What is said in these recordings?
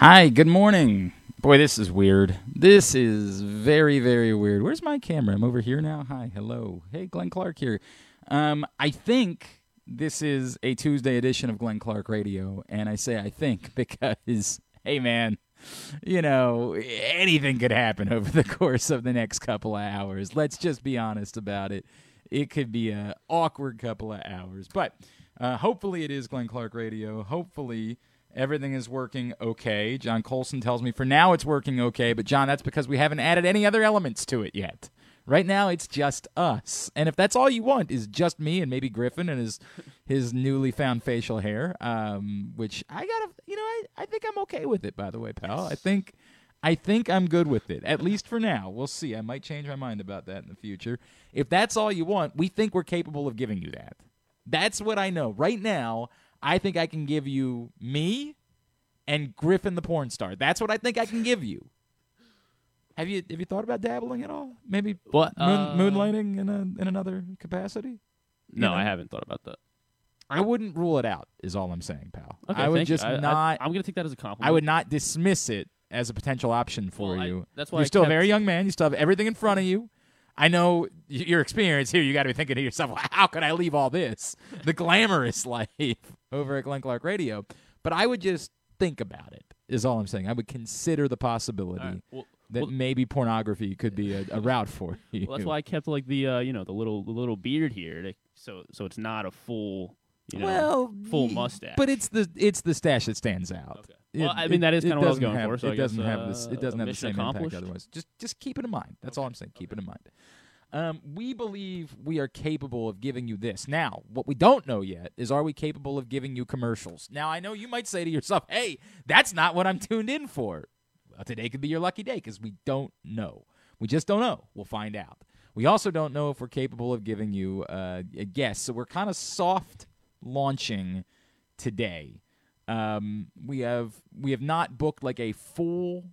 Hi, good morning. Boy, this is weird. This is very, very weird. Where's my camera? I'm over here now. Hi, hello. Hey, Glenn Clark here. Um, I think this is a Tuesday edition of Glenn Clark Radio, and I say I think because, hey, man, you know, anything could happen over the course of the next couple of hours. Let's just be honest about it. It could be a awkward couple of hours, but uh, hopefully it is Glenn Clark Radio. Hopefully everything is working okay. John Colson tells me for now it's working okay, but John, that's because we haven't added any other elements to it yet. Right now, it's just us, and if that's all you want is just me and maybe Griffin and his his newly found facial hair, um, which I gotta, you know, I, I think I'm okay with it. By the way, pal, I think I think I'm good with it, at least for now. We'll see. I might change my mind about that in the future. If that's all you want, we think we're capable of giving you that. That's what I know. Right now, I think I can give you me and Griffin the porn star. That's what I think I can give you. Have you have you thought about dabbling at all? Maybe What? moon, Uh, moonlighting in a in another capacity? No, know? I haven't thought about that. I wouldn't rule it out. Is all I'm saying, pal. Okay, I would you. just I- I- not. I'm gonna take that as a compliment. I would not dismiss it as a potential option for Well, I- you. that's why you're I still a very young man. You still have everything in front of you. I know your experience here. You got to be thinking to yourself, well, "How could I leave all this, the glamorous life, over at Glenn Clark Radio?" But I would just think about it. Is all I'm saying. I would consider the possibility right, well, that well- maybe pornography could be a, a route for you. well, that's why I kept like the uh, you know the little the little beard here, to, so so it's not a full you know well, full mustache. But it's the it's the stash that stands out. Okay. Well, I mean, that is kinda what I was going have- for, so it doesn't guess, have this. uh, It doesn't have the same impact otherwise. Just just keep it in mind. That's all I'm saying. Keep it in mind. Um, we believe we are capable of giving you this. Now, what we don't know yet is are we capable of giving you commercials? Now, I know you might say to yourself, "Hey, that's not what I'm tuned in for." Well, today could be your lucky day because we don't know. We just don't know. We'll find out. We also don't know if we're capable of giving you uh, a guess. So we're kind of soft launching today. Um, we have we have not booked like a full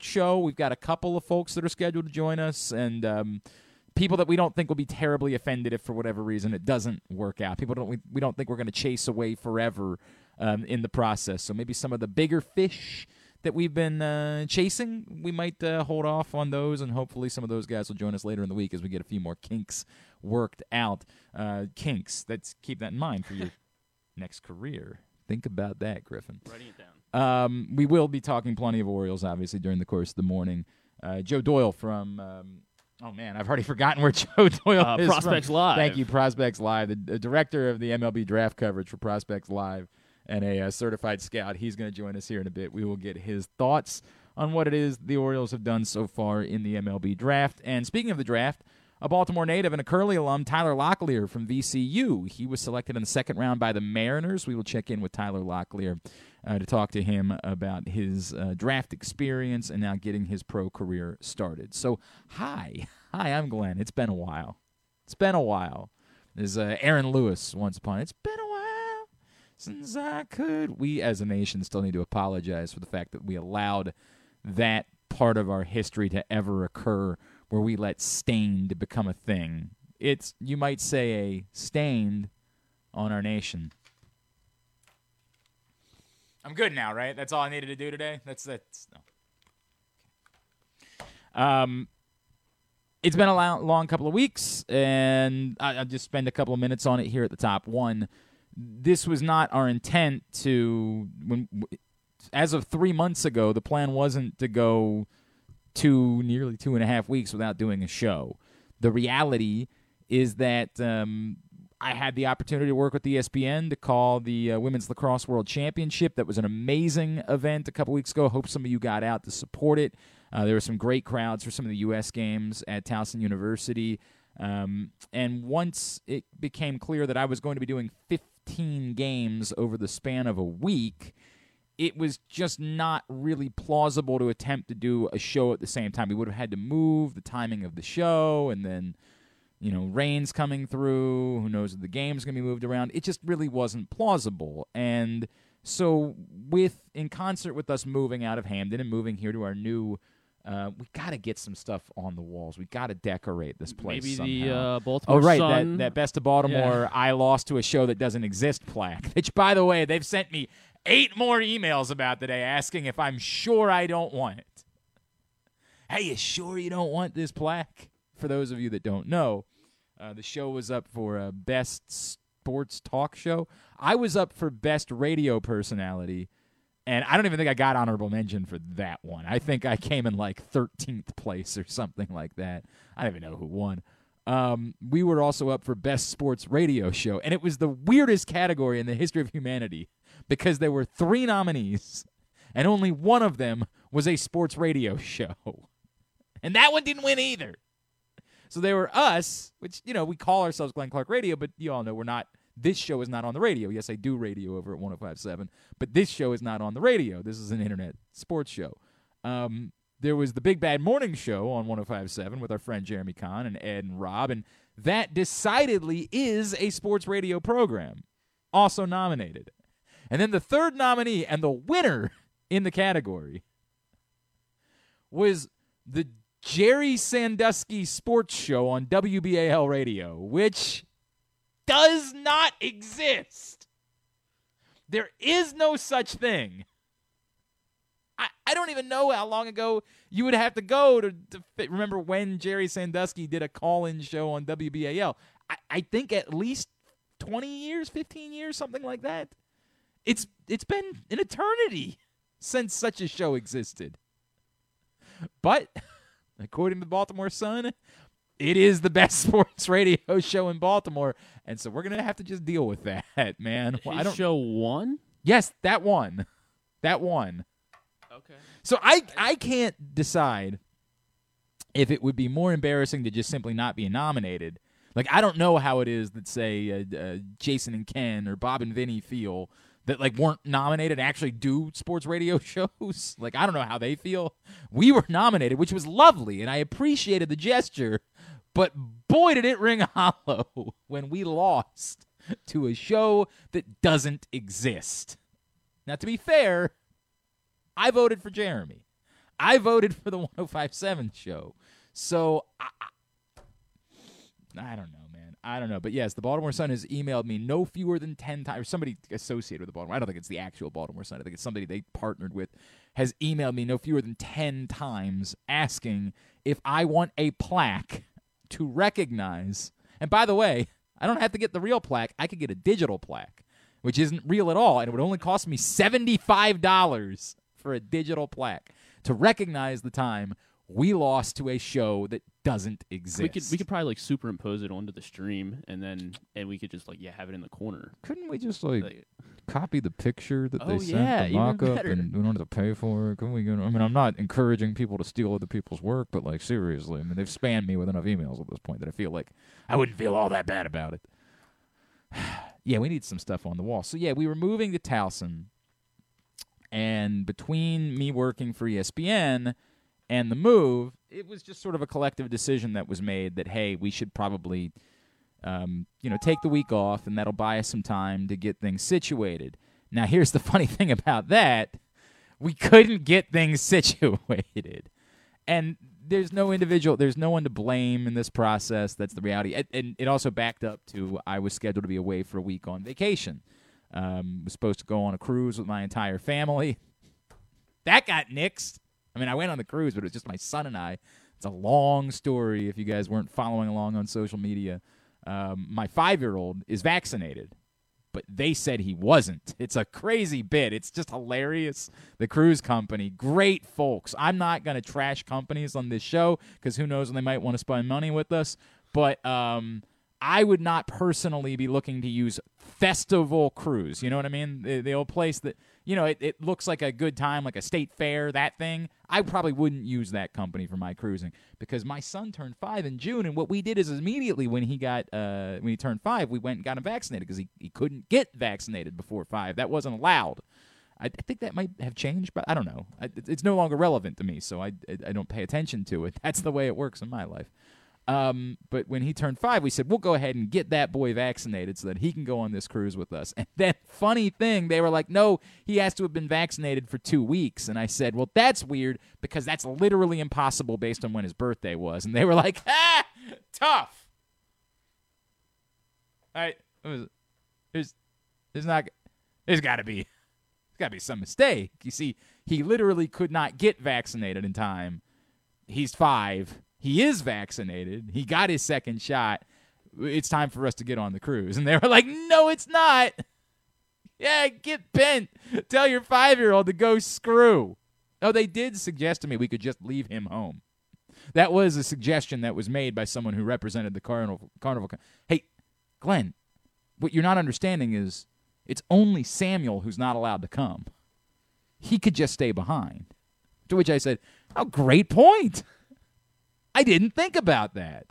show. We've got a couple of folks that are scheduled to join us, and um, people that we don't think will be terribly offended if, for whatever reason, it doesn't work out. People don't we, we don't think we're going to chase away forever um, in the process. So maybe some of the bigger fish that we've been uh, chasing, we might uh, hold off on those, and hopefully some of those guys will join us later in the week as we get a few more kinks worked out. Uh, kinks. Let's keep that in mind for your next career. Think about that, Griffin. writing it down. Um, we will be talking plenty of Orioles, obviously, during the course of the morning. Uh, Joe Doyle from. Um, oh man, I've already forgotten where Joe Doyle Uh, is. Prospects from. Live. Thank you, Prospects Live, the, the director of the MLB draft coverage for Prospects Live, and a uh, certified scout. He's going to join us here in a bit. We will get his thoughts on what it is the Orioles have done so far in the MLB draft. And speaking of the draft. A Baltimore native and a Curley alum, Tyler Locklear from VCU. He was selected in the second round by the Mariners. We will check in with Tyler Locklear uh, to talk to him about his uh, draft experience and now getting his pro career started. So, hi. Hi, I'm Glenn. It's been a while. It's been a while. As uh, Aaron Lewis once upon, it's been a while since I could. We as a nation still need to apologize for the fact that we allowed that part of our history to ever occur where we let Staind become a thing. It's, you might say, a stained on our nation. I'm good now, right? That's all I needed to do today. That's that's no. Um, it's been a long, long couple of weeks, and I, I'll just spend a couple of minutes on it here at the top. One, this was not our intent to when, as of three months ago, the plan wasn't to go two nearly two and a half weeks without doing a show. The reality is that um, I had the opportunity to work with ESPN to call the uh, Women's Lacrosse World Championship. That was an amazing event a couple weeks ago. Hope some of you got out to support it. Uh, there were some great crowds for some of the U.S. games at Towson University. Um, and once it became clear that I was going to be doing 15 games over the span of a week, it was just not really plausible to attempt to do a show at the same time. We would have had to move the timing of the show, and then, you know, rain's coming through. Who knows if the game's going to be moved around? It just really wasn't plausible. And so, with in concert with us moving out of Hampden and moving here to our new Uh, we got to get some stuff on the walls. We got to decorate this place. Maybe somehow. the uh, Baltimore Oh right, Sun. that that best of Baltimore. I lost to a show that doesn't exist plaque. Which, by the way, they've sent me eight more emails about today, asking if I'm sure I don't want it. Hey, you sure you don't want this plaque? For those of you that don't know, uh, the show was up for uh, best sports talk show. I was up for best radio personality. And I don't even think I got honorable mention for that one. I think I came in like 13th place or something like that. I don't even know who won. Um, we were also up for best sports radio show, and it was the weirdest category in the history of humanity because there were three nominees, and only one of them was a sports radio show, and that one didn't win either. So they were us, which you know we call ourselves Glenn Clark Radio, but you all know we're not this show is not on the radio. Yes, I do radio over at 1057, but this show is not on the radio. This is an internet sports show. Um, there was the Big Bad Morning Show on 1057 with our friend Jeremy Conn and Ed and Rob, and that decidedly is a sports radio program, also nominated. And then the third nominee and the winner in the category was the Gerry Sandusky Sports Show on WBAL Radio, which does not exist. There is no such thing. I, I don't even know how long ago you would have to go to, to fit, remember when Gerry Sandusky did a call in show on WBAL. I, I think at least 20 years, 15 years, something like that. It's It's been an eternity since such a show existed. But according to the Baltimore Sun, it is the best sports radio show in Baltimore, and so we're gonna have to just deal with that, man. Well, I don't. show one. Yes, that one, that one. Okay. So I I can't decide if it would be more embarrassing to just simply not be nominated. Like I don't know how it is that say uh, uh, Jason and Ken or Bob and Vinny feel that like weren't nominated actually do sports radio shows. Like I don't know how they feel. We were nominated, which was lovely, and I appreciated the gesture. But boy, did it ring hollow when we lost to a show that doesn't exist. Now, to be fair, I voted for Jeremy. I voted for the 1057 show. So I, I don't know. I don't know. But yes, the Baltimore Sun has emailed me no fewer than 10 times. Somebody associated with the Baltimore. I don't think it's the actual Baltimore Sun. I think it's somebody they partnered with has emailed me no fewer than 10 times asking if I want a plaque to recognize. And by the way, I don't have to get the real plaque. I could get a digital plaque, which isn't real at all, and it would only cost me $75 for a digital plaque to recognize the time we lost to a show that doesn't exist. We could we could probably like superimpose it onto the stream, and then and we could just like yeah have it in the corner. Couldn't we just like Like, copy the picture that they Oh, sent, yeah, the even mock-up, and we don't have to pay for it? Can we? Get, I mean, I'm not encouraging people to steal other people's work, but like seriously, I mean, they've spammed me with enough emails at this point that I feel like I wouldn't feel all that bad about it. yeah, we need some stuff on the wall. So yeah, we were moving to Towson, and between me working for ESPN and the move, it was just sort of a collective decision that was made that hey, we should probably um, you know, take the week off, and that'll buy us some time to get things situated. Now, here's the funny thing about that: we couldn't get things situated, and there's no individual, there's no one to blame in this process. That's the reality, and, it also backed up to I was scheduled to be away for a week on vacation. Um, was supposed to go on a cruise with my entire family. That got nixed. I mean, I went on the cruise, but it was just my son and I. It's a long story if you guys weren't following along on social media. Um, my five year old is vaccinated, but they said he wasn't. It's a crazy bit. It's just hilarious. The cruise company, great folks. I'm not going to trash companies on this show because who knows when they might want to spend money with us. But um, I would not personally be looking to use Festival Cruise. You know what I mean? The, the old place that, you know, it, it looks like a good time, like a state fair, that thing. I probably wouldn't use that company for my cruising because my son turned five in June, and what we did is immediately when he got uh, when he turned five, we went and got him vaccinated because he, he couldn't get vaccinated before five. That wasn't allowed. I, I think that might have changed, but I don't know. I, it's no longer relevant to me, so I, I I don't pay attention to it. That's the way it works in my life. Um, but when he turned five, we said, we'll go ahead and get that boy vaccinated so that he can go on this cruise with us. And then, funny thing, they were like, no, he has to have been vaccinated for two weeks. And I said, well, that's weird because that's literally impossible based on when his birthday was. And they were like, ah, tough. All right. There's, there's not, there's got to be, there's got to be some mistake. You see, he literally could not get vaccinated in time. He's five he is vaccinated. He got his second shot. It's time for us to get on the cruise. And they were like, no, it's not. Yeah, get bent. Tell your five year old to go screw. Oh, they did suggest to me we could just leave him home. That was a suggestion that was made by someone who represented the carnival. carnival. Hey, Glenn, what you're not understanding is it's only Samuel who's not allowed to come. He could just stay behind. To which I said, Oh, great point. I didn't think about that.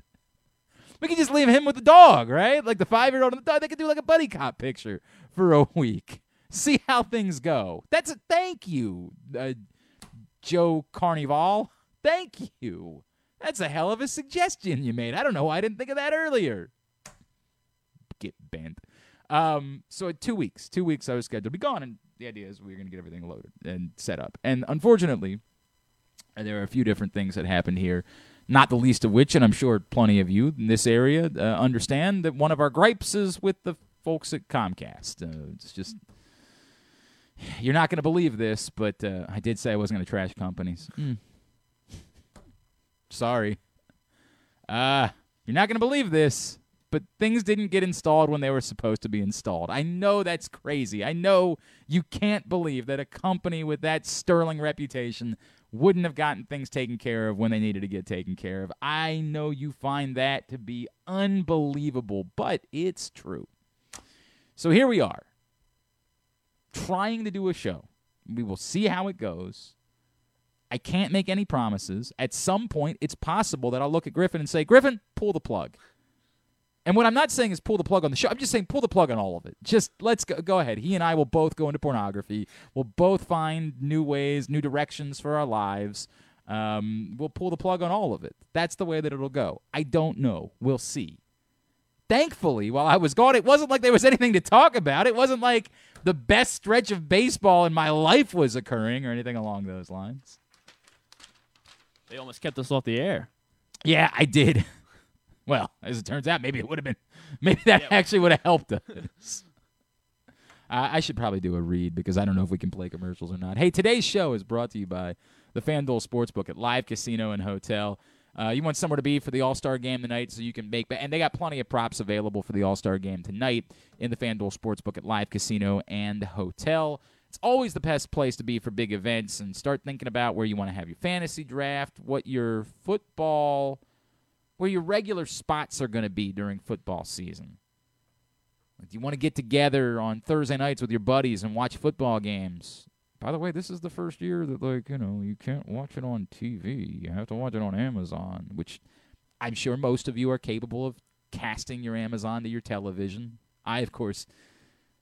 We could just leave him with the dog, right? Like the five year old and the dog. They could do like a buddy cop picture for a week. See how things go. That's a thank you, uh, Joe Carnival. Thank you. That's a hell of a suggestion you made. I don't know why I didn't think of that earlier. Get bent. Um, so two weeks, two weeks I was scheduled to be gone, and the idea is we are going to get everything loaded and set up. And unfortunately, there are a few different things that happened here not the least of which, and I'm sure plenty of you in this area uh, understand that one of our gripes is with the folks at Comcast. Uh, it's just you're not going to believe this, but uh, I did say I wasn't going to trash companies. Mm. Sorry. Uh, you're not going to believe this, but things didn't get installed when they were supposed to be installed. I know that's crazy. I know you can't believe that a company with that sterling reputation wouldn't have gotten things taken care of when they needed to get taken care of. I know you find that to be unbelievable, but it's true. So here we are, trying to do a show. We will see how it goes. I can't make any promises. At some point, it's possible that I'll look at Griffin and say, Griffin, pull the plug. And what I'm not saying is pull the plug on the show. I'm just saying pull the plug on all of it. Just let's go, go ahead. He and I will both go into pornography. We'll both find new ways, new directions for our lives. Um, we'll pull the plug on all of it. That's the way that it'll go. I don't know. We'll see. Thankfully, while I was gone, it wasn't like there was anything to talk about. It wasn't like the best stretch of baseball in my life was occurring or anything along those lines. They almost kept us off the air. Yeah, I did. Well, as it turns out, maybe it would have been, maybe that yeah. actually would have helped us. uh, I should probably do a read because I don't know if we can play commercials or not. Hey, today's show is brought to you by the FanDuel Sportsbook at Live Casino and Hotel. Uh, you want somewhere to be for the All Star game tonight, so you can make. And they got plenty of props available for the All Star game tonight in the FanDuel Sportsbook at Live Casino and Hotel. It's always the best place to be for big events, and start thinking about where you want to have your fantasy draft, what your football where your regular spots are going to be during football season. Like, you want to get together on Thursday nights with your buddies and watch football games. By the way, this is the first year that like, you know, you can't watch it on TV. You have to watch it on Amazon, which I'm sure most of you are capable of casting your Amazon to your television. I, of course,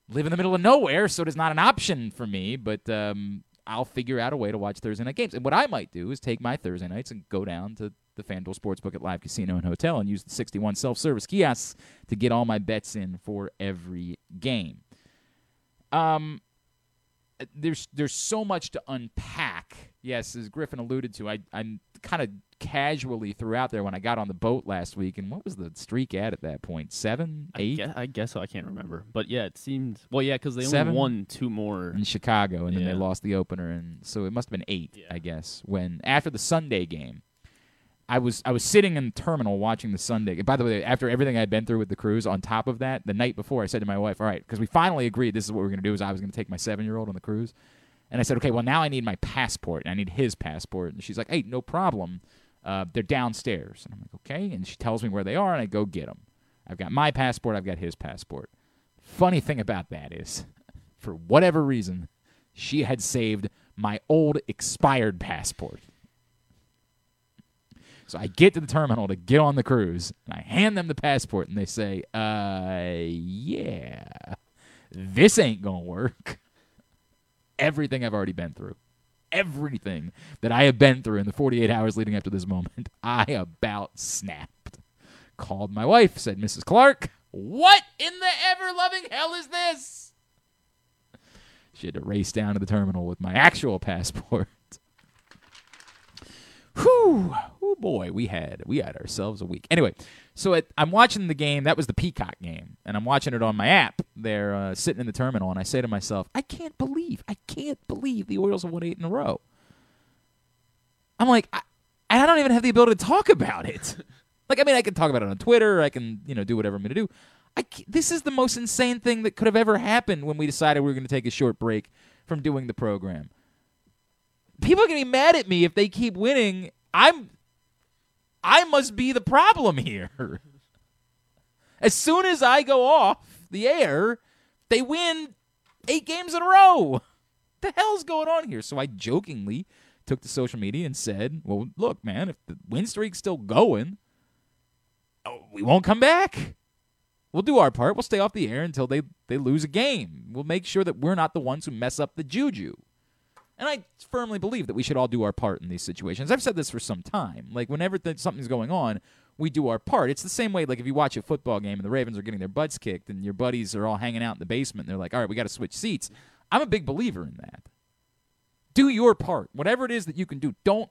live in the middle of nowhere, so it is not an option for me, but um, I'll figure out a way to watch Thursday night games. And what I might do is take my Thursday nights and go down to the FanDuel Sportsbook at Live Casino and Hotel and use the 61 self service kiosks to get all my bets in for every game. Um, there's there's so much to unpack. Yes, as Griffin alluded to, I I'm kind of casually threw out there when I got on the boat last week. And what was the streak at at that point? Seven, eight? I guess, I guess so. I can't remember, but yeah, it seemed well. Yeah, because they Seven? only won two more in Chicago, and yeah. then they lost the opener, and so it must have been eight, yeah. I guess. When after the Sunday game, I was I was sitting in the terminal watching the Sunday. By the way, after everything I had been through with the cruise, on top of that, the night before, I said to my wife, "All right," because we finally agreed this is what we are going to do. Is I was going to take my seven year old on the cruise, and I said, "Okay, well now I need my passport. And I need his passport." And she's like, "Hey, no problem. Uh, they're downstairs." And I'm like, "Okay," and she tells me where they are, and I go get them. I've got my passport. I've got his passport. Funny thing about that is, for whatever reason, she had saved my old expired passport. So I get to the terminal to get on the cruise, and I hand them the passport, and they say, uh, yeah, this ain't going to work. Everything I've already been through, everything that I have been through in the 48 hours leading up to this moment, I about snapped. called my wife, said, Mrs. Clark, what in the ever loving hell is this? She had to race down to the terminal with my actual passport. Whew, oh boy, we had we had ourselves a week. Anyway, so it, I'm watching the game. That was the Peacock game, and I'm watching it on my app. They're uh, sitting in the terminal, and I say to myself, I can't believe, I can't believe the Orioles have won eight in a row. I'm like, I, I don't even have the ability to talk about it. like, I mean, I can talk about it on Twitter. I can, you know, do whatever I'm going to do. I, this is the most insane thing that could have ever happened when we decided we were going to take a short break from doing the program. People are be mad at me if they keep winning. I'm I must be the problem here. As soon as I go off the air, they win eight games in a row. The hell's going on here? So I jokingly took to social media and said, "Well, look, man, if the win streak's still going, oh, we won't come back. We'll do our part. We'll stay off the air until they they lose a game. We'll make sure that we're not the ones who mess up the juju." And I firmly believe that we should all do our part in these situations. I've said this for some time. Like whenever th- something's going on, we do our part. It's the same way like if you watch a football game and the Ravens are getting their butts kicked and your buddies are all hanging out in the basement and they're like, "All right, we got to switch seats." I'm a big believer in that. Do your part. Whatever it is that you can do, don't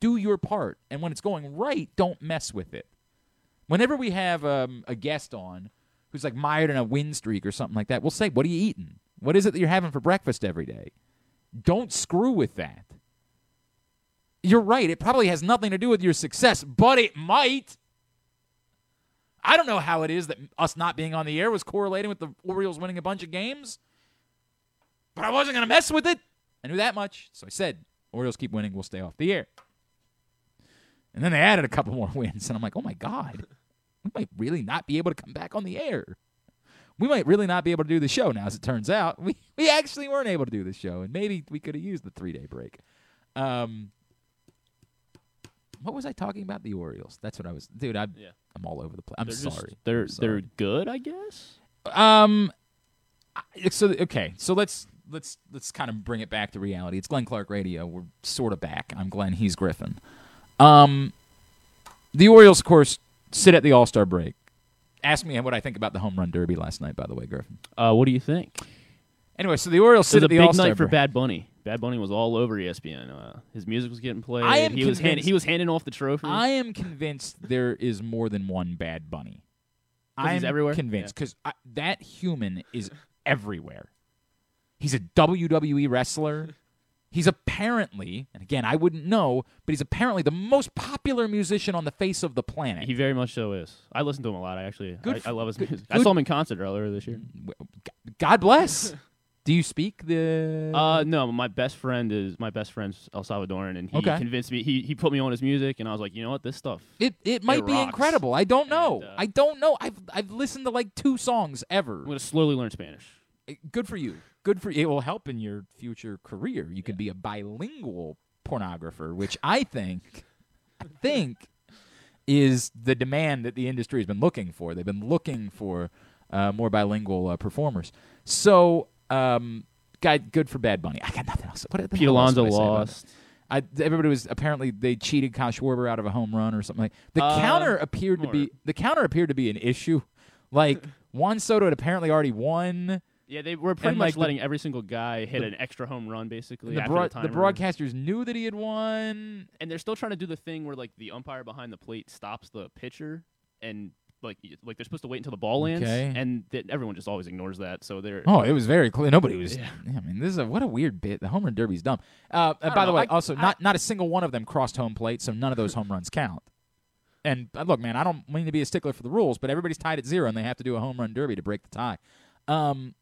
do your part. And when it's going right, don't mess with it. Whenever we have um, a guest on who's like mired in a win streak or something like that, we'll say, "What are you eating? What is it that you're having for breakfast every day?" Don't screw with that. You're right. It probably has nothing to do with your success, but it might. I don't know how it is that us not being on the air was correlating with the Orioles winning a bunch of games, but I wasn't going to mess with it. I knew that much. So I said, Orioles keep winning, we'll stay off the air. And then they added a couple more wins, and I'm like, oh my God, we might really not be able to come back on the air we might really not be able to do the show now. As it turns out, we we actually weren't able to do the show, and maybe we could have used the three day break. Um, what was I talking about? The Orioles. That's what I was, dude. I'm Yeah. I'm all over the place. I'm They're sorry. just- they're I'm sorry. they're good, I guess. Um, so okay, so let's let's let's kind of bring it back to reality. It's Glenn Clark Radio. We're sort of back. I'm Glenn. He's Griffin. Um, the Orioles, of course, sit at the All Star break. Ask me what I think about the home run derby last night. By the way, Griffin. Uh, what do you think? Anyway, so the Orioles It sit was a the big All Star night for break. Bad Bunny. Bad Bunny was all over ESPN. Uh, his music was getting played. I am he was hand, he was handing off the trophy. I am convinced there is more than one Bad Bunny. I'm everywhere? convinced because that human is everywhere. He's a WWE wrestler. He's apparently, and again, I wouldn't know, but he's apparently the most popular musician on the face of the planet. he very much so is. I listen to him a lot. I actually Good I, love his good- music. I saw him in concert earlier this year. God bless. Do you speak the? Uh, no, my best friend is my best friend's El Salvadoran, and he Okay. convinced me. He he put me on his music, and I was like, you know what, this stuff. it it might be rocks. incredible. I don't know. And, uh, I don't know. I've I've listened to like two songs ever. I'm gonna slowly learn Spanish. good for you. Good for you. It will help in your future career. You could be a bilingual pornographer, which I think, I think, is the demand that the industry has been looking for. They've been looking for uh, more bilingual uh, performers. So, um, guy, good for Bad Bunny. I got nothing else. What the Pete hell else Alonso would I say about it? lost. I, everybody was apparently they cheated Kyle Schwarber out of a home run or something like. The Uh, counter appeared to be the counter appeared to be an issue. Like Juan Soto had apparently already won. Yeah, they were pretty And, much like, the- letting every single guy hit an extra home run, basically. The, broad- the, the broadcasters knew that he had won. and they're still trying to do the thing where like the umpire behind the plate stops the pitcher, and like like they're supposed to wait until the ball lands, Okay. and th- everyone just always ignores that. So they're Oh, it was very clear. Nobody was. Yeah. I mean, this is a, what a weird bit. The home run derby's dumb. Uh, don't by the know. way, I- also I- not not a single one of them crossed home plate, so none of those home runs count. And uh, look, man, I don't mean to be a stickler for the rules, but everybody's tied at zero, and they have to do a home run derby to break the tie. Um,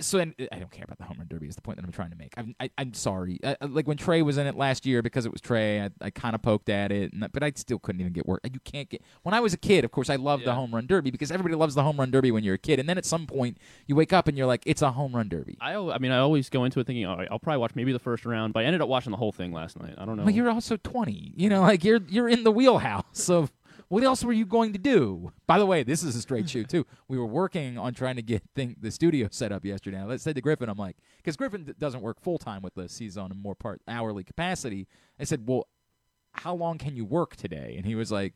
so and, I don't care about the home run derby. Is the point that I'm trying to make? I'm I, I'm sorry. Uh, uh, like when Trey was in it last year, because it was Trey, I, I kind of poked at it, and, but I still couldn't even get work. You can't get. When I was a kid, of course, I loved the home run derby because everybody loves the home run derby when you're a kid, and then at some point you wake up and you're like, it's a home run derby. I I mean I always go into it thinking all right, I'll probably watch maybe the first round, but I ended up watching the whole thing last night. I don't know. Well, you're also 20. You know, like you're you're in the wheelhouse of what else were you going to do? By the way, this is a straight shoot too. We were working on trying to get thing, the studio set up yesterday. I said to Griffin, I'm like, because Griffin doesn't work full time with us; he's on a more part hourly capacity. I said, well, how long can you work today? And he was like,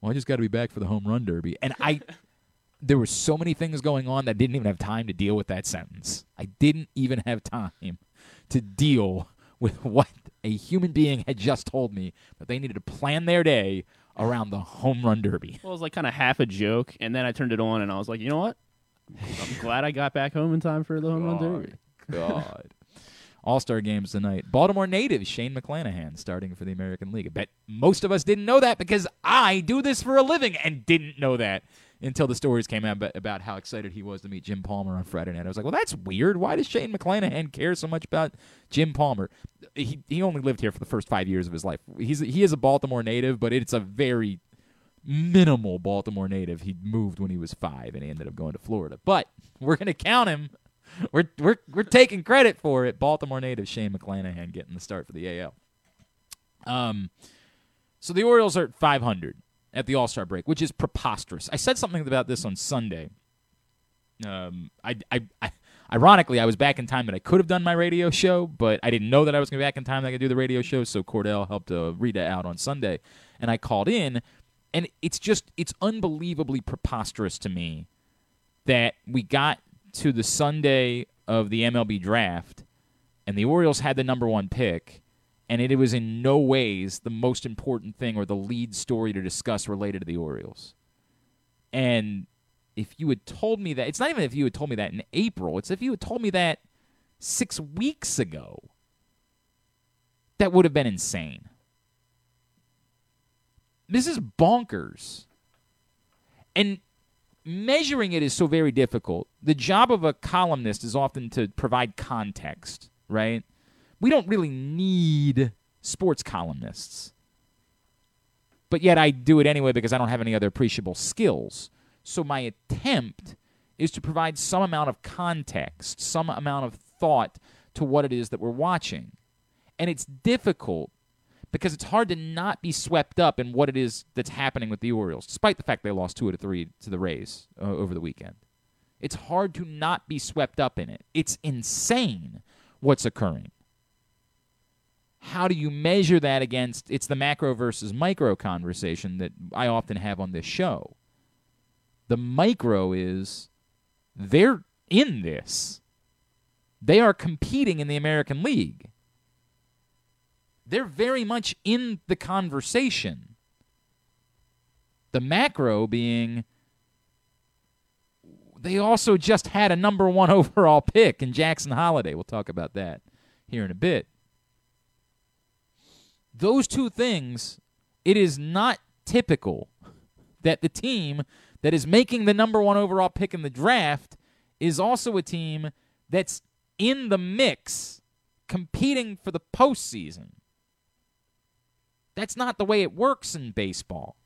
Well, I just got to be back for the home run derby. And I there were so many things going on that I didn't even have time to deal with that sentence. I didn't even have time to deal with what a human being had just told me that they needed to plan their day around the home run derby. Well, it was like kind of half a joke, and then I turned it on, and I was like, you know what? I'm glad I got back home in time for the home run derby. Oh, God. All Star games tonight. Baltimore native Shane McClanahan starting for the American League. I bet most of us didn't know that because I do this for a living and didn't know that until the stories came out about, about how excited he was to meet Jim Palmer on Friday night. I was like, well, that's weird. Why does Shane McClanahan care so much about Jim Palmer? He he only lived here for the first five years of his life. He's he is a Baltimore native, but it's a very minimal Baltimore native. He moved when he was five, and he ended up going to Florida. But we're gonna count him. We're we're we're taking credit for it. Baltimore native Shane McClanahan getting the start for the AL. Um, so the Orioles are at 500 at the All Star break, which is preposterous. I said something about this on Sunday. Um, I, I, I, ironically, I was back in time that I could have done my radio show, but I didn't know that I was going to be back in time that I could do the radio show. So Cordell helped uh, read it out on Sunday, and I called in, and it's just it's unbelievably preposterous to me that we got to the Sunday of the MLB draft, and the Orioles had the number one pick and it was in no ways the most important thing or the lead story to discuss related to the Orioles. And if you had told me that, it's not even if you had told me that in April, it's if you had told me that six weeks ago, that would have been insane. This is bonkers. And measuring it is so very difficult. The job of a columnist is often to provide context, right? We don't really need sports columnists. But yet I do it anyway because I don't have any other appreciable skills. So my attempt is to provide some amount of context, some amount of thought to what it is that we're watching. And it's difficult because it's hard to not be swept up in what it is that's happening with the Orioles, despite the fact they lost two out of three to the Rays uh, over the weekend. It's hard to not be swept up in it. It's insane what's occurring how do you measure that against it's the macro versus micro conversation that I often have on this show. The micro is they're in this. They are competing in the American League. They're very much in the conversation. The macro being they also just had a number 1 overall pick in Jackson Holliday. We'll talk about that here in a bit those two things, it is not typical that the team that is making the number one overall pick in the draft is also a team that's in the mix competing for the postseason. That's not the way it works in baseball.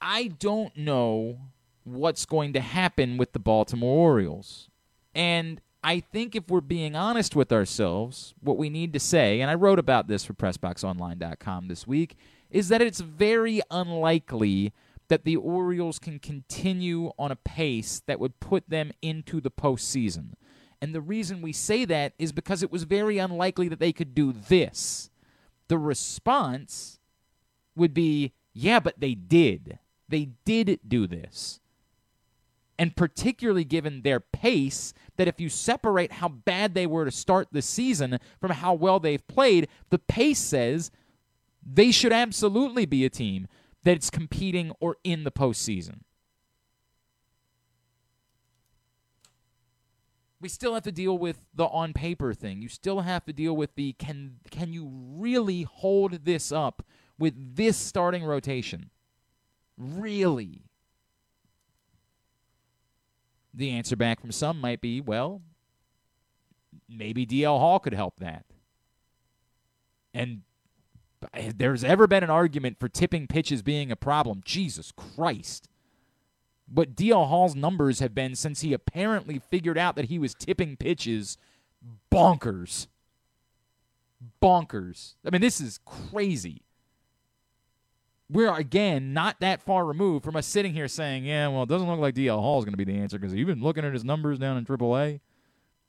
I don't know what's going to happen with the Baltimore Orioles. And I think if we're being honest with ourselves, what we need to say, and I wrote about this for PressBoxOnline.com this week, is that it's very unlikely that the Orioles can continue on a pace that would put them into the postseason. And the reason we say that is because it was very unlikely that they could do this. The response would be, yeah, but they did. They did do this and particularly given their pace, that if you separate how bad they were to start the season from how well they've played, the pace says they should absolutely be a team that's competing or in the postseason. We still have to deal with the on paper thing. You still have to deal with the can can you really hold this up with this starting rotation? Really? The answer back from some might be, well, maybe DL Hall could help that. And there's ever been an argument for tipping pitches being a problem, Jesus Christ. But DL Hall's numbers have been since he apparently figured out that he was tipping pitches bonkers. Bonkers. I mean, this is crazy we're again not that far removed from us sitting here saying, yeah, well, it doesn't look like DL Hall is going to be the answer because been looking at his numbers down in AAA.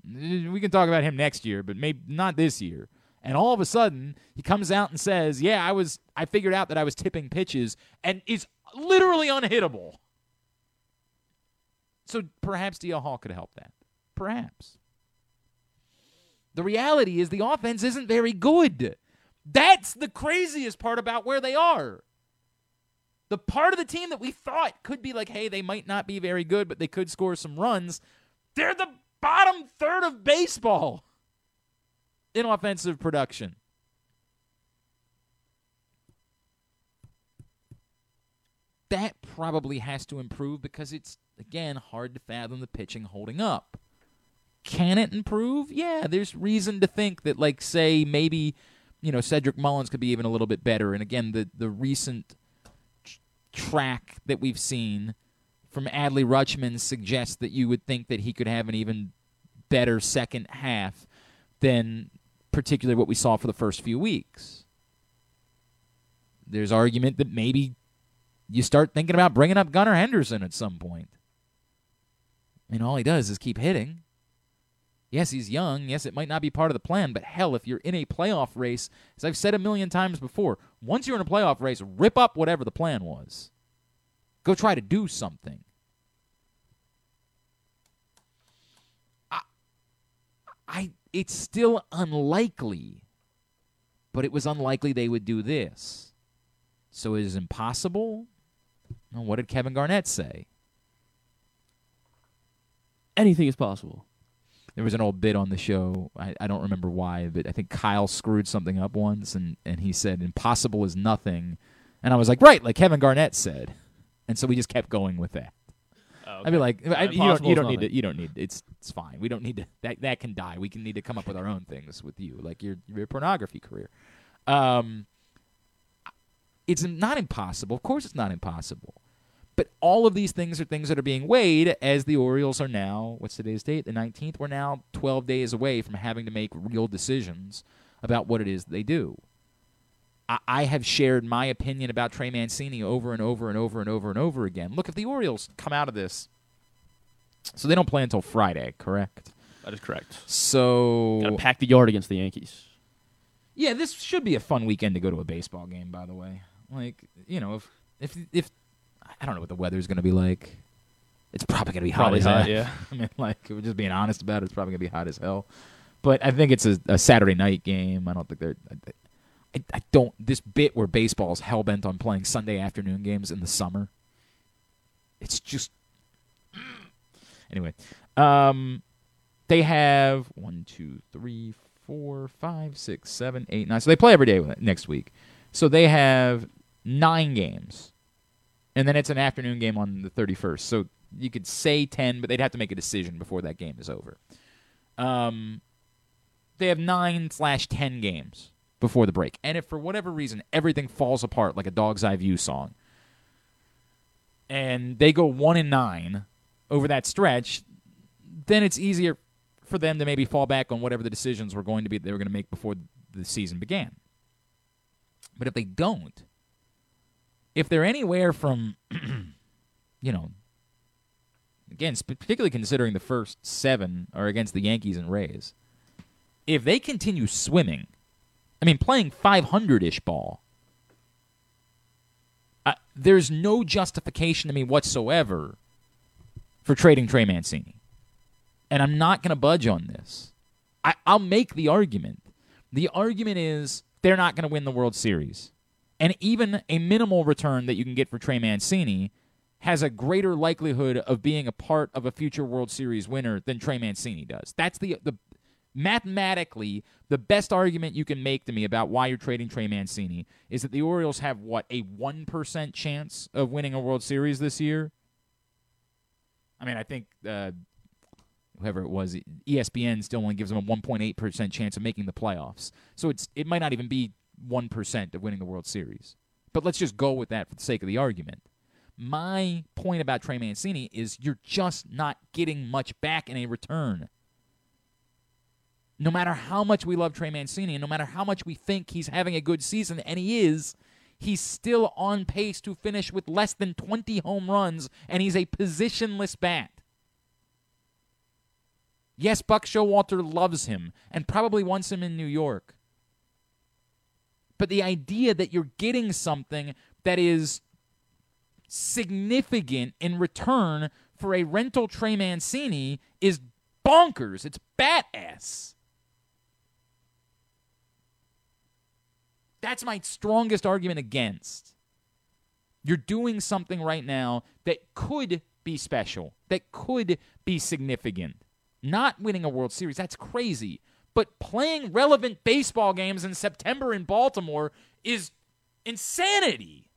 Mm, we can talk about him next year, but maybe not this year. And all of a sudden, he comes out and says, "Yeah, I was I figured out that I was tipping pitches and is literally unhittable." So perhaps DL Hall could help that. Perhaps. The reality is the offense isn't very good. That's the craziest part about where they are. The part of the team that we thought could be like, hey, they might not be very good, but they could score some runs, they're the bottom third of baseball in offensive production. That probably has to improve because it's, again, hard to fathom the pitching holding up. Can it improve? Yeah, there's reason to think that, like, say, maybe, you know, Cedric Mullins could be even a little bit better. And again, the, the recent track that we've seen from Adley Rutschman suggests that you would think that he could have an even better second half than particularly what we saw for the first few weeks. There's argument that maybe you start thinking about bringing up Gunnar Henderson at some point. I mean, all he does is keep hitting. Yes, he's young. Yes, it might not be part of the plan, but hell, if you're in a playoff race, as I've said a million times before, once you're in a playoff race, rip up whatever the plan was. Go try to do something. I, I it's still unlikely, but it was unlikely they would do this. So it is impossible. Well, what did Kevin Garnett say? Anything is possible. There was an old bit on the show. I, I don't remember why, but I think Kyle screwed something up once, and, and he said, "Impossible is nothing," and I was like, "Right," like Kevin Garnett said, and so we just kept going with that. Oh, I'd be like, I, you don't, you don't need to, you don't need. It's it's fine. We don't need to. That that can die. We can need to come up with our own things with you, like your your pornography career. Um, it's not impossible. Of course, it's not impossible. But all of these things are things that are being weighed as the Orioles are now, what's today's date? The 19th. We're now 12 days away from having to make real decisions about what it is they do. I, I have shared my opinion about Trey Mancini over and over and over and over and over again. Look, if the Orioles come out of this, so they don't play until Friday, correct? That is correct. So Got to pack the yard against the Yankees. Yeah, this should be a fun weekend to go to a baseball game. By the way, like you know, if if if I don't know what the weather's going to be like, it's probably going to be hot Probably as hot, hell. yeah. I mean, like if we're just being honest about it, it's probably going to be hot as hell. But I think it's a, a Saturday night game. I don't think they're. I, I, I don't. This bit where baseball is hell bent on playing Sunday afternoon games in the summer. It's just. Anyway, um, they have one, two, three, four, five, six, seven, eight, nine. So they play every day next week. So they have nine games, and then it's an afternoon game on the thirty first. So you could say ten, but they'd have to make a decision before that game is over. Um, they have nine slash ten games before the break, and if for whatever reason everything falls apart like a dog's eye view song, and they go one and nine over that stretch, then it's easier for them to maybe fall back on whatever the decisions were going to be they were going to make before the season began. But if they don't, if they're anywhere from, you know, again, particularly considering the first seven are against the Yankees and Rays, if they continue swimming, I mean, playing 500 ish ball, uh, there's no justification to me whatsoever for trading Trey Mancini. And I'm not going to budge on this. I, I'll make the argument. The argument is they're not going to win the World Series. And even a minimal return that you can get for Trey Mancini has a greater likelihood of being a part of a future World Series winner than Trey Mancini does. That's the the mathematically the best argument you can make to me about why you're trading Trey Mancini is that the Orioles have what a 1% chance of winning a World Series this year. I mean, I think uh, whoever it was, ESPN still only gives them a 1.8% chance of making the playoffs. So it's it might not even be 1% of winning the World Series. But let's just go with that for the sake of the argument. My point about Trey Mancini is you're just not getting much back in a return. No matter how much we love Trey Mancini and no matter how much we think he's having a good season, and he is, he's still on pace to finish with less than 20 home runs, and he's a positionless bat. Yes, Buck Showalter loves him and probably wants him in New York. But the idea that you're getting something that is significant in return for a rental Trey Mancini is bonkers. It's bat ass. That's my strongest argument against. You're doing something right now that could be special, that could be significant. Not winning a World Series, that's crazy. But playing relevant baseball games in September in Baltimore is insanity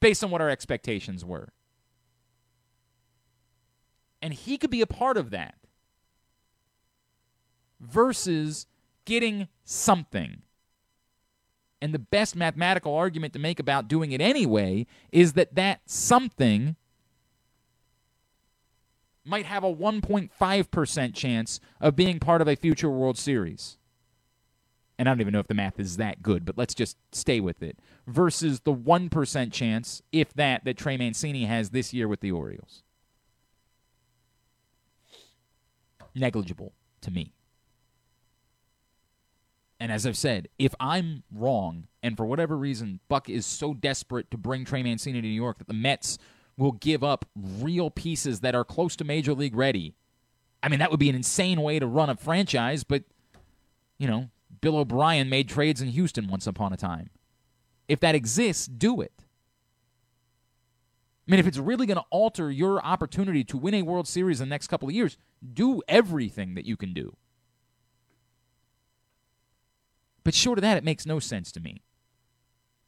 based on what our expectations were. And he could be a part of that versus getting something. And the best mathematical argument to make about doing it anyway is that that something might have a 1.5% chance of being part of a future World Series. And I don't even know if the math is that good, but let's just stay with it. Versus the 1% chance, if that, that Trey Mancini has this year with the Orioles. Negligible to me. And as I've said, if I'm wrong, and for whatever reason, Buck is so desperate to bring Trey Mancini to New York that the Mets will give up real pieces that are close to major league ready. I mean, that would be an insane way to run a franchise, but, you know, Bill O'Brien made trades in Houston once upon a time. If that exists, do it. I mean, if it's really going to alter your opportunity to win a World Series in the next couple of years, do everything that you can do. But short of that, it makes no sense to me.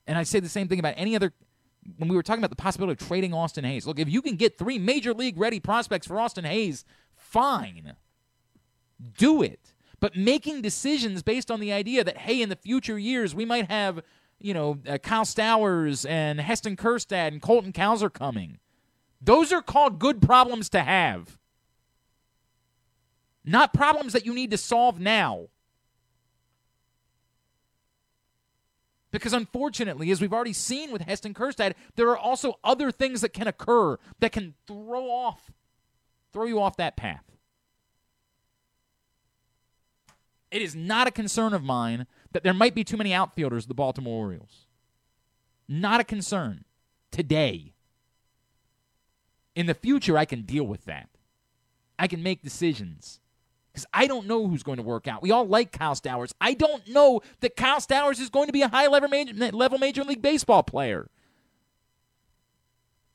And I say the same thing about any other. When we were talking about the possibility of trading Austin Hays. look, if you can get three major league ready prospects for Austin Hays, fine. Do it. But making decisions based on the idea that, hey, in the future years, we might have, you know, uh, Kyle Stowers and Heston Kjerstad and Colton Cowser coming. Those are called good problems to have, not problems that you need to solve now. Because unfortunately, as we've already seen with Heston Kjerstad, there are also other things that can occur that can throw off, throw you off that path. It is not a concern of mine that there might be too many outfielders of the Baltimore Orioles. Not a concern today. In the future, I can deal with that. I can make decisions because I don't know who's going to work out. We all like Kyle Stowers. I don't know that Kyle Stowers is going to be a high level major, level major league baseball player.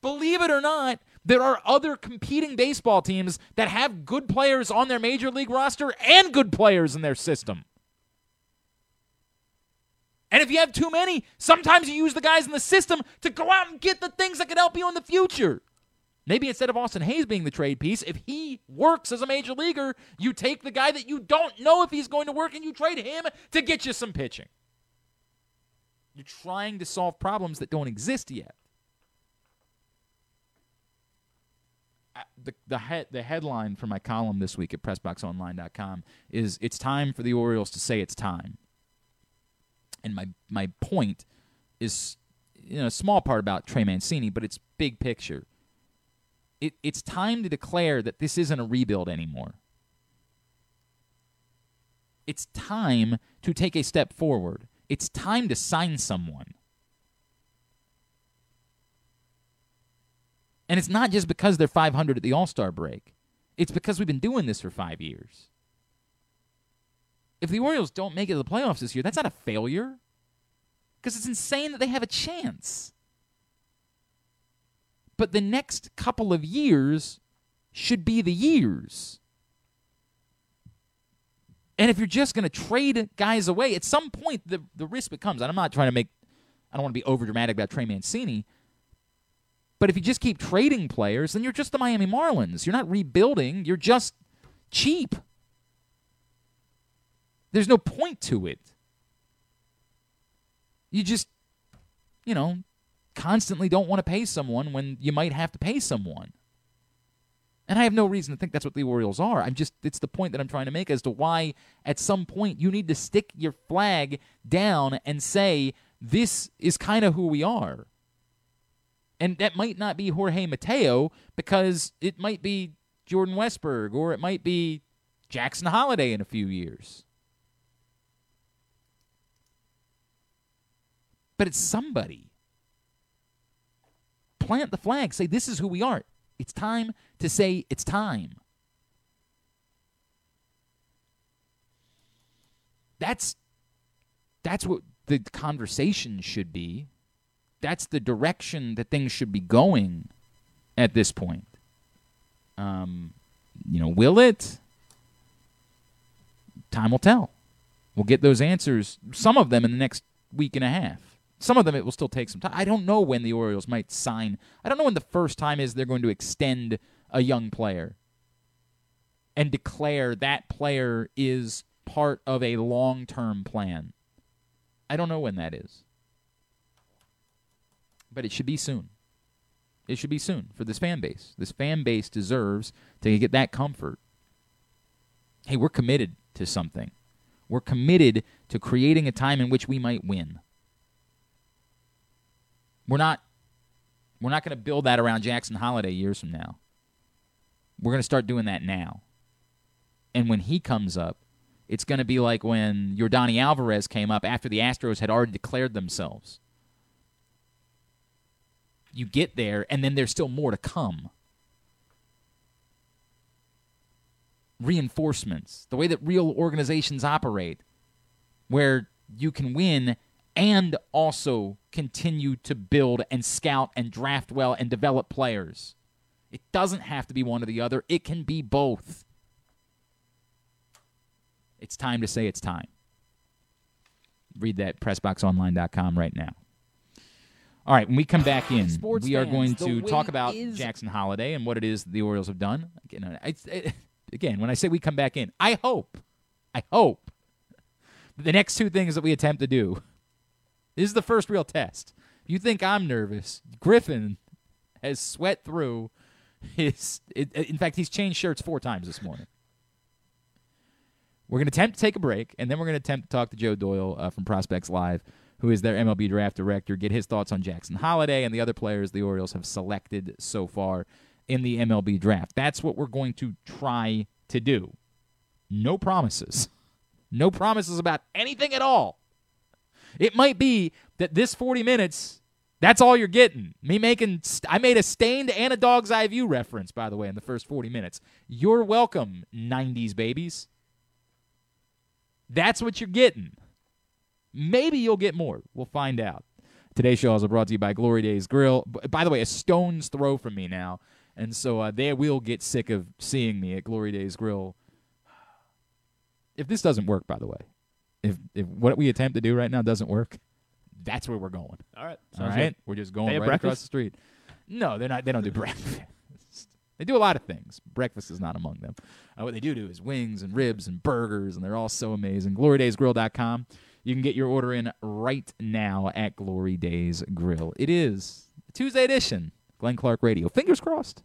Believe it or not, there are other competing baseball teams that have good players on their major league roster and good players in their system. And if you have too many, sometimes you use the guys in the system to go out and get the things that could help you in the future. Maybe instead of Austin Hays being the trade piece, if he works as a major leaguer, you take the guy that you don't know if he's going to work and you trade him to get you some pitching. You're trying to solve problems that don't exist yet. Uh, the the head the headline for my column this week at pressboxonline.com is it's time for the Orioles to say it's time. And my my point is you know a small part about Trey Mancini, but it's big picture it, it's time to declare that this isn't a rebuild anymore. It's time to take a step forward. It's time to sign someone. And it's not just because they're 500 at the All Star break, it's because we've been doing this for five years. If the Orioles don't make it to the playoffs this year, that's not a failure. Because it's insane that they have a chance. But the next couple of years should be the years. And if you're just going to trade guys away, at some point the, the risk becomes, and I'm not trying to make, I don't want to be over dramatic about Trey Mancini, but if you just keep trading players, then you're just the Miami Marlins. You're not rebuilding, you're just cheap. There's no point to it. You just, you know, constantly don't want to pay someone when you might have to pay someone. And I have no reason to think that's what the Orioles are. I'm just it's the point that I'm trying to make as to why at some point you need to stick your flag down and say this is kind of who we are. And that might not be Jorge Mateo because it might be Jordan Westburg or it might be Jackson Holliday in a few years. but it's somebody. Plant the flag. Say, this is who we are. It's time to say it's time. That's that's what the conversation should be. That's the direction that things should be going at this point. Um, you know, will it? Time will tell. We'll get those answers, some of them in the next week and a half. Some of them it will still take some time. I don't know when the Orioles might sign. I don't know when the first time is they're going to extend a young player and declare that player is part of a long term plan. I don't know when that is. But it should be soon. It should be soon for this fan base. This fan base deserves to get that comfort. Hey, we're committed to something. We're committed to creating a time in which we might win. We're not we're not going to build that around Jackson Holliday years from now. We're going to start doing that now. And when he comes up, it's going to be like when Yordan Alvarez came up after the Astros had already declared themselves. You get there, and then there's still more to come. Reinforcements, the way that real organizations operate, where you can win and also continue to build and scout and draft well and develop players. It doesn't have to be one or the other, it can be both. It's time to say it's time. Read that pressboxonline.com right now. All right, when we come back ah, in, Sports we are fans, going to talk about is- Jackson Holliday and what it is the Orioles have done. Again, I, I- again, when I say we come back in, I hope, I hope the next two things that we attempt to do. This is the first real test. You think I'm nervous, Griffin has sweat through his. It, in fact, he's changed shirts four times this morning. We're going to attempt to take a break, and then we're going to attempt to talk to Joe Doyle uh, from Prospects Live, who is their MLB draft director, get his thoughts on Jackson Holliday and the other players the Orioles have selected so far in the MLB draft. That's what we're going to try to do. No promises. No promises about anything at all. It might be that this 40 minutes, that's all you're getting. Me making, st- I made a Staind and a dog's eye view reference, by the way, in the first 40 minutes. You're welcome, 90s babies. That's what you're getting. Maybe you'll get more. We'll find out. Today's show is brought to you by Glory Days Grill. By the way, a stone's throw from me now. And so uh, they will get sick of seeing me at Glory Days Grill. If this doesn't work, by the way, if if what we attempt to do right now doesn't work, that's where we're going. All right. All right, good. we're just going They right across the street. No, they're not. They don't do breakfast. They do a lot of things. Breakfast is not among them. Uh, what they do do is wings and ribs and burgers, and they're all so amazing. GloryDaysGrill.com. You can get your order in right now at Glory Days Grill. It is Tuesday edition. Glenn Clark Radio. Fingers crossed.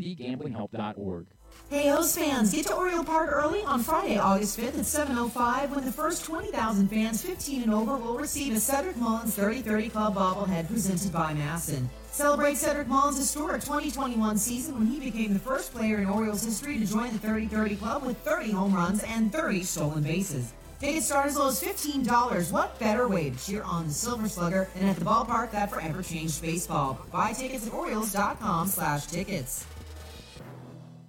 mdgamblinghelp.org. Hey, O's fans, get to Oriole Park early on Friday, August 5th at 7.05 when the first 20,000 fans 15 and over will receive a Cedric Mullins 30-30 Club bobblehead presented by MASN. Celebrate Cedric Mullins' historic 2021 season when he became the first player in Orioles history to join the 30-30 Club with 30 home runs and 30 stolen bases. Tickets start as low as $15. What better way to cheer on the Silver Slugger than at the ballpark that forever changed baseball? Buy tickets at Orioles.com slash tickets.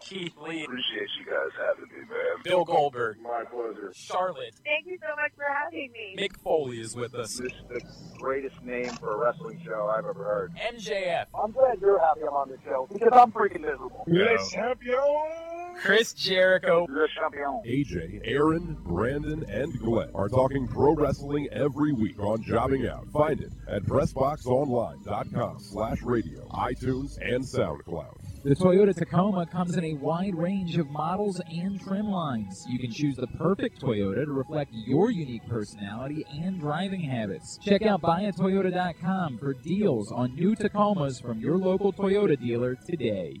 Keith Lee. Appreciate you guys having me, man. Bill Goldberg, My pleasure. Charlotte, Thank you so much for having me. Mick Foley is with us, This is the greatest name for a wrestling show I've ever heard. MJF, I'm glad you're happy I'm on the show because I'm freaking miserable. Les champions! Chris Jericho. Le champion. AJ, Aaron, Brandon, and Glenn are talking pro wrestling every week on Jobbing Out. Find it at PressBoxOnline.com slash radio, iTunes, and SoundCloud. The Toyota Tacoma comes in a wide range of models and trim lines. You can choose the perfect Toyota to reflect your unique personality and driving habits. Check out buyatoyota.com for deals on new Tacomas from your local Toyota dealer today.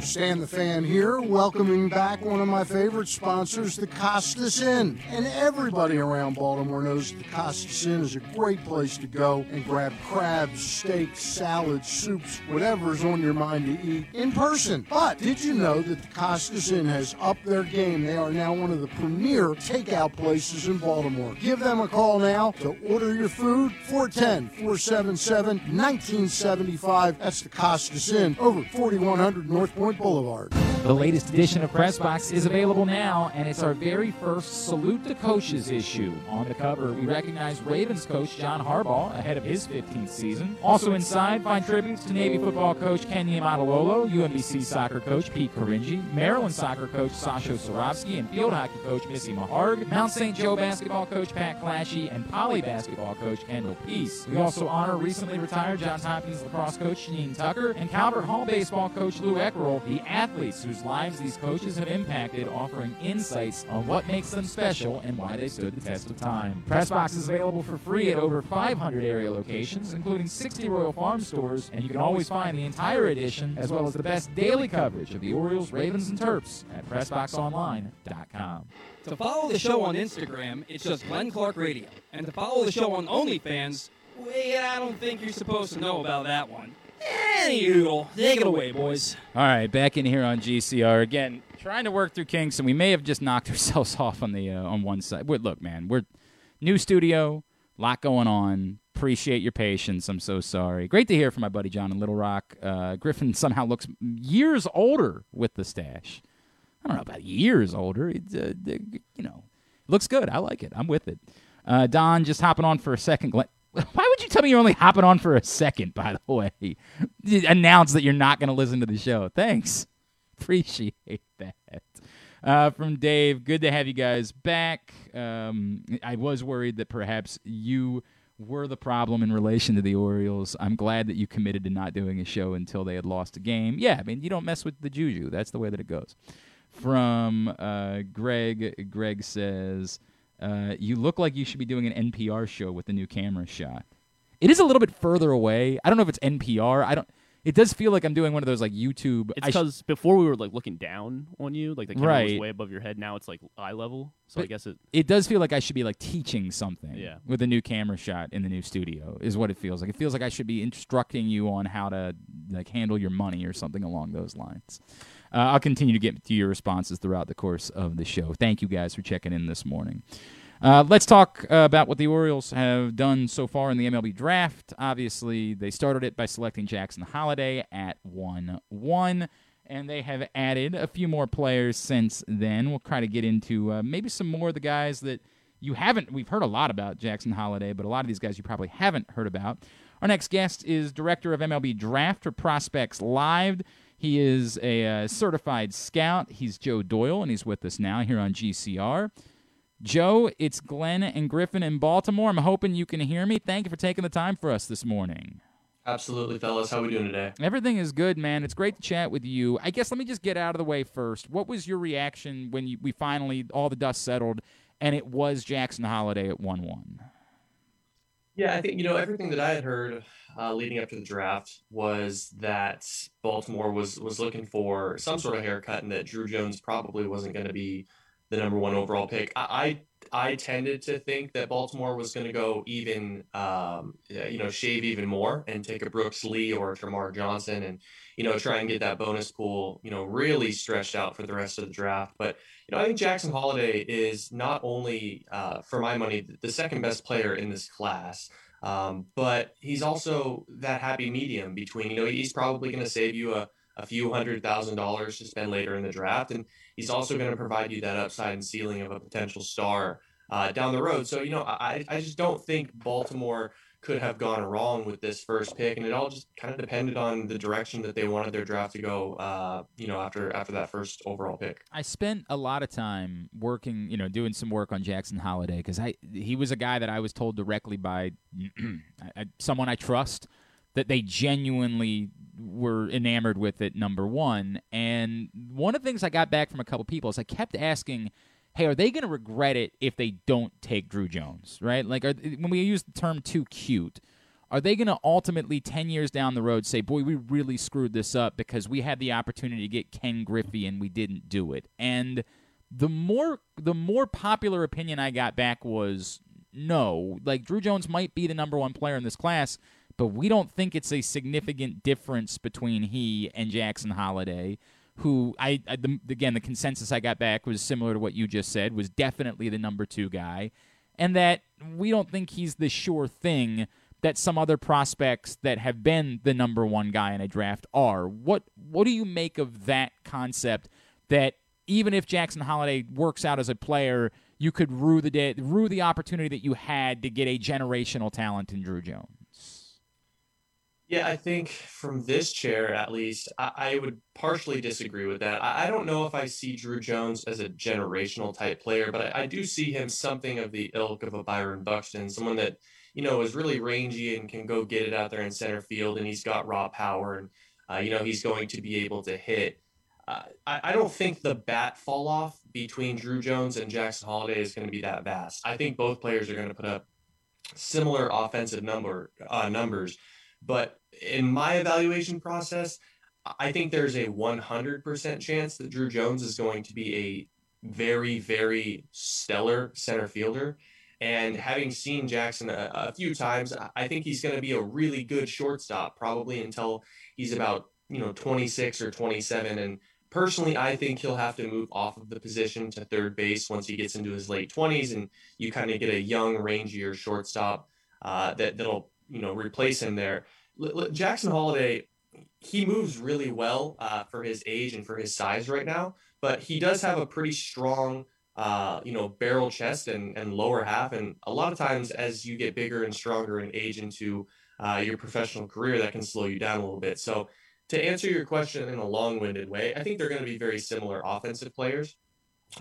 Stan the Fan here, welcoming back one of my favorite sponsors, the Costas Inn. And everybody around Baltimore knows the Costas Inn is a great place to go and grab crabs, steaks, salads, soups, whatever's on your mind to eat in person. But did you know that the Costas Inn has upped their game? They are now one of the premier takeout places in Baltimore. Give them a call now to order your food 410 477 1975. That's the Costas Inn over 4100 North Point Boulevard. The latest edition of Press Box is available now, and it's our very first Salute to Coaches issue. On the cover, we recognize Ravens coach John Harbaugh ahead of his 15th season. Also inside, find tributes to Navy football coach Kenny UMBC soccer coach Pete Caringi, Maryland soccer coach Sasho Cirovski, and field hockey coach Missy Meharg, Mount St. Joe basketball coach Pat Clatchey, and Poly basketball coach Kendall Peace. We also honor recently retired Johns Hopkins lacrosse coach Janine Tucker and Calvert Hall baseball coach Lou Eckerl, the athletes whose lives these coaches have impacted, offering insights on what makes them special and why they stood the test of time. Pressbox is available for free at over 500 area locations, including 60 Royal Farm stores, and you can always find the entire edition as well as the best daily coverage of the Orioles, Ravens, and Terps at PressBoxOnline.com. To follow the show on Instagram, it's just Glenn Clark Radio. And to follow the show on OnlyFans, wait, I don't think you're supposed to know about that one. Anywho, take it away, boys. All right, back in here on GCR again, trying to work through kinks, and we may have just knocked ourselves off on the uh, on one side. But look, man, we're new studio, lot going on. Appreciate your patience. I'm so sorry. Great to hear from my buddy John in Little Rock. Uh, Griffin somehow looks years older with the stash. I don't know about years older. It's, uh, you know, looks good. I like it. I'm with it. Uh, Don just hopping on for a second. Why would you tell me you're only hopping on for a second? By the way, announce that you're not going to listen to the show. Thanks, appreciate that. Uh, from Dave, good to have you guys back. Um, I was worried that perhaps you were the problem in relation to the Orioles. I'm glad that you committed to not doing a show until they had lost a game. Yeah, I mean you don't mess with the juju. That's the way that it goes. From uh, Greg, Greg says. Uh, you look like you should be doing an NPR show with the new camera shot. It is a little bit further away. I don't know if it's NPR. I don't. It does feel like I'm doing one of those like YouTube. It's I sh- because before we were like looking down on you, like the camera Right. was way above your head. Now it's like eye level. So I guess it. it does feel like I should be like teaching something Yeah. with a new camera shot in the new studio is what it feels like. It feels like I should be instructing you on how to like handle your money or something along those lines. Uh, I'll continue to get to your responses throughout the course of the show. Thank you guys for checking in this morning. Uh, let's talk uh, about what the Orioles have done so far in the MLB draft. Obviously, they started it by selecting Jackson Holliday at 1 1, and they have added a few more players since then. We'll try to get into uh, maybe some more of the guys that you haven't. We've heard a lot about Jackson Holliday, but a lot of these guys you probably haven't heard about. Our next guest is director of MLB Draft for Prospects Live. He is a uh, certified scout. He's Joe Doyle, and he's with us now here on GCR. Joe, it's Glenn and Griffin in Baltimore. I'm hoping you can hear me. Thank you for taking the time for us this morning. Absolutely, fellas. How we doing today? Everything is good, man. It's great to chat with you. I guess let me just get out of the way first. What was your reaction when you, we finally all the dust settled and it was Jackson Holliday at one one? Yeah, I think you know everything that I had heard uh, leading up to the draft was that Baltimore was was looking for some sort of haircut, and that Drew Jones probably wasn't going to be the number one overall pick. I I, I tended to think that Baltimore was going to go even, um, you know, shave even more and take a Brooks Lee or a Termarr Johnson, and you know try and get that bonus pool, you know, really stretched out for the rest of the draft. But you know, I think Jackson Holliday is not only, uh, for my money, the second best player in this class. Um, but he's also that happy medium between, you know, he's probably going to save you a, a few hundred thousand dollars to spend later in the draft. And he's also going to provide you that upside and ceiling of a potential star uh, down the road. So, you know, I, I just don't think Baltimore could have gone wrong with this first pick, and it all just kind of depended on the direction that they wanted their draft to go. Uh, you know, after after that first overall pick. I spent a lot of time working, you know, doing some work on Jackson Holliday because I he was a guy that I was told directly by someone I trust that they genuinely were enamored with it. Number one, and one of the things I got back from a couple people is I kept asking hey, are they going to regret it if they don't take Drew Jones, right? Like, are, when we use the term too cute, are they going to ultimately, 10 years down the road, say, boy, we really screwed this up because we had the opportunity to get Ken Griffey and we didn't do it? And the more the more popular opinion I got back was no. Like Drew Jones might be the number one player in this class, but we don't think it's a significant difference between he and Jackson Holliday who I, I the, again the consensus I got back was similar to what you just said was definitely the number two guy, and that we don't think he's the sure thing that some other prospects that have been the number one guy in a draft are. What what do you make of that concept that even if Jackson Holliday works out as a player, you could rue the day, rue the opportunity that you had to get a generational talent in Drew Jones? Yeah, I think from this chair, at least, I, I would partially disagree with that. I, I, don't know if I see Drew Jones as a generational type player, but I, I, do see him something of the ilk of a Byron Buxton, someone that, you know, is really rangy and can go get it out there in center field, and he's got raw power, and, uh, you know, he's going to be able to hit. Uh, I, don't think the bat fall off between Drew Jones and Jackson Holliday is going to be that vast. I think both players are going to put up similar offensive number uh, numbers but in my evaluation process, I think there's a 100% chance that Drew Jones is going to be a very, very stellar center fielder. And having seen Jackson a, a few times, I think he's going to be a really good shortstop, probably until he's about, you know, 26 or 27. And personally, I think he'll have to move off of the position to third base once he gets into his late 20s and you kind of get a young, rangier shortstop uh, that, that'll, you know, replace him there. Jackson Holliday, he moves really well uh, for his age and for his size right now, but he does have a pretty strong, uh, you know, barrel chest and, and lower half. And a lot of times, as you get bigger and stronger and age into uh, your professional career, that can slow you down a little bit. So, to answer your question in a long winded way, I think they're going to be very similar offensive players.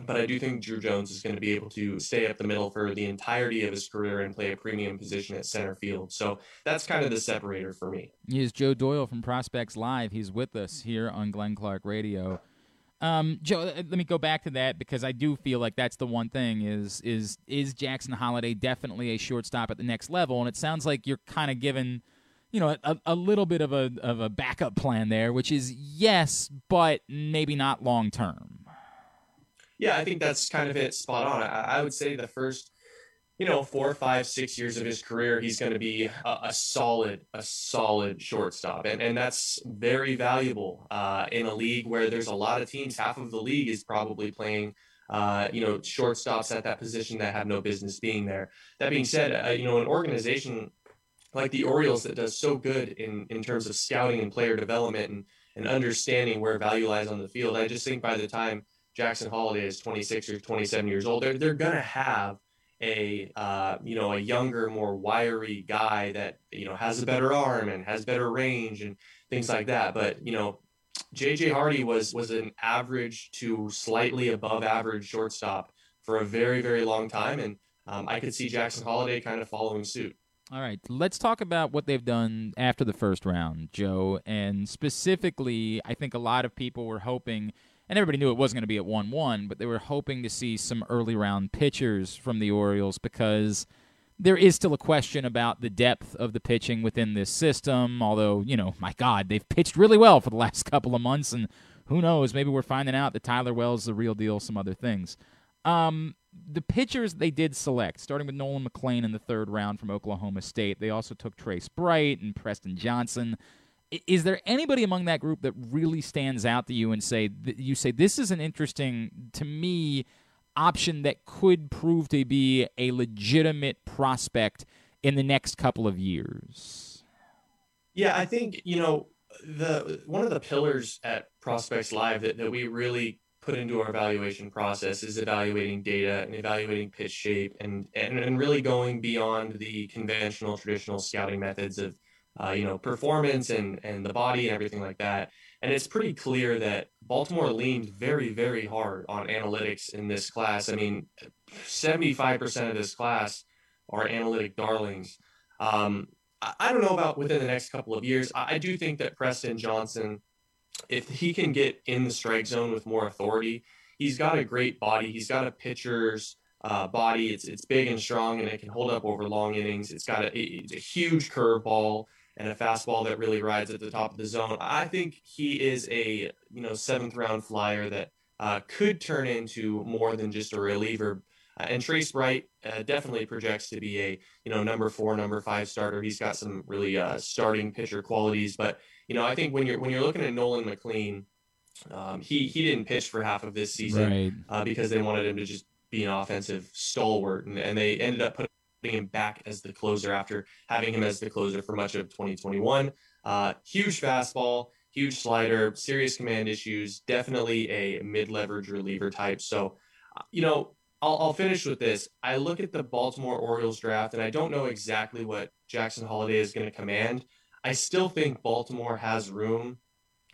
But I do think Drew Jones is going to be able to stay up the middle for the entirety of his career and play a premium position at center field. So that's kind of the separator for me. He is Joe Doyle from Prospects Live. He's with us here on Glenn Clark Radio. Um, Joe, uh, let me go back to that because I do feel like that's the one thing is is is Jackson Holliday definitely a shortstop at the next level, and it sounds like you're kind of given, you know, a, a little bit of a of a backup plan there, which is yes, but maybe not long term. Yeah, I think that's kind of it spot on. I, I would say the first, you know, four, five, six years of his career, he's going to be a, a, solid, a solid shortstop, and and that's very valuable uh, in a league where there's a lot of teams. Half of the league is probably playing. Uh, you know, shortstops at that position that have no business being there. That being said, uh, you know, an organization like the Orioles that does so good in, in terms of scouting and player development and, and understanding where value lies on the field. I just think by the time Jackson Holliday is 26 or 27 years old, they're, they're going to have a uh, you know a younger, more wiry guy that you know has a better arm and has better range and things like that. But you know, JJ Hardy was was an average to slightly above average shortstop for a very very long time, and um, I could see Jackson Holliday kind of following suit. All right, let's talk about what they've done after the first round, Joe. And specifically, I think a lot of people were hoping and everybody knew it wasn't going to be at 1 1, but they were hoping to see some early round pitchers from the Orioles because there is still a question about the depth of the pitching within this system. Although, you know, my God, they've pitched really well for the last couple of months, and who knows, maybe we're finding out that Tyler Wells is the real deal, some other things. Um, the pitchers they did select, starting with Nolan McLean in the third round from Oklahoma State. They also took Trace Bright and Preston Johnson is there anybody among that group that really stands out to you and say you say this is an interesting to me option that could prove to be a legitimate prospect in the next couple of years? Yeah, I think you know the one of the pillars at Prospects Live that, that we really put into our evaluation process is evaluating data and evaluating pitch shape and, and, and really going beyond the conventional traditional scouting methods of uh, you know performance and and the body and everything like that and it's pretty clear that baltimore leaned very very hard on analytics in this class i mean 75% of this class are analytic darlings um, I, I, don't know about within the next couple of years I, I do think that preston johnson if he can get in the strike zone with more authority, he's got a great body. He's got a pitcher's uh, body. It's it's big and strong, and it can hold up over long innings. It's got a, it's a huge curveball and a fastball that really rides at the top of the zone. I think he is a you know seventh round flyer that uh, could turn into more than just a reliever. Uh, and Trace Bright uh, definitely projects to be a you know number four, number five starter. He's got some really uh, starting pitcher qualities, but you know, I think when you're when you're looking at Nolan McLean, um, he he didn't pitch for half of this season right. uh, because they wanted him to just be an offensive stalwart, and, and they ended up putting him back as the closer after having him as the closer for much of 2021. Uh, huge fastball, huge slider, serious command issues, definitely a mid-leverage reliever type. So, uh, you know, I'll, I'll finish with this. I look at the Baltimore Orioles draft, and I don't know exactly what Jackson Holliday is going to command. I still think Baltimore has room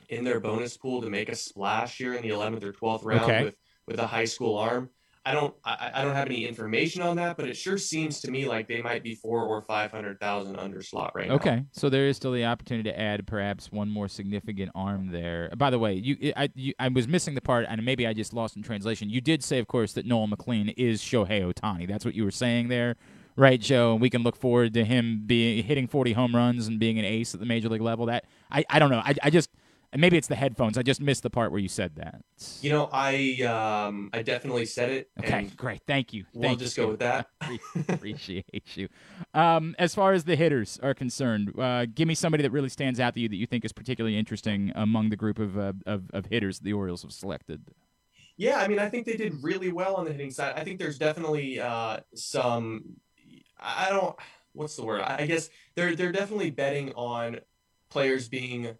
in their bonus pool to make a splash here in the 11th or 12th round okay. with with a high school arm. I don't I, I don't have any information on that, but it sure seems to me like they might be four or five hundred thousand under slot right okay. now. Okay, so there is still the opportunity to add perhaps one more significant arm there. By the way, you I you, I was missing the part, and maybe I just lost in translation. You did say, of course, that Noel McLean is Shohei Ohtani. That's what you were saying there right, Joe? And we can look forward to him being hitting 40 home runs and being an ace at the major league level. That I, I don't know. I, I just maybe it's the headphones. I just missed the part where you said that. You know, I um I definitely said it. Okay, great. Thank you. We'll Thank just you. go with that. Appreciate you. Um, as far as the hitters are concerned, uh, give me somebody that really stands out to you that you think is particularly interesting among the group of uh, of, of hitters the Orioles have selected. Yeah, I mean, I think they did really well on the hitting side. I think there's definitely uh, some I don't what's the word? I guess they're they're definitely betting on players being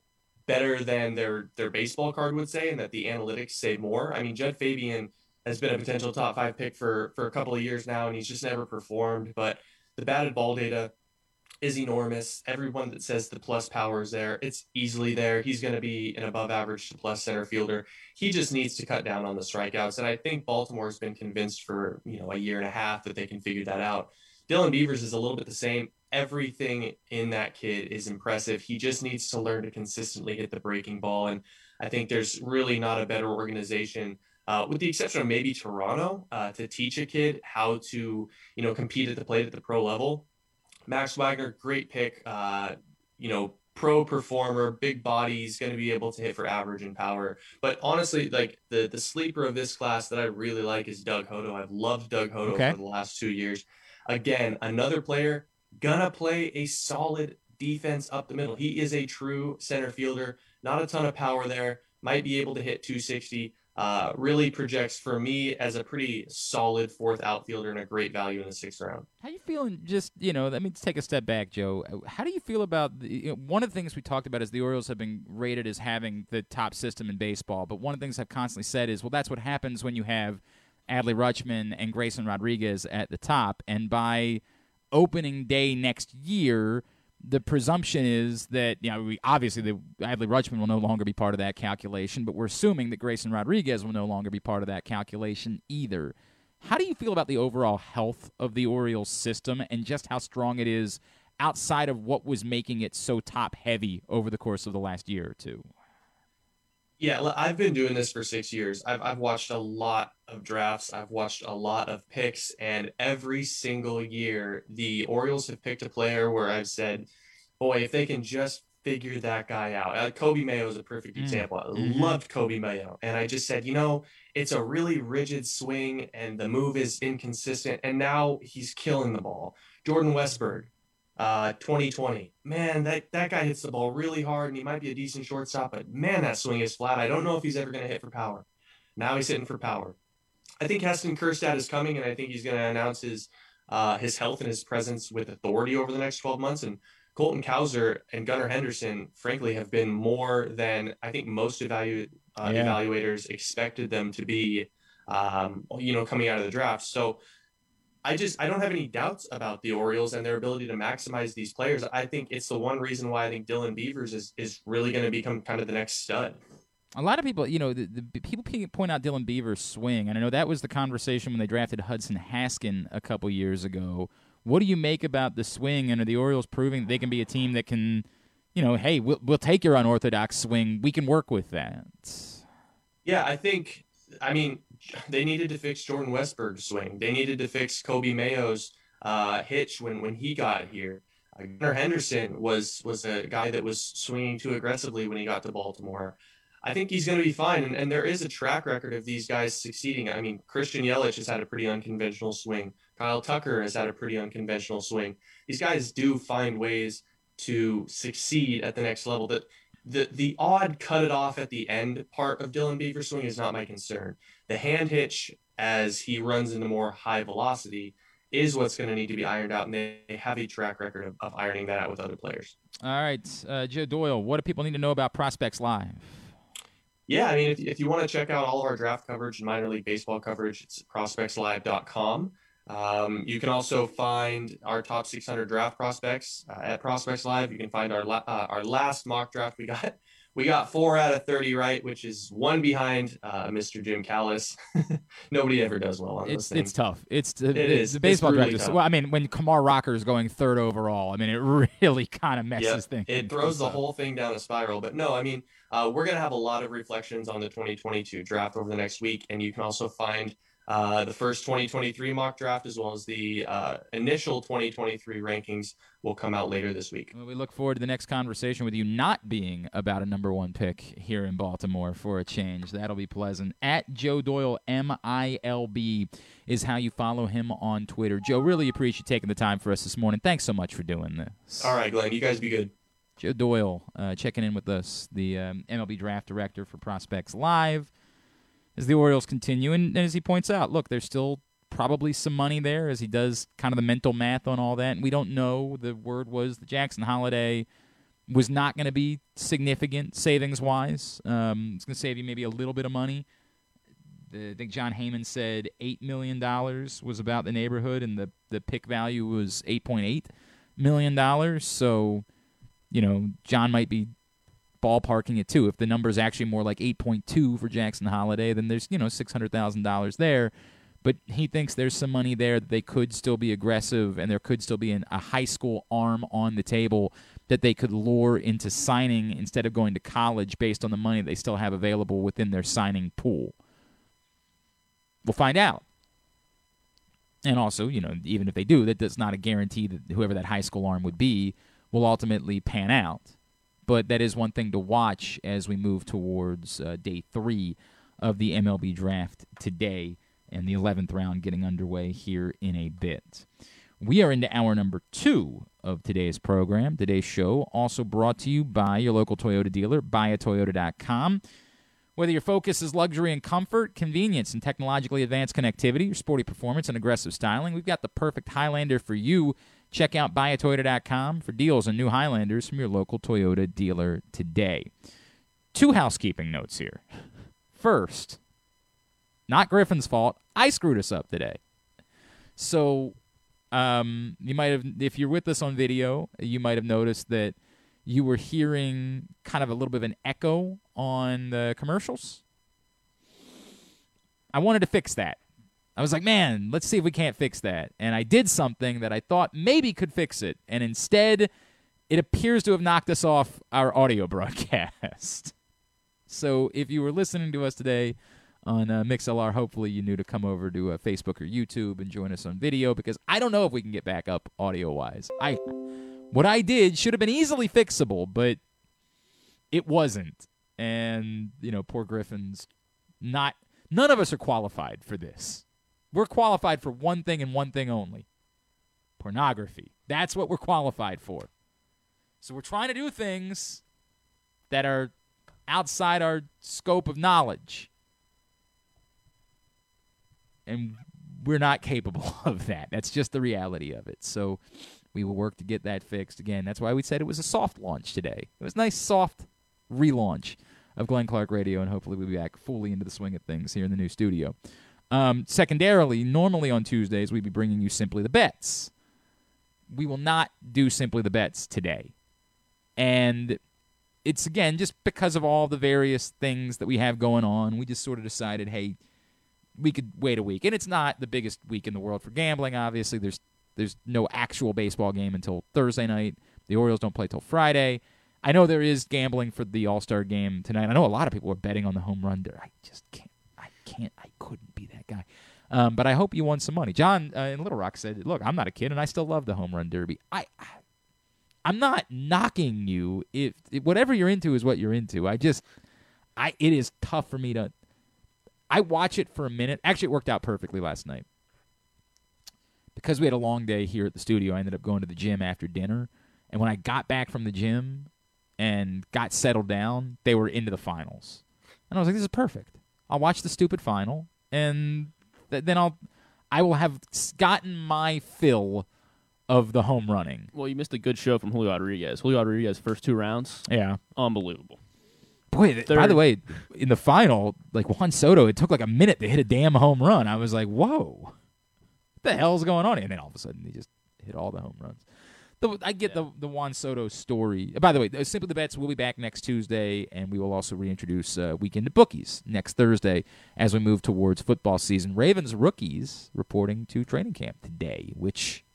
better than their their baseball card would say, and that the analytics say more. I mean, Jud Fabian has been a potential top five pick for for a couple of years now, and he's just never performed. But the batted ball data is enormous. Everyone that says the plus power is there, it's easily there. He's going to be an above average to plus center fielder. He just needs to cut down on the strikeouts, and I think Baltimore's been convinced for you know a year and a half that they can figure that out. Dylan Beavers is a little bit the same. Everything in that kid is impressive. He just needs to learn to consistently hit the breaking ball. And I think there's really not a better organization, uh, with the exception of maybe Toronto, uh, to teach a kid how to, you know, compete at the plate at the pro level. Max Wagner, great pick. Uh, you know, pro performer, big body. He's going to be able to hit for average and power. But honestly, like the the sleeper of this class that I really like is Doug Hodo. I've loved Doug Hodo Okay. for the last two years. Again, another player gonna play a solid defense up the middle. He is a true center fielder. Not a ton of power there. Might be able to hit 260. Uh, really projects for me as a pretty solid fourth outfielder and a great value in the sixth round. How you feeling? Just you know, let me take a step back, Joe. How do you feel about the, you know, one of the things we talked about is the Orioles have been rated as having the top system in baseball, but one of the things I've constantly said is, well, that's what happens when you have Adley Rutschman and Grayson Rodriguez at the top, and by opening day next year. The presumption is that you know we, obviously the Adley Rutschman will no longer be part of that calculation, but we're assuming that Grayson Rodriguez will no longer be part of that calculation either. How do you feel about the overall health of the Orioles system and just how strong it is outside of what was making it so top heavy over the course of the last year or two? Yeah, I've been doing this for six years. I've, I've watched a lot of drafts. I've watched a lot of picks, and every single year, the Orioles have picked a player where I've said, boy, if they can just figure that guy out. Uh, Coby Mayo is a perfect Mm. example. I Mhm. loved Coby Mayo. And I just said, you know, it's a really rigid swing, and the move is inconsistent. And now he's killing the ball. Jordan Westburg, uh, 2020. Man, that, that guy hits the ball really hard, and he might be a decent shortstop, but man, that swing is flat. I don't know if he's ever going to hit for power. Now he's hitting for power. I think Heston Kjerstad is coming, and I think he's going to announce his uh, his health and his presence with authority over the next 12 months. And Colton Cowser and Gunnar Henderson, frankly, have been more than I think most evalu- uh, Yeah. evaluators expected them to be, um, you know, coming out of the draft. So I just I don't have any doubts about the Orioles and their ability to maximize these players. I think it's the one reason why I think Dylan Beavers is is really going to become kind of the next stud. A lot of people, you know, the, the people point out Dylan Beaver's swing, and I know that was the conversation when they drafted Hudson Haskin a couple years ago. What do you make about the swing, and are the Orioles proving that they can be a team that can, you know, hey, we'll, we'll take your unorthodox swing, we can work with that. Yeah, I think. I mean, they needed to fix Jordan Westburg's swing. They needed to fix Coby Mayo's uh, hitch when when he got here. Uh, Gunnar Henderson was was a guy that was swinging too aggressively when he got to Baltimore. I think he's going to be fine, and, and there is a track record of these guys succeeding. I mean, Christian Yelich has had a pretty unconventional swing. Kyle Tucker has had a pretty unconventional swing. These guys do find ways to succeed at the next level. That the the odd cut it off at the end part of Dylan Beaver's swing is not my concern. The hand hitch as he runs into more high velocity is what's going to need to be ironed out, and they have a track record of, of ironing that out with other players. All right, uh, Joe Doyle, what do people need to know about Prospects Live? Yeah, I mean, if, if you want to check out all of our draft coverage and minor league baseball coverage, it's prospectslive.com. Um, you can also find our top 600 draft prospects uh, at Prospects Live. You can find our la- uh, our last mock draft we got. We got four out of 30 right, which is one behind uh, Mr. Jim Callis. Nobody ever does well on those It's things. it's tough. It's the, It the, the baseball draft. tough. Well, I mean, when Kumar Rocker is going third overall, I mean, it really kind of messes Yep. things. It throws the whole thing down a spiral. But no, I mean, uh, we're going to have a lot of reflections on the 2022 draft over the next week. And you can also find uh, the first 2023 mock draft as well as the uh, initial 2023 rankings will come out later this week. Well, we look forward to the next conversation with you not being about a number one pick here in Baltimore for a change. That'll be pleasant. At Joe Doyle, M I L B, is how you follow him on Twitter. Joe, really appreciate you taking the time for us this morning. Thanks so much for doing this. All right, Glenn, you guys be good. Joe Doyle uh, checking in with us, the um, MLB draft director for Prospects Live, as the Orioles continue. And, and as he points out, look, there's still probably some money there as he does kind of the mental math on all that. And we don't know. The word was the Jackson Holliday was not going to be significant savings wise. Um, it's going to save you maybe a little bit of money. The, I think Jon Heyman said $8 million was about the neighborhood, and the, the pick value was $8.8 million. So you know, John might be ballparking it too. If the number is actually more like 8.2 for Jackson Holliday, then there's, you know, $600,000 there. But he thinks there's some money there that they could still be aggressive and there could still be an, a high school arm on the table that they could lure into signing instead of going to college based on the money they still have available within their signing pool. We'll find out. And also, you know, even if they do, that does not a guarantee that whoever that high school arm would be will ultimately pan out. But that is one thing to watch as we move towards uh, day three of the MLB draft today and the 11th round getting underway here in a bit. We are into hour number two of today's program. Today's show also brought to you by your local Toyota dealer, buyatoyota.com. Whether your focus is luxury and comfort, convenience and technologically advanced connectivity, or sporty performance and aggressive styling, we've got the perfect Highlander for you. Check out buyatoyota.com for deals on new Highlanders from your local Toyota dealer today. Two housekeeping notes here. First, not Griffin's fault. I screwed us up today. So, um, you might have, if you're with us on video, you might have noticed that you were hearing kind of a little bit of an echo on the commercials. I wanted to fix that. I was like, man, let's see if we can't fix that. And I did something that I thought maybe could fix it. And instead, it appears to have knocked us off our audio broadcast. so if you were listening to us today on uh, MixLR, hopefully you knew to come over to uh, Facebook or YouTube and join us on video because I don't know if we can get back up audio wise. I what I did should have been easily fixable, but it wasn't. And, you know, poor Griffin's not none of us are qualified for this. We're qualified for one thing and one thing only. Pornography. That's what we're qualified for. So we're trying to do things that are outside our scope of knowledge. And we're not capable of that. That's just the reality of it. So we will work to get that fixed. Again, that's why we said it was a soft launch today. It was a nice, soft relaunch of Glenn Clark Radio, and hopefully we'll be back fully into the swing of things here in the new studio. Um, secondarily, normally on Tuesdays we'd be bringing you simply the bets. We will not do simply the bets today, and it's again just because of all the various things that we have going on. We just sort of decided, hey, we could wait a week, and it's not the biggest week in the world for gambling. Obviously, there's there's no actual baseball game until Thursday night. The Orioles don't play till Friday. I know there is gambling for the All Star game tonight. I know a lot of people are betting on the home run. I just can't. I can't. I couldn't be that guy. Um, but I hope you won some money. John uh, in Little Rock said, "Look, I'm not a kid, and I still love the home run derby. I, I I'm not knocking you. If, if whatever you're into is what you're into, I just, I it is tough for me to. I watch it for a minute. Actually, it worked out perfectly last night because we had a long day here at the studio. I ended up going to the gym after dinner, and when I got back from the gym and got settled down, they were into the finals, and I was like, "This is perfect. I'll watch the stupid final, and th- then I'll, I will have gotten my fill." of the home running. Well, you missed a good show from Julio Rodriguez. Julio Rodriguez first two rounds, Yeah. unbelievable. Boy, th- by the way, in the final, like Juan Soto, it took like a minute to hit a damn home run. I was like, whoa, what the hell's going on? And then all of a sudden, he just hit all the home runs. The, I get the the Juan Soto story. By the way, Simply the Bets will be back next Tuesday, and we will also reintroduce uh, Weekend Bookies next Thursday as we move towards football season. Ravens rookies reporting to training camp today, which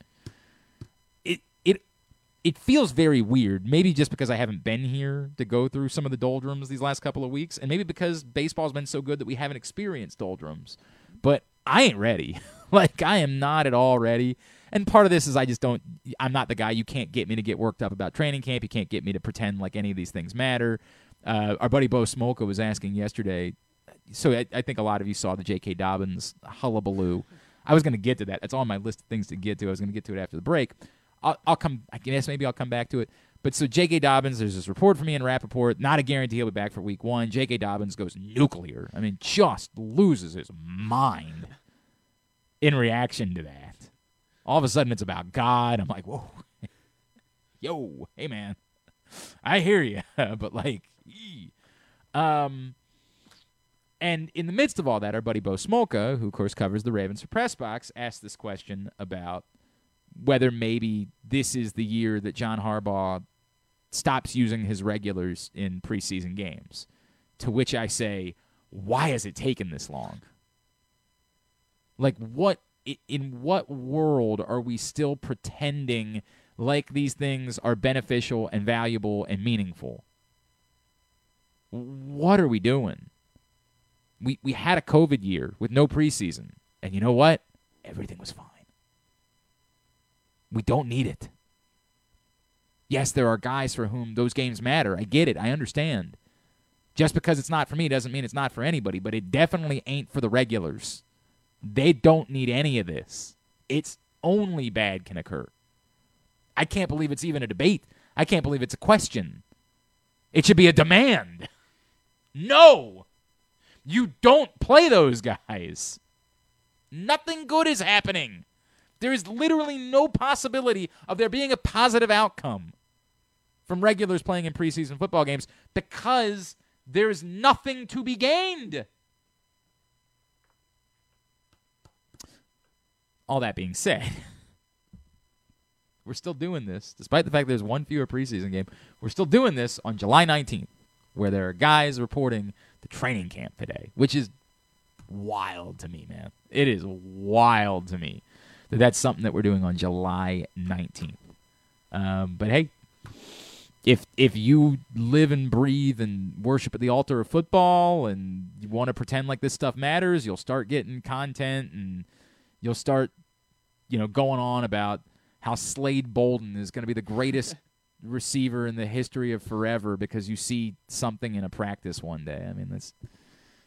it feels very weird. Maybe just because I haven't been here to go through some of the doldrums these last couple of weeks, and maybe because baseball's been so good that we haven't experienced doldrums. But I ain't ready. like I am not at all ready. And part of this is I just don't. I'm not the guy. You can't get me to get worked up about training camp. You can't get me to pretend like any of these things matter. Uh, our buddy Bo Smolka was asking yesterday. So I, I think a lot of you saw the J.K. Dobbins hullabaloo. I was going to get to that. That's on my list of things to get to. I was going to get to it after the break. I'll, I'll come. I guess maybe I'll come back to it. But so J.K. Dobbins, there's this report from me in Rapoport. Not a guarantee he'll be back for Week One. J.K. Dobbins goes nuclear. I mean, just loses his mind in reaction to that. All of a sudden, it's about God. I'm like, whoa, yo, hey man, I hear you, but like, ee. um, and in the midst of all that, our buddy Bo Smolka, who of course covers the Ravens for Press Box, asked this question about whether maybe this is the year that John Harbaugh stops using his regulars in preseason games. To which I say, why has it taken this long? Like, what in what world are we still pretending like these things are beneficial and valuable and meaningful? What are we doing? We we had a COVID year with no preseason, and you know what? Everything was fine. We don't need it. Yes, there are guys for whom those games matter. I get it. I understand. Just because it's not for me doesn't mean it's not for anybody, but it definitely ain't for the regulars. They don't need any of this. It's only bad can occur. I can't believe it's even a debate. I can't believe it's a question. It should be a demand. No! You don't play those guys. Nothing good is happening. There is literally no possibility of there being a positive outcome from regulars playing in preseason football games because there's nothing to be gained. All that being said, we're still doing this, despite the fact there's one fewer preseason game. We're still doing this on July 19th, where there are guys reporting the training camp today, which is wild to me, man. It is wild to me that that's something that we're doing on July 19th. Um, but hey, if if you live and breathe and worship at the altar of football and you want to pretend like this stuff matters, you'll start getting content and you'll start you know going on about how Slade Bolden is going to be the greatest receiver in the history of forever because you see something in a practice one day. I mean, that's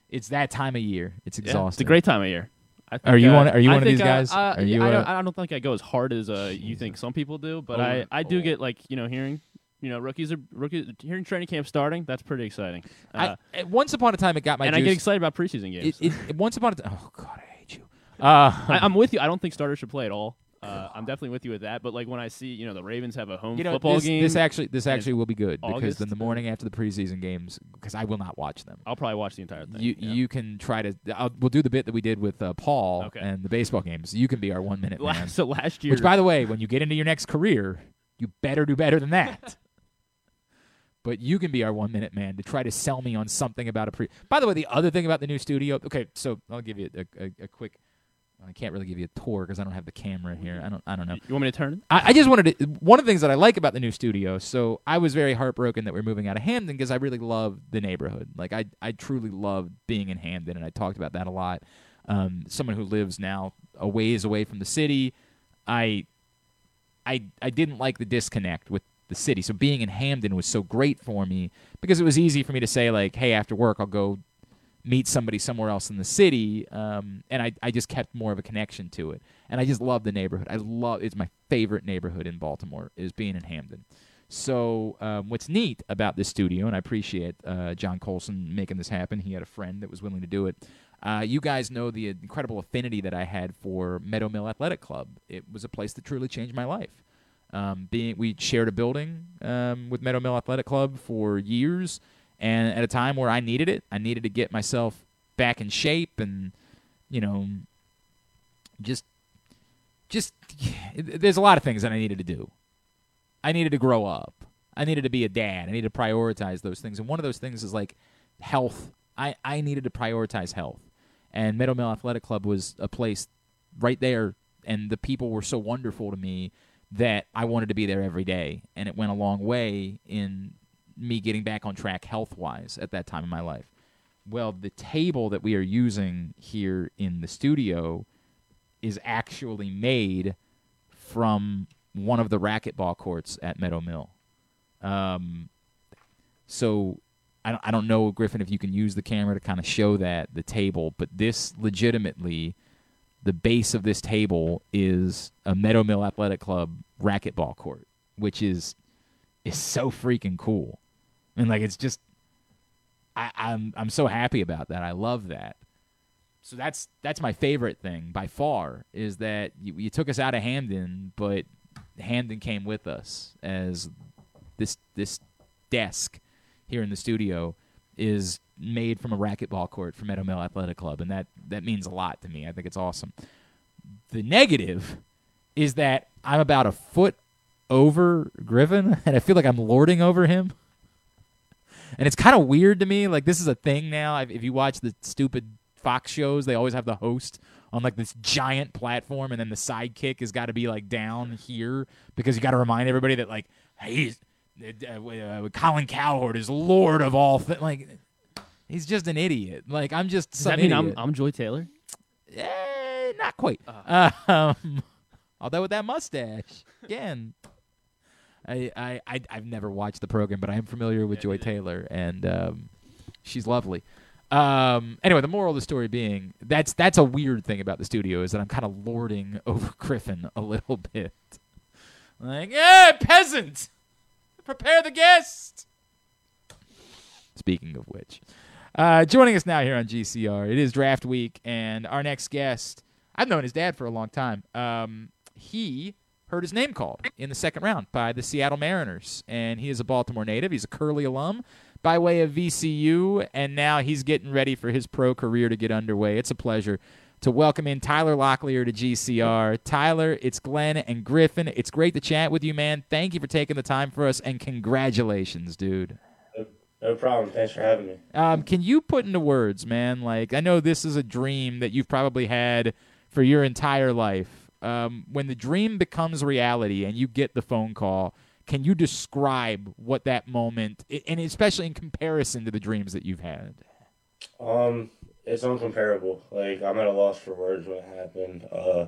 it's that time of year. It's Yeah, exhausting. it's a great time of year. I think, Are you uh, one- are you I one of these uh, guys? Uh, Are you, I, uh, don't, I don't think I go as hard as uh, you think some people do, but I, Oh, I do get like you know hearing you know rookies are rookies hearing training camp starting. That's pretty exciting. Uh, I, once upon a time, it got my and I get excited about preseason games. It, it, once upon a time, oh god, I hate you. Uh, I, I'm with you. I don't think starters should play at all. Uh, I'm definitely with you with that. But like when I see, you know, the Ravens have a home You know, football this, game. this actually this actually will be good because August, then the morning after the preseason games, because I will not watch them. I'll probably watch the entire thing. You yeah. you can try to. I'll, we'll do the bit that we did with uh, Paul Okay. and the baseball games. You can be our one minute man. so last year, Which, by the way, when you get into your next career, you better do better than that. but you can be our one minute man to try to sell me on something about a pre. By the way, the other thing about the new studio. Okay, so I'll give you a, a, a quick. I can't really give you a tour because I don't have the camera here. I don't. I don't know. you want me to turn? I, I just wanted to. One of the things that I like about the new studio. So I was very heartbroken that we're moving out of Hampden because I really love the neighborhood. Like I, I truly love being in Hampden, and I talked about that a lot. Um, someone who lives now a ways away from the city, I, I, I didn't like the disconnect with the city. So being in Hampden was so great for me because it was easy for me to say like, hey, after work I'll go meet somebody somewhere else in the city, um, and I, I just kept more of a connection to it. And I just love the neighborhood. I love it's my favorite neighborhood in Baltimore is being in Hampden. So um, what's neat about this studio, and I appreciate uh, John Colson making this happen. He had a friend that was willing to do it. Uh, you guys know the incredible affinity that I had for Meadow Mill Athletic Club. It was a place that truly changed my life. Um, being we shared a building um, with Meadow Mill Athletic Club for years, and at a time where I needed it, I needed to get myself back in shape, and you know, just, just there's a lot of things that I needed to do. I needed to grow up. I needed to be a dad. I needed to prioritize those things, and one of those things is like health. I I needed to prioritize health, and Meadow Mill Athletic Club was a place right there, and the people were so wonderful to me that I wanted to be there every day, and it went a long way in me getting back on track health wise at that time in my life. Well, the table that we are using here in the studio is actually made from one of the racquetball courts at Meadow Mill. Um, so I don't, I don't know, Griffin, if you can use the camera to kind of show that the table, but this legitimately, the base of this table is a Meadow Mill Athletic Club racquetball court, which is is so freaking cool. And like it's just I, I'm I'm so happy about that. I love that. So that's that's my favorite thing by far is that you, you took us out of Hampden, but Hampden came with us as this this desk here in the studio is made from a racquetball court from Meadow Mill Athletic Club, and that that means a lot to me. I think it's awesome. The negative is that I'm about a foot over Griffin, and I feel like I'm lording over him. And it's kind of weird to me. Like this is a thing now. If if you watch the stupid Fox shows, they always have the host on like this giant platform, and then the sidekick has got to be like down here because you got to remind everybody that like he's uh, uh, Colin Cowherd is Lord of all things. Like he's just an idiot. Like I'm just Does some that mean I'm. I'm Joy Taylor? Eh, not quite. Uh-huh. Um, although with that mustache, again, I, I, I I've never watched the program, but I am familiar with Joy Taylor, and um, she's lovely. Um, anyway, the moral of the story being that's that's a weird thing about the studio is that I'm kind of lording over Griffin a little bit. Like, yeah, peasant, prepare the guest. Speaking of which, uh, joining us now here on GCR, it is draft week, and our next guest, I've known his dad for a long time. Um, he heard his name called in the second round by the Seattle Mariners, and he is a Baltimore native. He's a Curley alum by way of VCU, and now he's getting ready for his pro career to get underway. It's a pleasure to welcome in Tyler Locklear to GCR. Tyler, it's Glenn and Griffin. It's great to chat with you, man. Thank you for taking the time for us, and congratulations, dude. No problem. Thanks for having me. Um, can you put into words, man? Like I know this is a dream that you've probably had for your entire life. Um, when the dream becomes reality and you get the phone call, can you describe what that moment, and especially in comparison to the dreams that you've had? Um, it's uncomparable. Like I'm at a loss for words when it happened. Uh,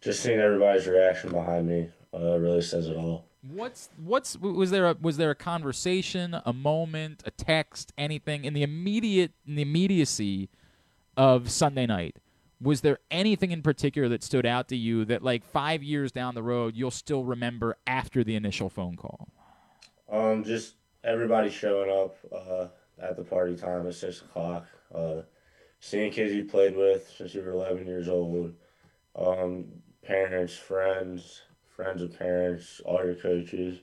just seeing everybody's reaction behind me uh, really says it all. What's what's was there a was there a conversation, a moment, a text, anything in the immediate in the immediacy of Sunday night? Was there anything in particular that stood out to you that like 5 years down the road you'll still remember after the initial phone call? Um, just everybody showing up uh, at the party time at six o'clock. Uh, seeing kids you played with since you were eleven years old. Um, parents, friends, friends of parents, all your coaches,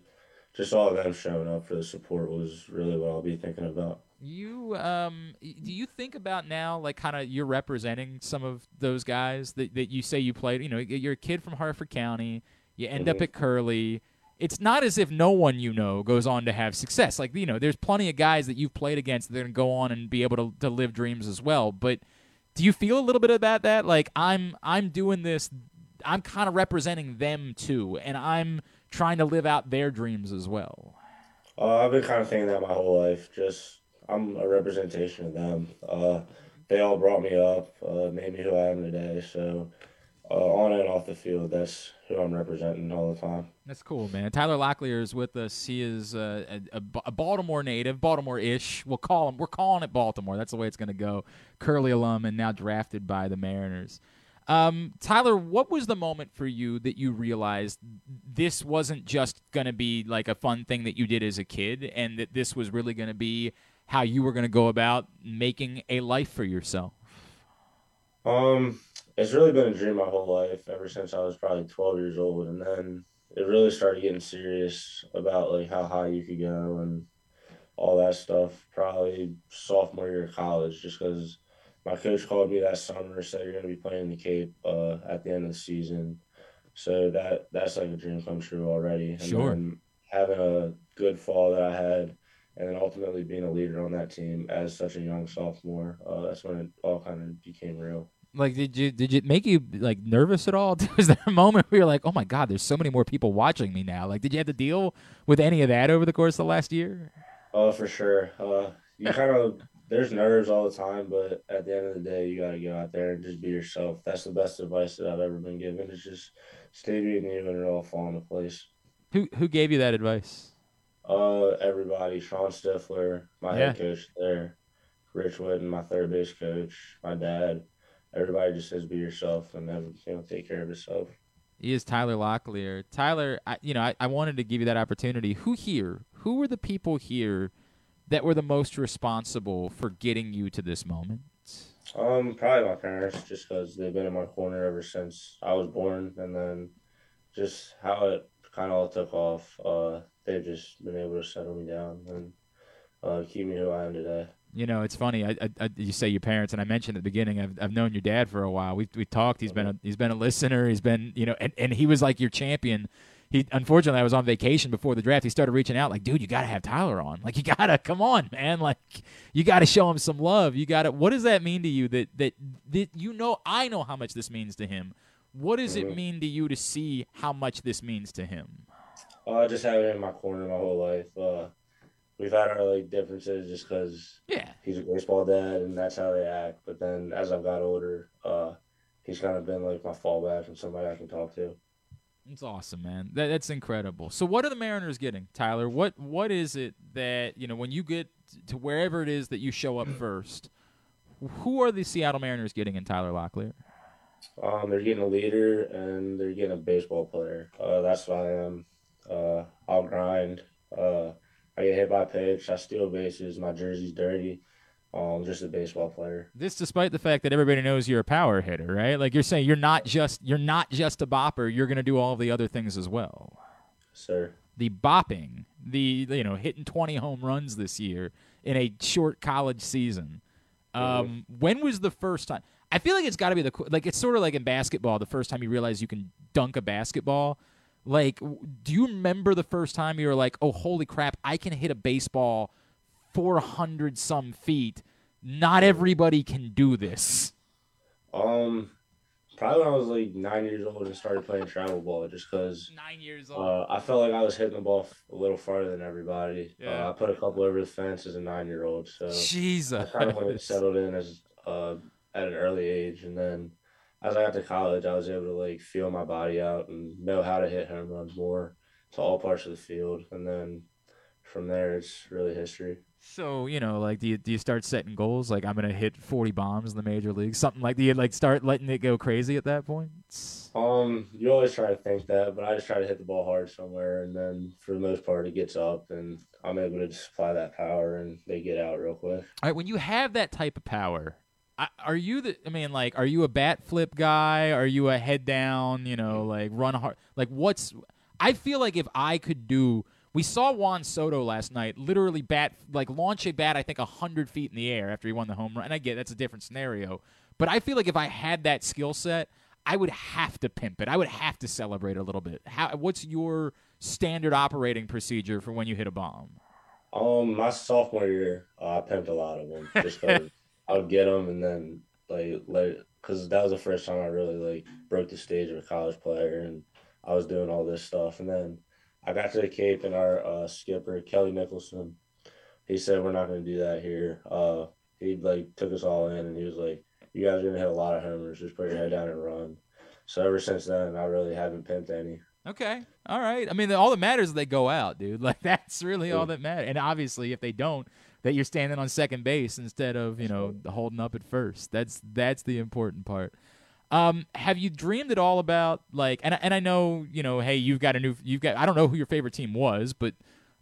just all of them showing up for the support was really what I'll be thinking about. You um, do you think about now, like kind of you're representing some of those guys that, that you say you played? You know, you're a kid from Harford County. You end up Mhm. at Curley. It's not as if no one you know goes on to have success. Like you know, there's plenty of guys that you've played against that are gonna go on and be able to, to live dreams as well. But do you feel a little bit about that? Like I'm I'm doing this. I'm kind of representing them too, and I'm trying to live out their dreams as well. Uh, I've been kind of thinking that my whole life. Just I'm a representation of them. Uh, they all brought me up, uh, made me who I am today. So uh, on and off the field, that's who I'm representing all the time. That's cool, man. Tyler Locklear is with us. He is uh, a, a, a Baltimore native, Baltimore-ish. We'll call him. We're calling it Baltimore. That's the way it's going to go. Curley alum and now drafted by the Mariners. Um, Tyler, what was the moment for you that you realized this wasn't just going to be like a fun thing that you did as a kid, and that this was really going to be how you were going to go about making a life for yourself? Um, it's really been a dream my whole life, ever since I was probably 12 years old, and then it really started getting serious about like how high you could go and all that stuff. Probably sophomore year of college, just because my coach called me that summer, said you're gonna be playing the Cape uh, at the end of the season. So that that's like a dream come true already. And Sure. having a good fall that I had, and then ultimately being a leader on that team as such a young sophomore, uh, that's when it all kind of became real. Like, did you did it make you like nervous at all? Was there a moment where you're like, "Oh my God, there's so many more people watching me now"? Like, did you have to deal with any of that over the course of the last year? Oh, for sure. Uh, you kind of there's nerves all the time, but at the end of the day, you got to go out there and just be yourself. That's the best advice that I've ever been given. Is just stay being you, and it'll all fall into place. Who who gave you that advice? Uh, everybody, Shawn Stiffler, my head coach there, Rich Witten, my third base coach, my dad. Everybody just says be yourself and then you know take care of yourself. He is Tyler Locklear. Tyler, I, you know, I, I wanted to give you that opportunity. Who here? Who were the people here that were the most responsible for getting you to this moment? Um, probably my parents, just because they've been in my corner ever since I was born, and then just how it kind of all took off. Uh, they've just been able to settle me down and uh, keep me who I am today. You know, it's funny. I, I, I you say your parents, and I mentioned at the beginning. I've, I've known your dad for a while. We've we talked. He's been a he's been a listener. He's been you know, and, and he was like your champion. He unfortunately I was on vacation before the draft. He started reaching out like, dude, you got to have Tyler on. Like you gotta come on, man. Like you got to show him some love. You got to. What does that mean to you? That that that you know, I know how much this means to him. What does it Mhm. mean to you to see how much this means to him? Uh, just having him in my corner my whole life. Uh, we've had our like differences just because yeah, he's a baseball dad and that's how they act. But then as I've got older, uh, he's kind of been like my fallback and somebody I can talk to. It's awesome, man. That, that's incredible. So, what are the Mariners getting, Tyler? What what is it that you know when you get to wherever it is that you show up first? Who are the Seattle Mariners getting in Tyler Locklear? Um, they're getting a leader and they're getting a baseball player. Uh, that's what I am. Uh, I'll grind. Uh, I get hit by pitch. I steal bases. My jersey's dirty. Um, just a baseball player. This, despite the fact that everybody knows you're a power hitter, right? Like you're saying, you're not just you're not just a bopper. You're going to do all the other things as well. Sir. The bopping, the you know hitting 20 home runs this year in a short college season. Um, When was the first time? I feel like it's got to be the like it's sort of like in basketball. The first time you realize you can dunk a basketball. Like, do you remember the first time you were like, "Oh, holy crap! I can hit a baseball 400 some feet. Not everybody can do this." Um, probably when I was like nine years old and started playing travel ball, just because nine years old. Uh, I felt like I was hitting the ball f- a little farther than everybody. Yeah. Uh, I put a couple over the fence as a nine year old, so Jesus. I kind of when settled in as uh at an early age, and then as I got to college, I was able to like feel my body out and know how to hit home runs more to all parts of the field, and then from there it's really history. So you know, like, do you do you start setting goals? Like, I'm gonna hit 40 bombs in the major leagues, something like. Do you like start letting it go crazy at that point? Um, you always try to think that, but I just try to hit the ball hard somewhere, and then for the most part, it gets up, and I'm able to supply that power, and they get out real quick. All right, when you have that type of power, I, are you the? I mean, like, are you a bat flip guy? Are you a head down? You know, like run hard. Like, what's? I feel like if I could do, we saw Juan Soto last night, literally bat like launch a bat. I think hundred feet in the air after he won the home run. And I get that's a different scenario, but I feel like if I had that skill set, I would have to pimp it. I would have to celebrate a little bit. How? What's your standard operating procedure for when you hit a bomb? Um, my sophomore year, uh, I pimped a lot of them just because I would get them and then like let because that was the first time I really like broke the stage of a college player and I was doing all this stuff and then I got to the Cape and our uh, skipper Kelly Nicholson, he said we're not going to do that here. Uh, he like took us all in and he was like, "You guys are going to hit a lot of homers. Just put your head down and run." So ever since then, I really haven't pimped any. Okay. All right. I mean, all that matters is they go out, dude. Like that's really all that matters. And obviously, if they don't, that you're standing on second base instead of you know holding up at first. That's that's the important part. Um, have you dreamed at all about like and and I know you know hey you've got a new you've got I don't know who your favorite team was but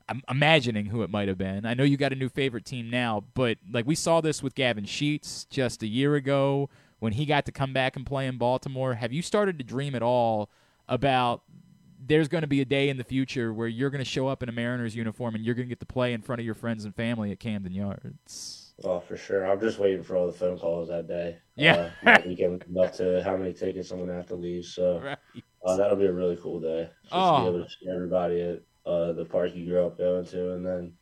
I'm imagining who it might have been. I know you got a new favorite team now, but like we saw this with Gavin Sheets just a year ago when he got to come back and play in Baltimore. Have you started to dream at all about there's going to be a day in the future where you're going to show up in a Mariners uniform and you're going to get to play in front of your friends and family at Camden Yards? Oh, for sure. I'm just waiting for all the phone calls that day. Yeah. Uh, we can up to how many tickets I'm going to have to leave. So right. uh, that'll be a really cool day. Just oh. to be able to see everybody at uh, the park you grew up going to and then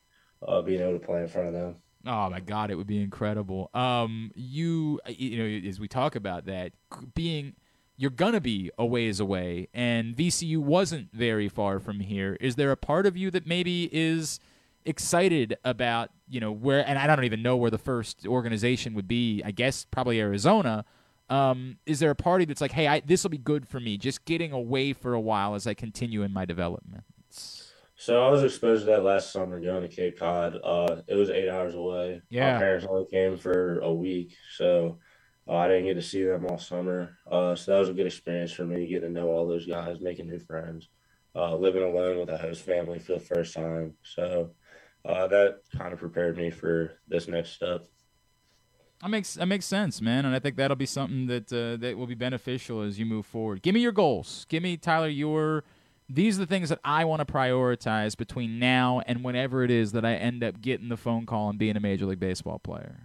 uh, being able to play in front of them. Oh my God, it would be incredible. Um, you, you know, as we talk about that, being you're gonna be a ways away, and VCU wasn't very far from here. Is there a part of you that maybe is excited about, you know, where? And I don't even know where the first organization would be. I guess probably Arizona. Um, is there a party that's like, hey, this will be good for me, just getting away for a while as I continue in my development? So I was exposed to that last summer going to Cape Cod. Uh, it was eight hours away. Yeah. My parents only came for a week, so uh, I didn't get to see them all summer. Uh, so that was a good experience for me, getting to know all those guys, making new friends, uh, living alone with a host family for the first time. So uh, that kind of prepared me for this next step. That makes that makes sense, man, and I think that'll be something that uh, that will be beneficial as you move forward. Give me your goals. Give me Tyler your these are the things that I want to prioritize between now and whenever it is that I end up getting the phone call and being a major league baseball player.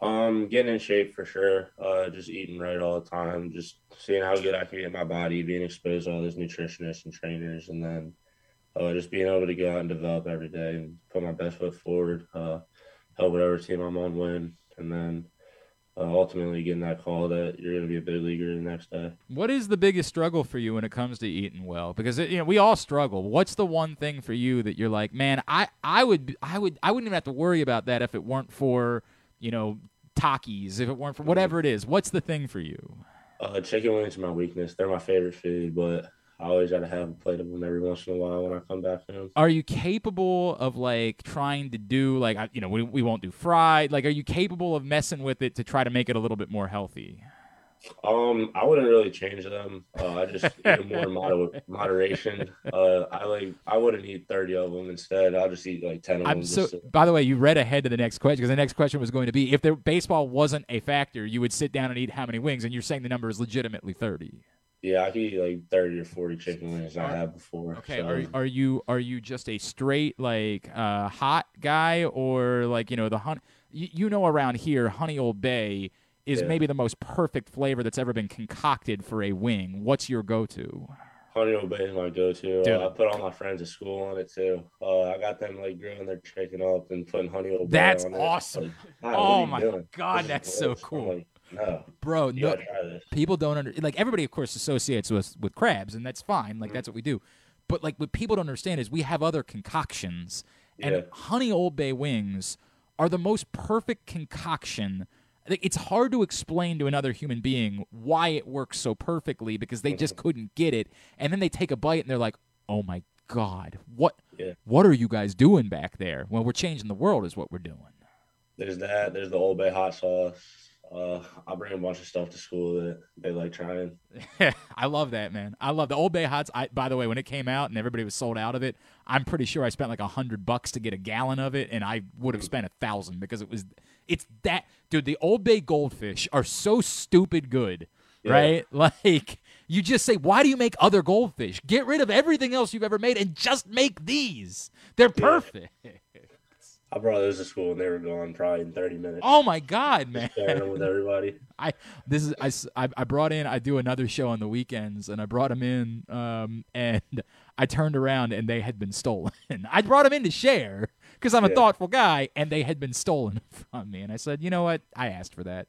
Um, getting in shape for sure. Uh, just eating right all the time. Just seeing how good I can get my body, being exposed to all those nutritionists and trainers, and then uh, just being able to go out and develop every day and put my best foot forward. Uh, help whatever team I'm on win, and then uh, ultimately getting that call that you're going to be a big leaguer the next day. What is the biggest struggle for you when it comes to eating well? Because it, you know we all struggle. What's the one thing for you that you're like, man, I I would I would I wouldn't even have to worry about that if it weren't for you know Takis, if it weren't for whatever it is. What's the thing for you? Uh, chicken wings are my weakness. They're my favorite food, but I always got to have a plate of them every once in a while when I come back home. Are you capable of like trying to do like you know we we won't do fried? Like, are you capable of messing with it to try to make it a little bit more healthy? Um, I wouldn't really change them. Uh, I just eat them more in moder- moderation. Uh, I like I wouldn't eat thirty of them. Instead, I'll just eat like ten of I'm them. so. to- By the way, you read ahead to the next question because the next question was going to be if the baseball wasn't a factor, you would sit down and eat how many wings? And you're saying the number is legitimately thirty. yeah, I could eat like thirty or forty chicken wings I had before. Okay, so- are, are you are you just a straight like uh, hot guy or like you know the honey? You, you know around here, Honey Old Bay is Yeah. maybe the most perfect flavor that's ever been concocted for a wing. What's your go-to? Honey Old Bay is my go-to. Uh, I put all my friends at school on it too. Uh, I got them like grilling their chicken up and putting Honey Old Bay That's on it. awesome. Like, Oh my doing? God, that's so gross." Cool. like, no, Bro, no, people don't under like everybody, of course, associates us with crabs, and that's fine. Mm-hmm. Like that's what we do. But like what people don't understand is we have other concoctions, and Yeah. Honey Old Bay wings are the most perfect concoction. It's hard to explain to another human being why it works so perfectly because they Mm-hmm. just couldn't get it, and then they take a bite and they're like, "Oh my god, what Yeah. what are you guys doing back there?" Well, we're changing the world, is what we're doing. There's that. There's the Old Bay hot sauce. Uh, I bring a bunch of stuff to school that they like trying. I love that, man. I love the Old Bay Hots. I, by the way, when it came out and everybody was sold out of it, I'm pretty sure I spent like a hundred bucks to get a gallon of it, and I would have spent a thousand because it was. It's that, dude. The Old Bay goldfish are so stupid good, Yeah. right? Like you just say, why do you make other goldfish? Get rid of everything else you've ever made and just make these. They're perfect. I brought those to school and they were gone probably in 30 minutes. Oh my god, man! Sharing them with everybody. I this is I I, brought in I do another show on the weekends and I brought them in um and I turned around and they had been stolen. I brought them in to share because I'm a Yeah. thoughtful guy and they had been stolen from me and I said you know what I asked for that.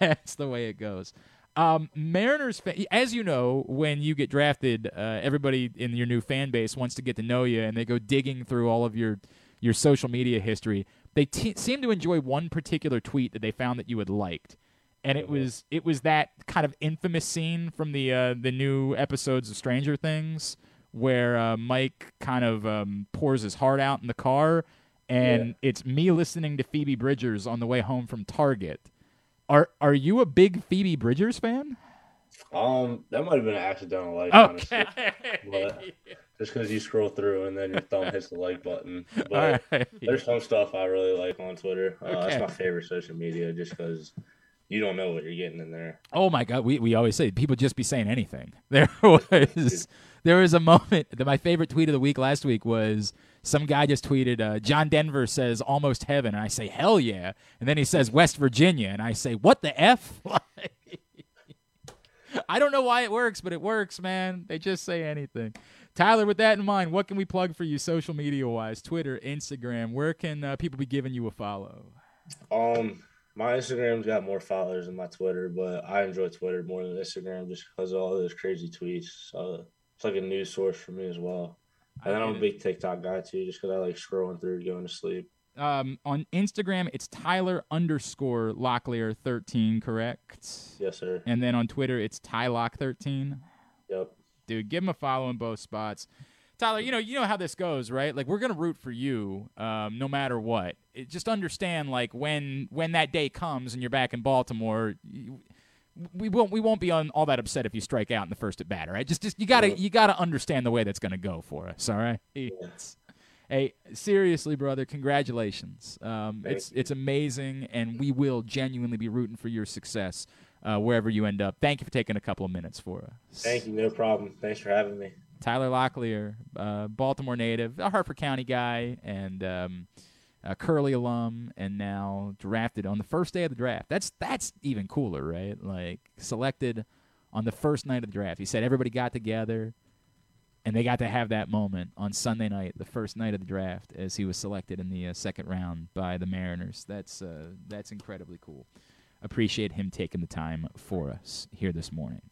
That's the way it goes. Um, Mariners, as you know, when you get drafted, uh, everybody in your new fan base wants to get to know you, and they go digging through all of your your social media history. They t- seem to enjoy one particular tweet that they found that you had liked, and it was it was that kind of infamous scene from the uh, the new episodes of Stranger Things where uh, Mike kind of um, pours his heart out in the car, and it's me listening to Phoebe Bridgers on the way home from Target. Are are you a big Phoebe Bridgers fan? Um, that might have been an accidental like, Okay. honestly. But just because you scroll through and then your thumb hits the like button. But right. there's some stuff I really like on Twitter. Uh, Okay. That's my favorite social media just because you don't know what you're getting in there. Oh my God, we, we always say people just be saying anything. There was there was a moment that my favorite tweet of the week last week was some guy just tweeted uh, John Denver says almost heaven and I say hell yeah and then he says West Virginia and I say what the f I don't know why it works but it works man they just say anything. Tyler, with that in mind, what can we plug for you social media wise? Twitter, Instagram. Where can uh, people be giving you a follow? Um, my Instagram's got more followers than my Twitter, but I enjoy Twitter more than Instagram just because of all those crazy tweets. It's like a news source for me as well. And then I'm a big TikTok guy too, just because I like scrolling through going to sleep. Um, on Instagram, it's Tyler underscore Locklear thirteen, correct? Yes, sir. And then on Twitter, it's Tylock thirteen. Yep. Dude, give him a follow in both spots. Tyler, you know you know how this goes, right? Like we're gonna root for you, um, no matter what. It, just understand, like when when that day comes and you're back in Baltimore, you, we won't we won't be on all that upset if you strike out in the first at bat, all right? Just just you gotta you gotta understand the way that's gonna go for us, all right? Hey, seriously, brother, congratulations. Um, it's it's amazing, and we will genuinely be rooting for your success uh, wherever you end up. Thank you for taking a couple of minutes for us. Thank you. No problem. Thanks for having me. Tyler Locklear, uh, Baltimore native, a Harford County guy, and um, a Curley alum, and now drafted on the first day of the draft. That's that's even cooler, right? Like selected on the first night of the draft. He said everybody got together, and they got to have that moment on Sunday night, the first night of the draft, as he was selected in the uh, second round by the Mariners. That's uh, that's incredibly cool. Appreciate him taking the time for us here this morning.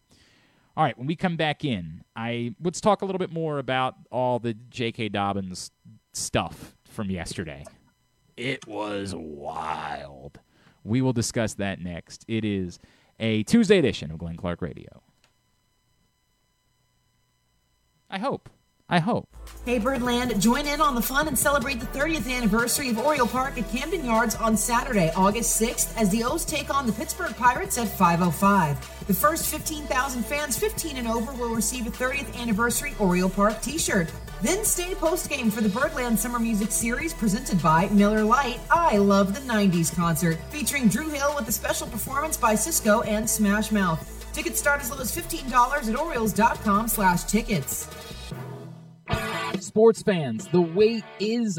All right, when we come back in, I let's talk a little bit more about all the J.K. Dobbins stuff from yesterday. It was wild. We will discuss that next. It is a Tuesday edition of Glenn Clark Radio. I hope. I hope. Hey Birdland, join in on the fun and celebrate the 30th anniversary of Oriole Park at Camden Yards on Saturday, August 6th, as the O's take on the Pittsburgh Pirates at 5:05. The first 15,000 fans 15 and over will receive a 30th anniversary Oriole Park T-shirt. Then stay post-game for the Birdland Summer Music Series presented by Miller Lite. I love the 90s concert, featuring Dru Hill with a special performance by Sisqo and Smash Mouth. Tickets start as low as $15 at Orioles.com/tickets. Sports fans, the wait is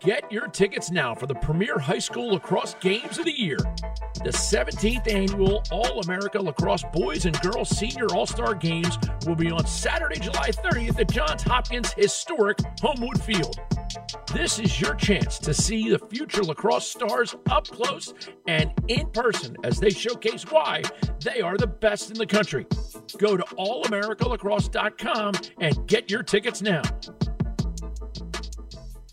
Get your tickets now for the premier high school lacrosse games of the year. The 17th annual All America Lacrosse Boys and Girls Senior All Star Games will be on Saturday, July 30th at Johns Hopkins Historic Homewood Field. This is your chance to see the future lacrosse stars up close and in person as they showcase why they are the best in the country. Go to allamericalacrosse.com and get your tickets now.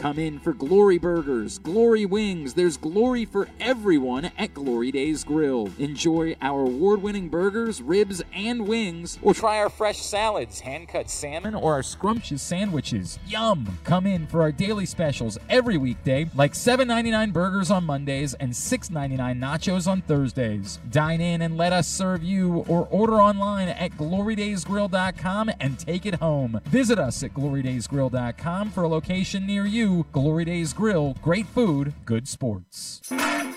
Come in for Glory Burgers, Glory Wings. There's glory for everyone at Glory Days Grill. Enjoy our award winning burgers, ribs, and wings, or try our fresh salads, hand cut salmon, or our scrumptious sandwiches. Yum! Come in for our daily specials every weekday, like $7.99 burgers on Mondays and $6.99 nachos on Thursdays. Dine in and let us serve you, or order online at glorydaysgrill.com and take it home. Visit us at glorydaysgrill.com for a location near you. Glory Days Grill, great food, good sports.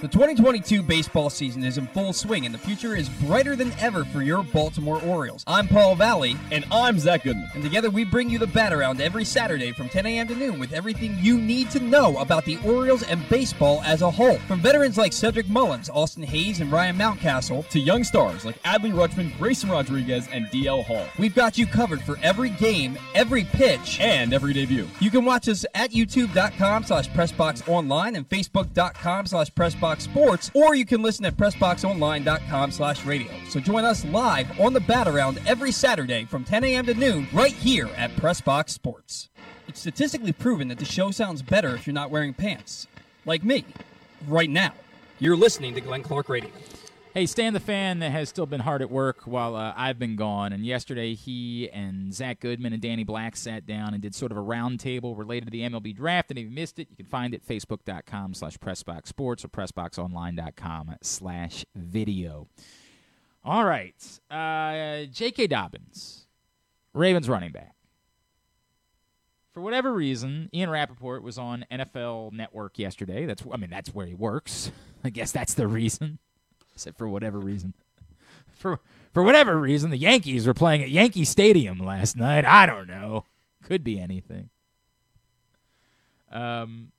The 2022 baseball season is in full swing and the future is brighter than ever for your Baltimore Orioles. I'm Paul Valley. And I'm Zach Goodman. And together we bring you the bat around every Saturday from 10 a.m. to noon with everything you need to know about the Orioles and baseball as a whole. From veterans like Cedric Mullins, Austin Hays, and Ryan Mountcastle, to young stars like Adley Rutschman, Grayson Rodriguez, and DL Hall. We've got you covered for every game, every pitch, and every debut. You can watch us at youtube.com slash pressboxonline and facebook.com slash pressboxsports, or you can listen at pressboxonline.com slash radio. So join us live on the bat around every Saturday from 10 a.m. to noon right here at Pressbox Sports. It's statistically proven that the show sounds better if you're not wearing pants. Like me, right now. You're listening to Glenn Clark Radio. Hey, Stan the fan that has still been hard at work while uh, I've been gone. And yesterday, he and Zach Goodman and Danny Black sat down and did sort of a roundtable related to the MLB draft. And if you missed it, you can find it facebook.com slash pressboxsports or pressboxonline.com slash video. All right. Uh, J.K. Dobbins, Ravens running back. For whatever reason, Ian Rapoport was on NFL Network yesterday. That's I mean, that's where he works. I guess that's the reason. Said for whatever reason. For for whatever reason, the Yankees were playing at Yankee Stadium last night. I don't know. Could be anything. Um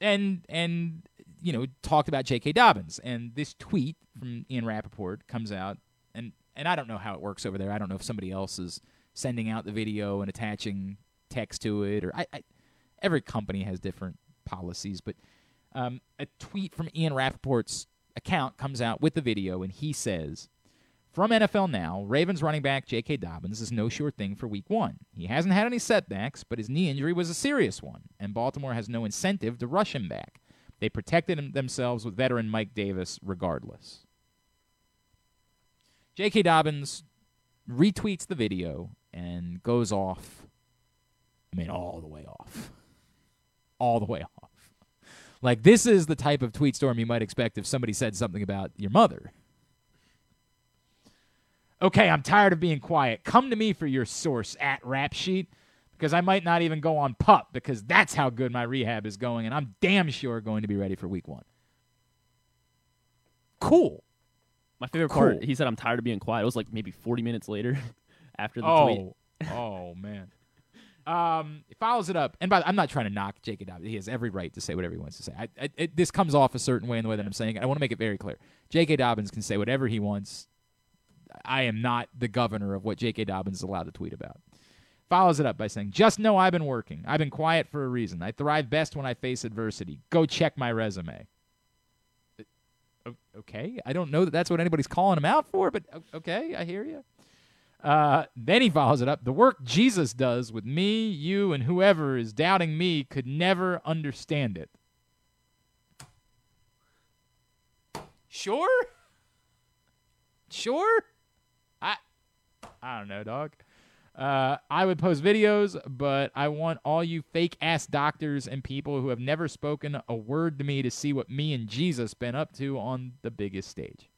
and and you know, talked about J.K. Dobbins. And this tweet from Ian Rapoport comes out and and I don't know how it works over there. I don't know if somebody else is sending out the video and attaching text to it or I, I every company has different policies, but um, a tweet from Ian Rapoport's account comes out with the video, and he says, From NFL Now, Ravens running back J.K. Dobbins is no sure thing for week one. He hasn't had any setbacks, but his knee injury was a serious one, and Baltimore has no incentive to rush him back. They protected themselves with veteran Mike Davis regardless. J.K. Dobbins retweets the video and goes off. I mean, all the way off. All the way off. Like this is the type of tweet storm you might expect if somebody said something about your mother. Okay, I'm tired of being quiet. Come to me for your source at Rap Sheet because I might not even go on pup because that's how good my rehab is going, and I'm damn sure going to be ready for week one. Cool. My favorite Cool. part, he said, "I'm tired of being quiet." It was like maybe 40 minutes later after the oh, tweet. oh man. Um, follows it up, and by the, I'm not trying to knock J.K. Dobbins. He has every right to say whatever he wants to say. I, I, it, this comes off a certain way in the way that I'm saying it. I want to make it very clear. J.K. Dobbins can say whatever he wants. I am not the governor of what J.K. Dobbins is allowed to tweet about. Follows it up by saying, "Just know I've been working. I've been quiet for a reason. I thrive best when I face adversity. Go check my resume." Okay, I don't know that that's what anybody's calling him out for, but okay, I hear you. Uh, then he follows it up. The work Jesus does with me, you, and whoever is doubting me could never understand it. Sure? Sure? I I don't know, dog. Uh, I would post videos, but I want all you fake ass doctors and people who have never spoken a word to me to see what me and Jesus been up to on the biggest stage.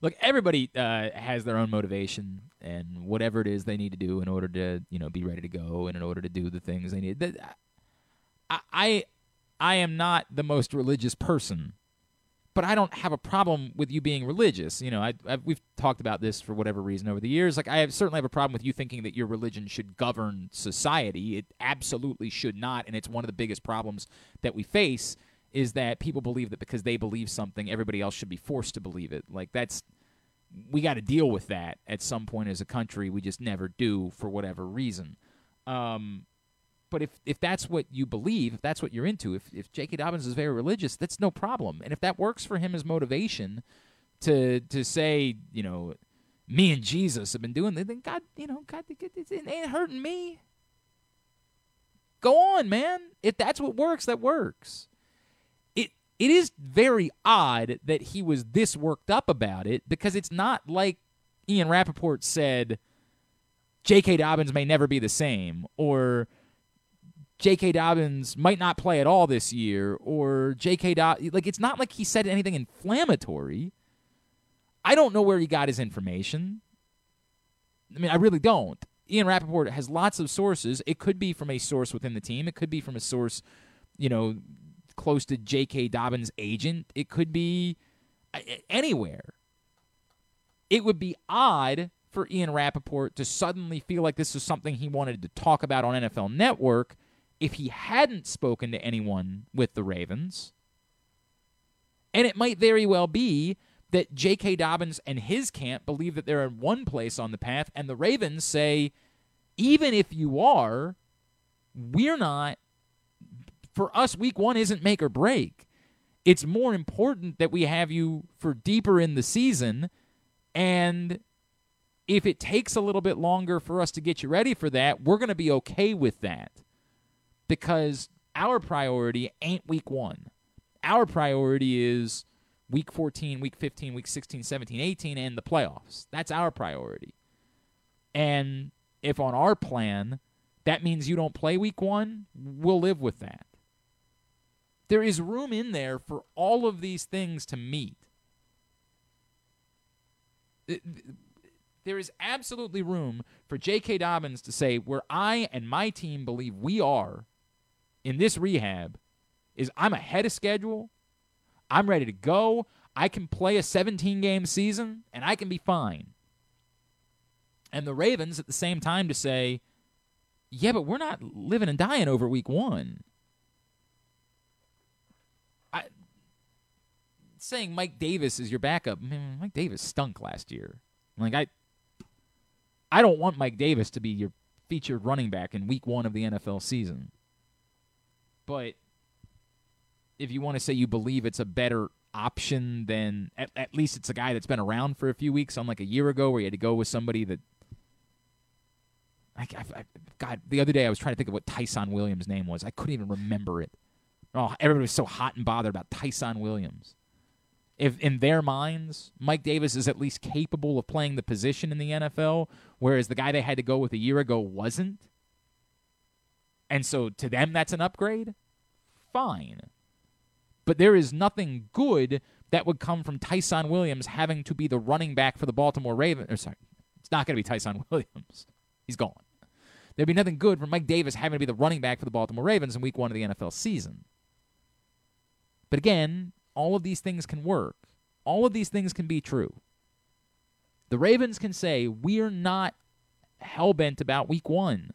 Look, everybody uh, has their own motivation and whatever it is they need to do in order to, you know, be ready to go and in order to do the things they need. I, I, I am not the most religious person, but I don't have a problem with you being religious. You know, I, I've, we've talked about this for whatever reason over the years. Like, I have, certainly have a problem with you thinking that your religion should govern society. It absolutely should not, and it's one of the biggest problems that we face is that people believe that because they believe something, everybody else should be forced to believe it. Like that's we got to deal with that at some point as a country. We just never do for whatever reason. Um, but if if that's what you believe, if that's what you're into, if if J.K. Dobbins is very religious, that's no problem. And if that works for him as motivation to to say, you know, me and Jesus have been doing, this, then God, you know, God, it ain't hurting me. Go on, man. If that's what works, that works it is very odd that he was this worked up about it because it's not like Ian Rapoport said J.K. Dobbins may never be the same or J.K. Dobbins might not play at all this year or J.K. Dobbins. Like, it's not like he said anything inflammatory. I don't know where he got his information. I mean, I really don't. Ian Rapoport has lots of sources. It could be from a source within the team. It could be from a source, you know, close to J.K. Dobbins' agent. It could be anywhere. It would be odd for Ian Rapoport to suddenly feel like this is something he wanted to talk about on NFL Network if he hadn't spoken to anyone with the Ravens. And it might very well be that J.K. Dobbins and his camp believe that they're in one place on the path, and the Ravens say, even if you are, we're not for us, week one isn't make or break. It's more important that we have you for deeper in the season. And if it takes a little bit longer for us to get you ready for that, we're going to be okay with that because our priority ain't week one. Our priority is week 14, week 15, week 16, 17, 18, and the playoffs. That's our priority. And if on our plan that means you don't play week one, we'll live with that. There is room in there for all of these things to meet. There is absolutely room for J.K. Dobbins to say, where I and my team believe we are in this rehab, is I'm ahead of schedule. I'm ready to go. I can play a 17 game season and I can be fine. And the Ravens at the same time to say, yeah, but we're not living and dying over week one. Saying Mike Davis is your backup. Mike Davis stunk last year. Like I, I don't want Mike Davis to be your featured running back in Week One of the NFL season. But if you want to say you believe it's a better option than at, at least it's a guy that's been around for a few weeks, unlike a year ago where you had to go with somebody that. I, I, God, the other day I was trying to think of what Tyson Williams' name was. I couldn't even remember it. Oh, everybody was so hot and bothered about Tyson Williams if in their minds Mike Davis is at least capable of playing the position in the NFL, whereas the guy they had to go with a year ago wasn't. And so to them that's an upgrade, fine. But there is nothing good that would come from Tyson Williams having to be the running back for the Baltimore Ravens. Or sorry, it's not going to be Tyson Williams. He's gone. There'd be nothing good from Mike Davis having to be the running back for the Baltimore Ravens in week one of the NFL season. But again, all of these things can work. All of these things can be true. The Ravens can say, We're not hell bent about week one.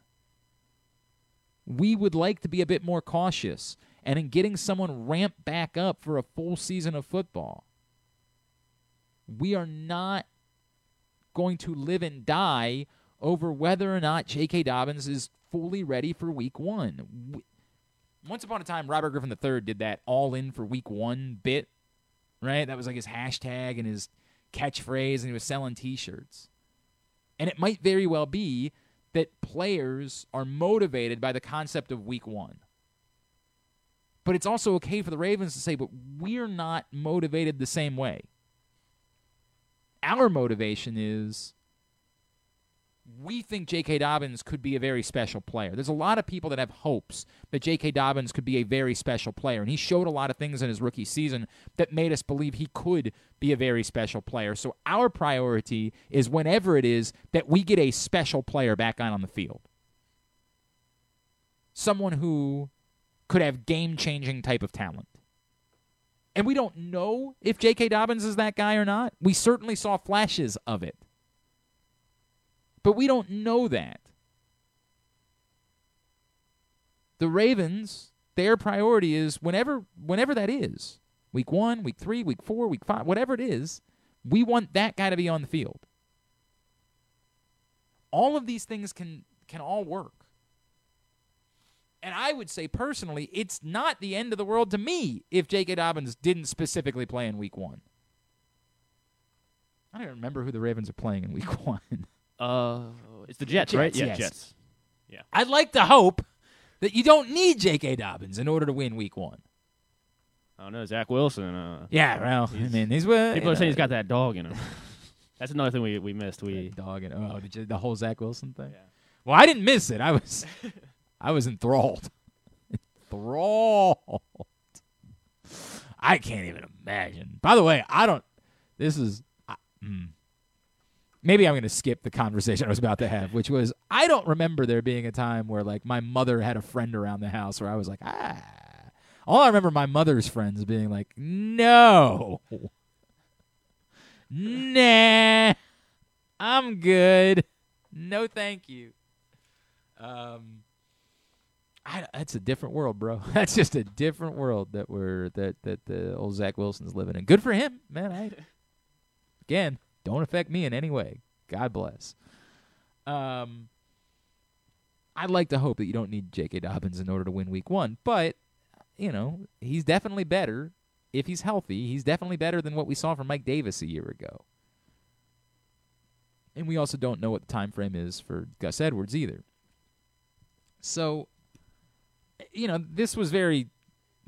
We would like to be a bit more cautious and in getting someone ramped back up for a full season of football. We are not going to live and die over whether or not J.K. Dobbins is fully ready for week one. Once upon a time, Robert Griffin III did that all in for week one bit, right? That was like his hashtag and his catchphrase, and he was selling t shirts. And it might very well be that players are motivated by the concept of week one. But it's also okay for the Ravens to say, but we're not motivated the same way. Our motivation is we think J.K. Dobbins could be a very special player. There's a lot of people that have hopes that J.K. Dobbins could be a very special player, and he showed a lot of things in his rookie season that made us believe he could be a very special player. So our priority is whenever it is that we get a special player back on on the field, someone who could have game-changing type of talent. And we don't know if J.K. Dobbins is that guy or not. We certainly saw flashes of it. But we don't know that. The Ravens, their priority is whenever whenever that is. Week 1, week 3, week 4, week 5, whatever it is, we want that guy to be on the field. All of these things can can all work. And I would say personally, it's not the end of the world to me if J.K. Dobbins didn't specifically play in week 1. I don't even remember who the Ravens are playing in week 1. Uh, it's the Jets, Jets, right? Yeah, yes. Jets. Yeah. I'd like to hope that you don't need J.K. Dobbins in order to win Week One. I don't know, Zach Wilson. Uh, Yeah, well, I mean, he's with people are saying he's got that dog in him. That's another thing we we missed. We dog and oh, did you, the whole Zach Wilson thing. Well, I didn't miss it. I was, I was enthralled, enthralled. I can't even imagine. By the way, I don't. This is. I, mm. Maybe I'm going to skip the conversation I was about to have, which was I don't remember there being a time where like my mother had a friend around the house where I was like ah. All I remember my mother's friends being like, no, nah, I'm good, no thank you. Um, I, that's a different world, bro. That's just a different world that we're that that the old Zach Wilson's living in. Good for him, man. I again don't affect me in any way. God bless. Um, I'd like to hope that you don't need J.K. Dobbins in order to win Week One, but you know he's definitely better if he's healthy. He's definitely better than what we saw from Mike Davis a year ago. And we also don't know what the time frame is for Gus Edwards either. So, you know, this was very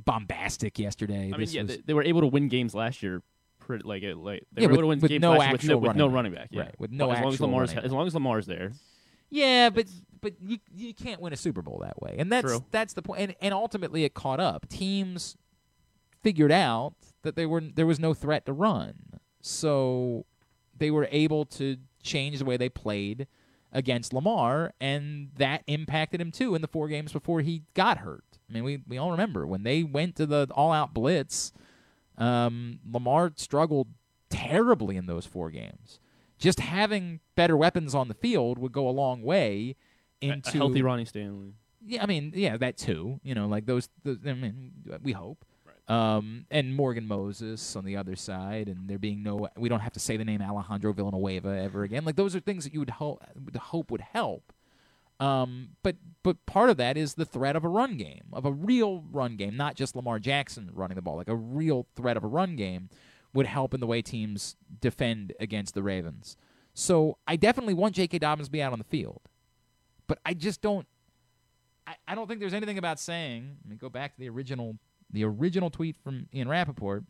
bombastic yesterday. I mean, this yeah, was, they, they were able to win games last year. Pretty, like, it, like they Yeah, were able to with- win with games no last with no, with no running back. Yeah. Right, with no as long as Lamar's as long as Lamar's there. Yeah, but but you you can't win a Super Bowl that way, and that's True. that's the point. And, and ultimately, it caught up. Teams figured out that they were there was no threat to run, so they were able to change the way they played against Lamar, and that impacted him too in the four games before he got hurt. I mean, we we all remember when they went to the all out blitz. Um, Lamar struggled terribly in those four games. Just having better weapons on the field would go a long way into a healthy Ronnie Stanley. Yeah, I mean, yeah, that too. You know, like those. those I mean, we hope. Right. Um, and Morgan Moses on the other side, and there being no, we don't have to say the name Alejandro Villanueva ever again. Like those are things that you would hope would hope would help. Um, but but part of that is the threat of a run game, of a real run game, not just Lamar Jackson running the ball. Like a real threat of a run game would help in the way teams defend against the Ravens. So I definitely want J.K. Dobbins to be out on the field, but I just don't. I, I don't think there's anything about saying. Let me go back to the original the original tweet from Ian Rapoport.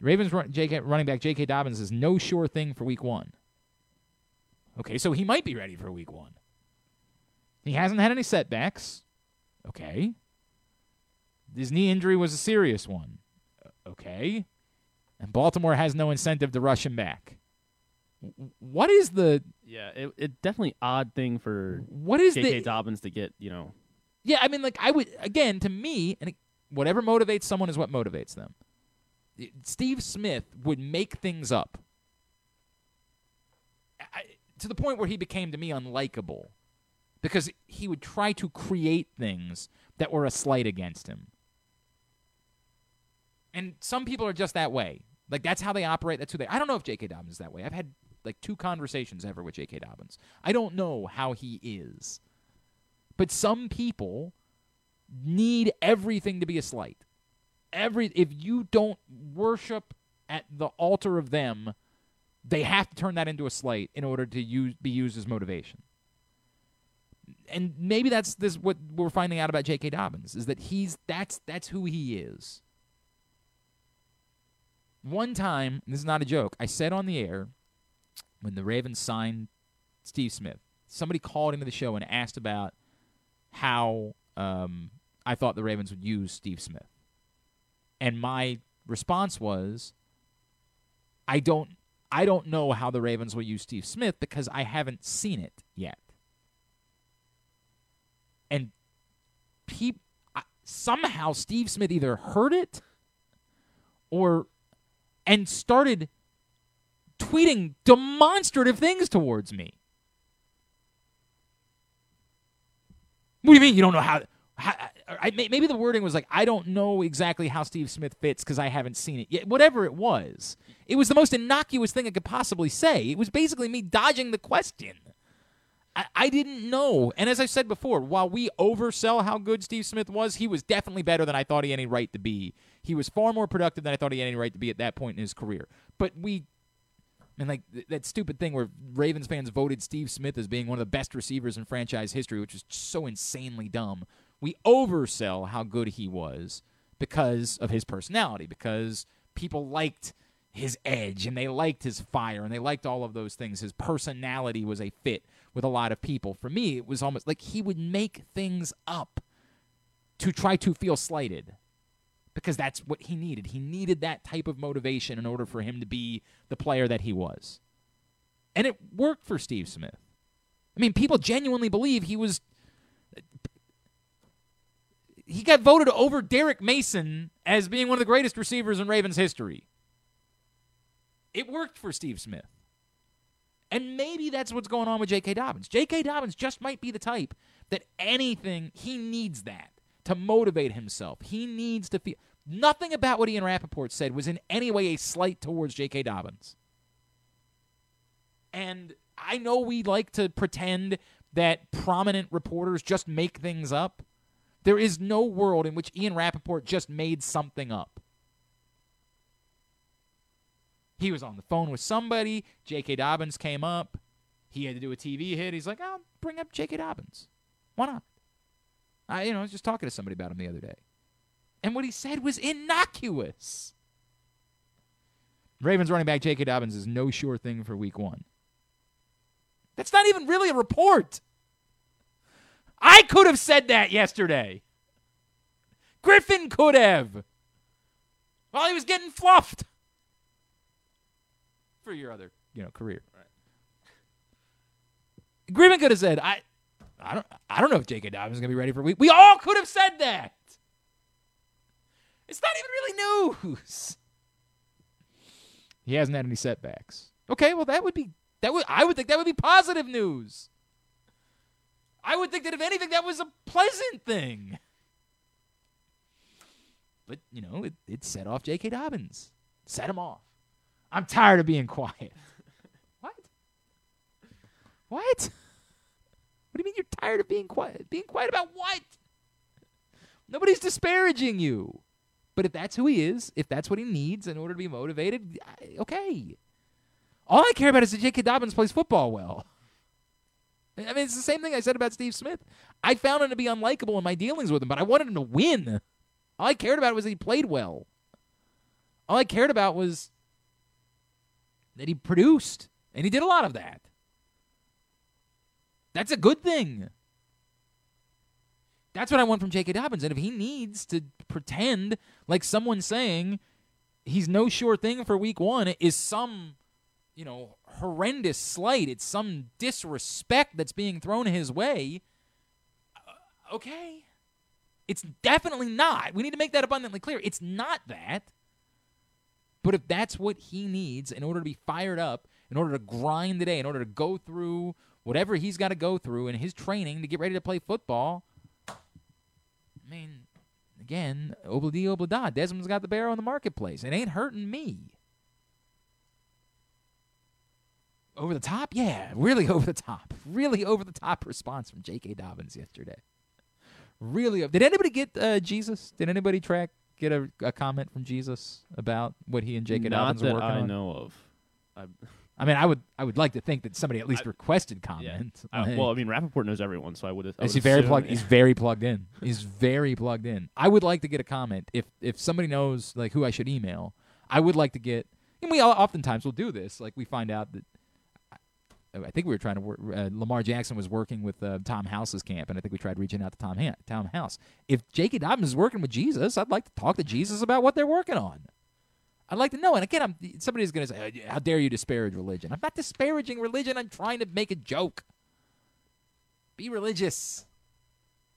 Ravens run, JK, running back J.K. Dobbins is no sure thing for Week One. Okay, so he might be ready for Week One. He hasn't had any setbacks. Okay. His knee injury was a serious one. Okay. And Baltimore has no incentive to rush him back. What is the Yeah, it, it definitely odd thing for What is J.K. the- Dobbins to get. You know, Yeah, I mean, like I would again to me, and it- whatever motivates someone is what motivates them. Steve Smith would make things up I, to the point where he became to me unlikable because he would try to create things that were a slight against him. And some people are just that way. Like that's how they operate. That's who they. I don't know if J.K. Dobbins is that way. I've had like two conversations ever with J.K. Dobbins. I don't know how he is. But some people need everything to be a slight. Every if you don't worship at the altar of them, they have to turn that into a slight in order to use be used as motivation. And maybe that's this what we're finding out about J.K. Dobbins is that he's that's that's who he is. One time, and this is not a joke. I said on the air when the Ravens signed Steve Smith, somebody called into the show and asked about how um, I thought the Ravens would use Steve Smith, and my response was, I don't, I don't know how the Ravens will use Steve Smith because I haven't seen it yet, and somehow Steve Smith either heard it or and started tweeting demonstrative things towards me. What do you mean you don't know how? how I, may- maybe the wording was like, I don't know exactly how Steve Smith fits because I haven't seen it yet. Whatever it was, it was the most innocuous thing I could possibly say. It was basically me dodging the question. I, I didn't know. And as I said before, while we oversell how good Steve Smith was, he was definitely better than I thought he had any right to be. He was far more productive than I thought he had any right to be at that point in his career. But we and like th- that stupid thing where Ravens fans voted Steve Smith as being one of the best receivers in franchise history, which is so insanely dumb. We oversell how good he was because of his personality, because people liked his edge and they liked his fire and they liked all of those things. His personality was a fit with a lot of people. For me, it was almost like he would make things up to try to feel slighted because that's what he needed. He needed that type of motivation in order for him to be the player that he was. And it worked for Steve Smith. I mean, people genuinely believe he was. He got voted over Derrick Mason as being one of the greatest receivers in Ravens history. It worked for Steve Smith. And maybe that's what's going on with J.K. Dobbins. J.K. Dobbins just might be the type that anything, he needs that to motivate himself. He needs to feel. Nothing about what Ian Rapoport said was in any way a slight towards J.K. Dobbins. And I know we like to pretend that prominent reporters just make things up. There is no world in which Ian Rapoport just made something up. He was on the phone with somebody. J.K. Dobbins came up. He had to do a TV hit. He's like, I'll bring up J.K. Dobbins. Why not? I, you know, I was just talking to somebody about him the other day. And what he said was innocuous. Ravens running back J.K. Dobbins is no sure thing for week one. That's not even really a report. I could have said that yesterday. Griffin could have. While he was getting fluffed for your other, you know, career. Griffin could have said, "I, I don't, I don't know if J.K. Dobbins is gonna be ready for a week." We all could have said that. It's not even really news. He hasn't had any setbacks. Okay, well that would be that would I would think that would be positive news. I would think that if anything, that was a pleasant thing. But you know, it, it set off J.K. Dobbins. Set him off. I'm tired of being quiet. what? What? What do you mean you're tired of being quiet? Being quiet about what? Nobody's disparaging you. But if that's who he is, if that's what he needs in order to be motivated, I- okay. All I care about is that J.K. Dobbins plays football well. I mean, it's the same thing I said about Steve Smith. I found him to be unlikable in my dealings with him, but I wanted him to win. All I cared about was that he played well. All I cared about was that he produced, and he did a lot of that. That's a good thing. That's what I want from J.K. Dobbins. And if he needs to pretend like someone saying he's no sure thing for week one is some, you know, horrendous slight, it's some disrespect that's being thrown his way, uh, okay. It's definitely not. We need to make that abundantly clear. It's not that. But if that's what he needs in order to be fired up, in order to grind the day, in order to go through whatever he's got to go through in his training to get ready to play football, I mean, again, obladi oblada. Desmond's got the barrel in the marketplace. It ain't hurting me. Over the top? Yeah, really over the top. Really over the top response from J.K. Dobbins yesterday. Really. Did anybody get uh, Jesus? Did anybody track get a, a comment from Jesus about what he and J.K. Not Dobbins that are working I on? know of. I, I mean, I would I would like to think that somebody at least requested comment. Like- well, I mean, Rapoport knows everyone, so I would. I is would he very assume- plugged? He's very plugged in. He's very plugged in. I would like to get a comment if if somebody knows like who I should email. I would like to get. And we all, oftentimes will do this. Like we find out that I think we were trying to work. Uh, Lamar Jackson was working with uh, Tom House's camp, and I think we tried reaching out to Tom Tom House. If J.K. Dobbins is working with Jesus, I'd like to talk to Jesus about what they're working on. I'd like to know. And again, I'm, somebody's going to say, "Uh, "How dare you disparage religion?" I'm not disparaging religion. I'm trying to make a joke. Be religious.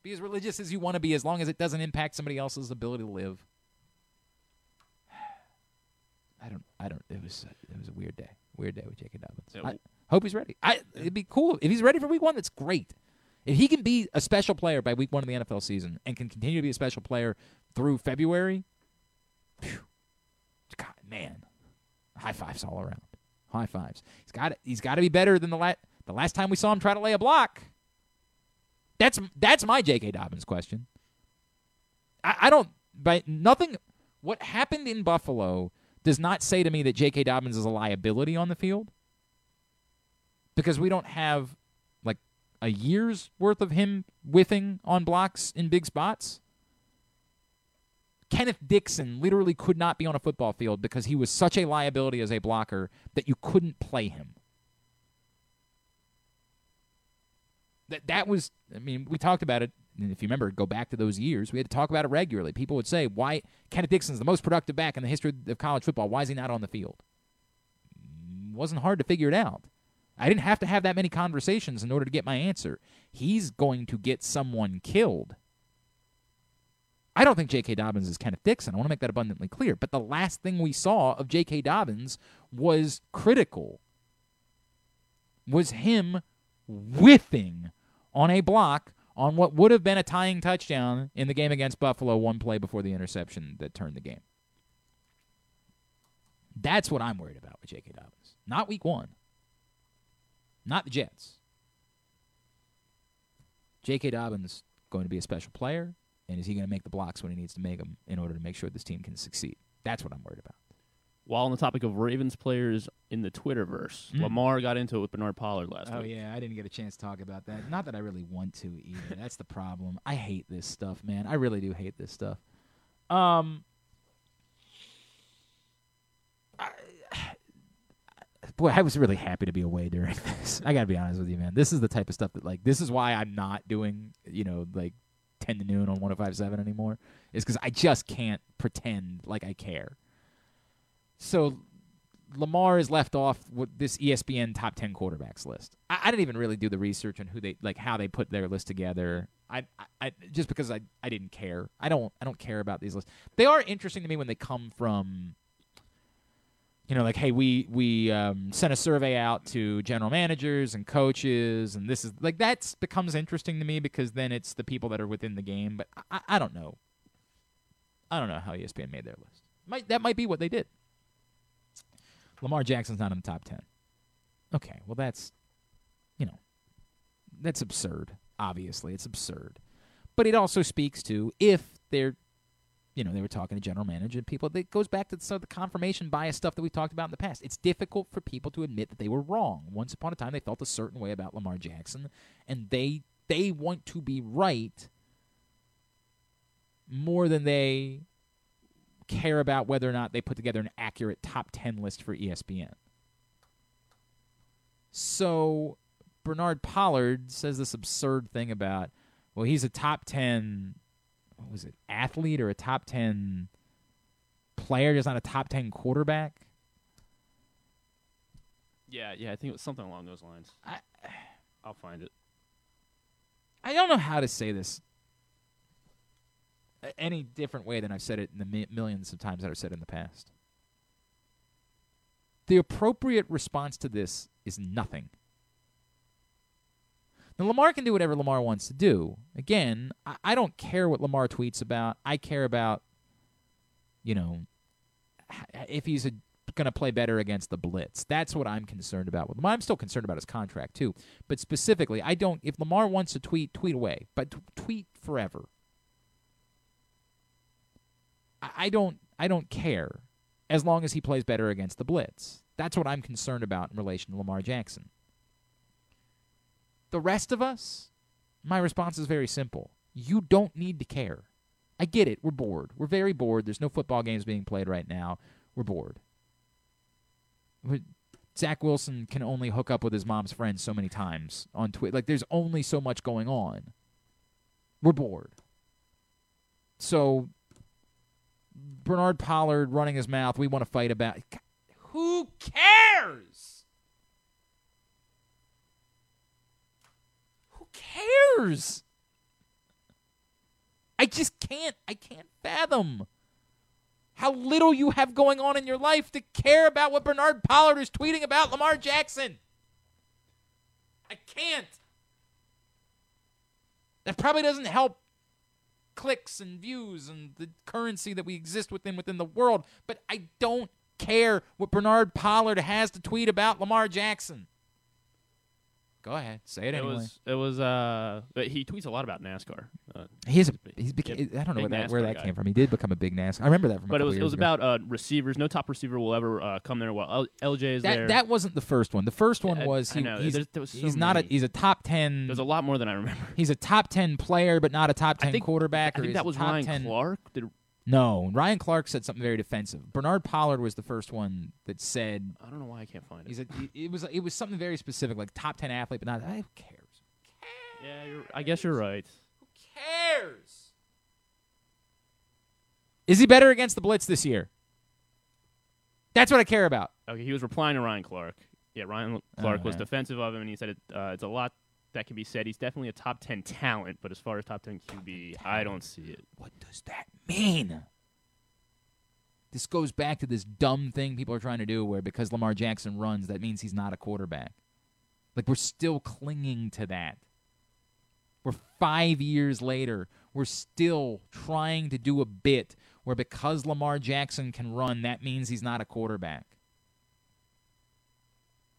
Be as religious as you want to be, as long as it doesn't impact somebody else's ability to live. I don't. I don't. It was. It was a weird day. Weird day with J.K. Dobbins. Yeah, I hope he's ready. I. It'd be cool if he's ready for Week One. That's great. If he can be a special player by Week One of the NFL season and can continue to be a special player through February, phew, God, man, high fives all around. High fives. He's got. He's got to be better than the last. The last time we saw him try to lay a block. That's that's my J.K. Dobbins question. I, I don't. By nothing. What happened in Buffalo does not say to me that J.K. Dobbins is a liability on the field because we don't have like a year's worth of him whiffing on blocks in big spots. Kenneth Dixon literally could not be on a football field because he was such a liability as a blocker that you couldn't play him. That that was I mean, we talked about it and if you remember, go back to those years, we had to talk about it regularly. People would say, "Why Kenneth Dixon's the most productive back in the history of college football? Why is he not on the field?" It wasn't hard to figure it out. I didn't have to have that many conversations in order to get my answer. He's going to get someone killed. I don't think J.K. Dobbins is Kenneth Dixon. I want to make that abundantly clear. But the last thing we saw of J.K. Dobbins was critical. Was him whiffing on a block on what would have been a tying touchdown in the game against Buffalo, one play before the interception that turned the game. That's what I'm worried about with J.K. Dobbins. Not week one. Not the Jets. J.K. Dobbins going to be a special player, and is he going to make the blocks when he needs to make them in order to make sure this team can succeed? That's what I'm worried about. While on the topic of Ravens players in the Twitterverse, Mm. Lamar got into it with Bernard Pollard last Oh week. Oh yeah, I didn't get a chance to talk about that. Not that I really want to either. That's the problem. I hate this stuff, man. I really do hate this stuff. Um, boy, I was really happy to be away during this. I got to be honest with you, man. This is the type of stuff that like this is why I'm not doing you know like ten to noon on 105.7 anymore. Is because I just can't pretend like I care. So Lamar is left off with this ESPN top ten quarterbacks list. I, I didn't even really do the research on who they like how they put their list together. I, I, I just because I I didn't care. I don't I don't care about these lists. They are interesting to me when they come from. You know, like, hey, we we um, sent a survey out to general managers and coaches, and this is like that becomes interesting to me because then it's the people that are within the game. But I, I don't know. I don't know how ESPN made their list. Might that might be what they did. Lamar Jackson's not in the top 10. Okay, well, that's, you know, that's absurd. Obviously, it's absurd. But it also speaks to if they're, you know, they were talking to general manager and people, it goes back to some of the confirmation bias stuff that we've talked about in the past. It's difficult for people to admit that they were wrong. Once upon a time, they felt a certain way about Lamar Jackson, and they they want to be right more than they care about whether or not they put together an accurate top 10 list for ESPN. So Bernard Pollard says this absurd thing about, well, he's a top 10, what was it, athlete or a top 10 player, just not a top 10 quarterback. Yeah, yeah, I think it was something along those lines. I, I'll find it. I don't know how to say this any different way than I've said it in the mi- millions of times that I've said it in the past. The appropriate response to this is nothing. Lamar can do whatever Lamar wants to do. Again, I, I don't care what Lamar tweets about. I care about, you know, if he's going to play better against the blitz. That's what I'm concerned about with Lamar. I'm still concerned about his contract too, but specifically, I don't. If Lamar wants to tweet, tweet away, but t- tweet forever. I don't. I don't care as long as he plays better against the blitz. That's what I'm concerned about in relation to Lamar Jackson. The rest of us, my response is very simple. You don't need to care. I get it. We're bored. We're very bored. There's no football games being played right now. We're bored. But Zach Wilson can only hook up with his mom's friends so many times on Twitter. Like, there's only so much going on. We're bored. So, Bernard Pollard running his mouth, we want to fight about. Who cares? Who cares? I just can't. I can't fathom how little you have going on in your life to care about what Bernard Pollard is tweeting about Lamar Jackson. I can't. That probably doesn't help clicks and views and the currency that we exist within within the world, but I don't care what Bernard Pollard has to tweet about Lamar Jackson. Go ahead, say it, It anyway. was it was uh but he tweets a lot about NASCAR. Uh, He's a, he's beca- yep, I don't know where that, where that came from. He did become a big NASCAR. I remember that from. a But it was it was ago. about uh, receivers. No top receiver will ever uh, come there while L- LJ is that. there. That wasn't the first one. The first one I- was I he, know, he's, there was so he's not a he's a top ten. There's a lot more than I remember. He's a top ten player, but not a top ten think- quarterback. I think that was Ryan 10 Clark. Did, No, Ryan Clark said something very defensive. Bernard Pollard was the first one that said I don't know why I can't find it. he- it was it was something very specific, like top ten athlete, but not. Who cares? yeah, you're, I guess you're right. Who cares? Is he better against the blitz this year? That's what I care about. Okay, he was replying to Ryan Clark. Yeah, Ryan Clark was defensive of him, and he said it, uh, it's a lot that can be said. He's definitely a top ten talent, but as far as top ten QB, I don't see it. What does that mean? This goes back to this dumb thing people are trying to do where because Lamar Jackson runs, that means he's not a quarterback. Like, we're still clinging to that. We're five years later. We're still trying to do a bit where because Lamar Jackson can run, that means he's not a quarterback.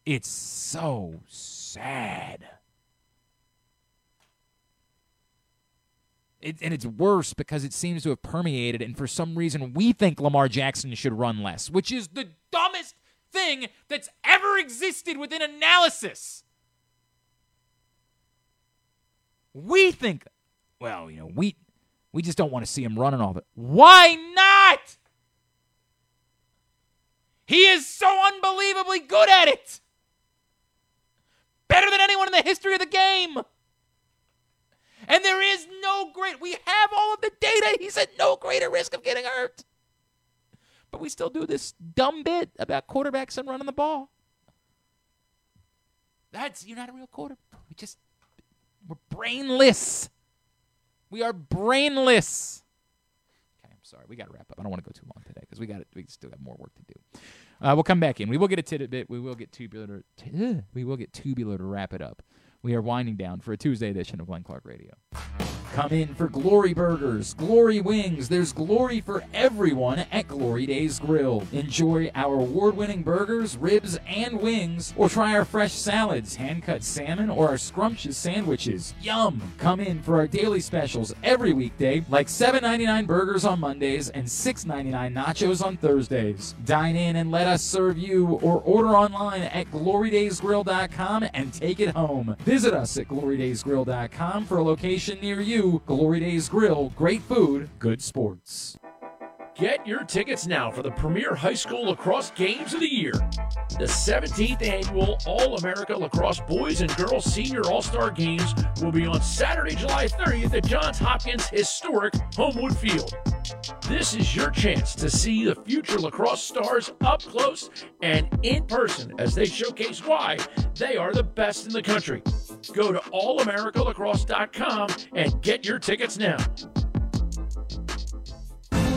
It's so sad. It, and it's worse because it seems to have permeated, and for some reason, we think Lamar Jackson should run less, which is the dumbest thing that's ever existed within analysis. We think, well, you know, we we just don't want to see him running all the. Why not? He is so unbelievably good at it. Better than anyone in the history of the game. And there is no great. We have all of the data. He's at no greater risk of getting hurt. But we still do this dumb bit about quarterbacks and running the ball. That's you're not a real quarterback. We just we're brainless. We are brainless. Okay, I'm sorry. We got to wrap up. I don't want to go too long today because we got we still got more work to do. Uh, we'll come back in. We will get a tidbit. We will get tubular. T- we will get tubular to wrap it up. We are winding down for a Tuesday edition of Glenn Clark Radio. Come in for Glory Burgers, Glory Wings. There's glory for everyone at Glory Days Grill. Enjoy our award winning burgers, ribs, and wings, or try our fresh salads, hand cut salmon, or our scrumptious sandwiches. Yum! Come in for our daily specials every weekday, like $7.99 burgers on Mondays and $6.99 nachos on Thursdays. Dine in and let us serve you, or order online at glorydaysgrill.com and take it home. Visit us at glorydaysgrill.com for a location near you. Glory Days Grill, great food, good sports. Get your tickets now for the premier high school lacrosse games of the year. The 17th annual All America Lacrosse Boys and Girls Senior All Star Games will be on Saturday, July 30th at Johns Hopkins historic Homewood Field. This is your chance to see the future lacrosse stars up close and in person as they showcase why they are the best in the country. Go to allamericalacrosse.com and get your tickets now.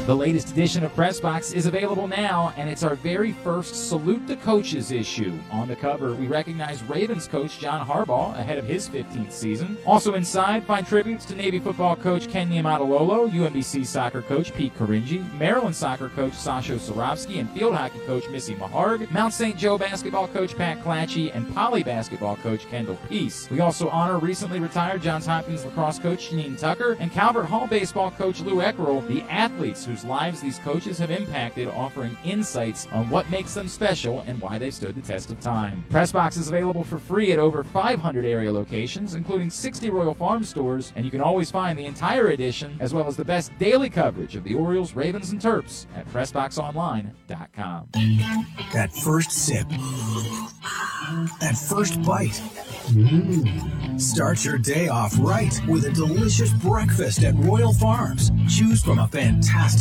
The latest edition of Pressbox is available now, and it's our very first Salute the Coaches issue. On the cover, we recognize Ravens coach John Harbaugh ahead of his 15th season. Also inside, find tributes to Navy football coach Ken Niumatalolo, UMBC soccer coach Pete Caringi, Maryland soccer coach Sasho Cirovski, and field hockey coach Missy Meharg, Mount St. Joe basketball coach Pat Clatchey, and Poly basketball coach Kendall Peace. We also honor recently retired Johns Hopkins lacrosse coach Janine Tucker and Calvert Hall baseball coach Lou Eckerl, the athletes whose lives these coaches have impacted, offering insights on what makes them special and why they stood the test of time. Pressbox is available for free at over 500 area locations, including 60 Royal Farm stores, and you can always find the entire edition as well as the best daily coverage of the Orioles, Ravens, and Terps at PressBoxOnline.com. That first sip. that first bite. Mmm. Start your day off right with a delicious breakfast at Royal Farms. Choose from a fantastic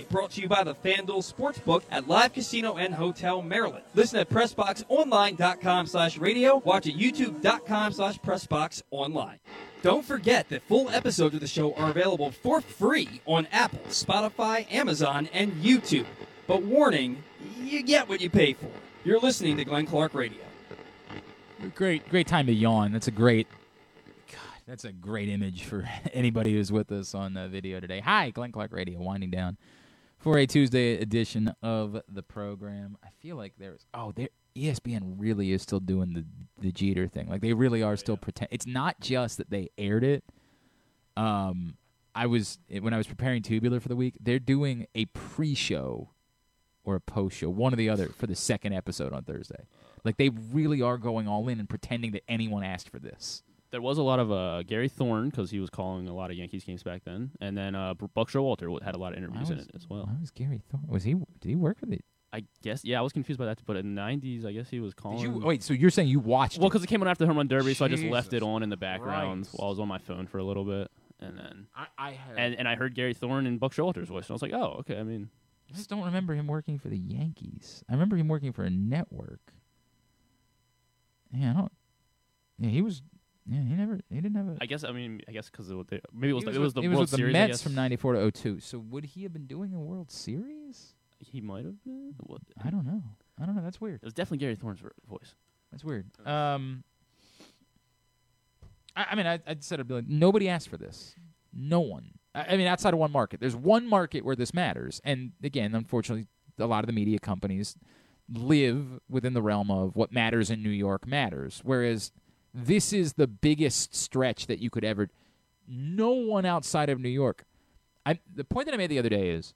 brought to you by the FanDuel Sportsbook at Live Casino and Hotel Maryland. Listen at PressBoxOnline.com slash radio. Watch at YouTube.com slash PressBoxOnline. Don't forget that full episodes of the show are available for free on Apple, Spotify, Amazon, and YouTube. But warning, you get what you pay for. You're listening to Glenn Clark Radio. Great, great time to yawn. That's a great, God, that's a great image for anybody who's with us on uh, video today. Hi, Glenn Clark Radio, winding down for a Tuesday edition of the program. I feel like there's oh, there ESPN really is still doing the the Jeter thing. Like they really are still pretend. It's not just that they aired it. Um, I was when I was preparing Tubular for the week. They're doing a pre-show or a post-show, one or the other, for the second episode on Thursday. Like they really are going all in and pretending that anyone asked for this. There was a lot of uh, Gary Thorne because he was calling a lot of Yankees games back then, and then uh, Buck Showalter had a lot of interviews in it as well. Why was Gary Thorne? Was he? Did he work for the? I guess yeah, I was confused by that, but in the '90s, I guess he was calling. you- wait, so you're saying you watched Well, because it came on after the home run derby, so I just left it on in the background Christ. while I was on my phone for a little bit, and then I, I have. and and I heard Gary Thorne and Buck Showalter's voice, and I was like, oh, okay. I mean, I just don't remember him working for the Yankees. I remember him working for a network. Yeah, I don't. Yeah, he was. Yeah, he never. He didn't have a. I guess I mean I guess because maybe it was he the, was it was the he World was with Series. the Mets from '94 to 02. So would he have been doing a World Series? He might have been. What? I don't know. I don't know. That's weird. It was definitely Gary Thorne's voice. That's weird. Um, I, I mean, I, I said be like Nobody asked for this. No one. I, I mean, outside of one market, there's one market where this matters, and again, unfortunately, a lot of the media companies live within the realm of what matters in New York matters. Whereas this is the biggest stretch that you could ever. No one outside of New York. I, the point that I made the other day is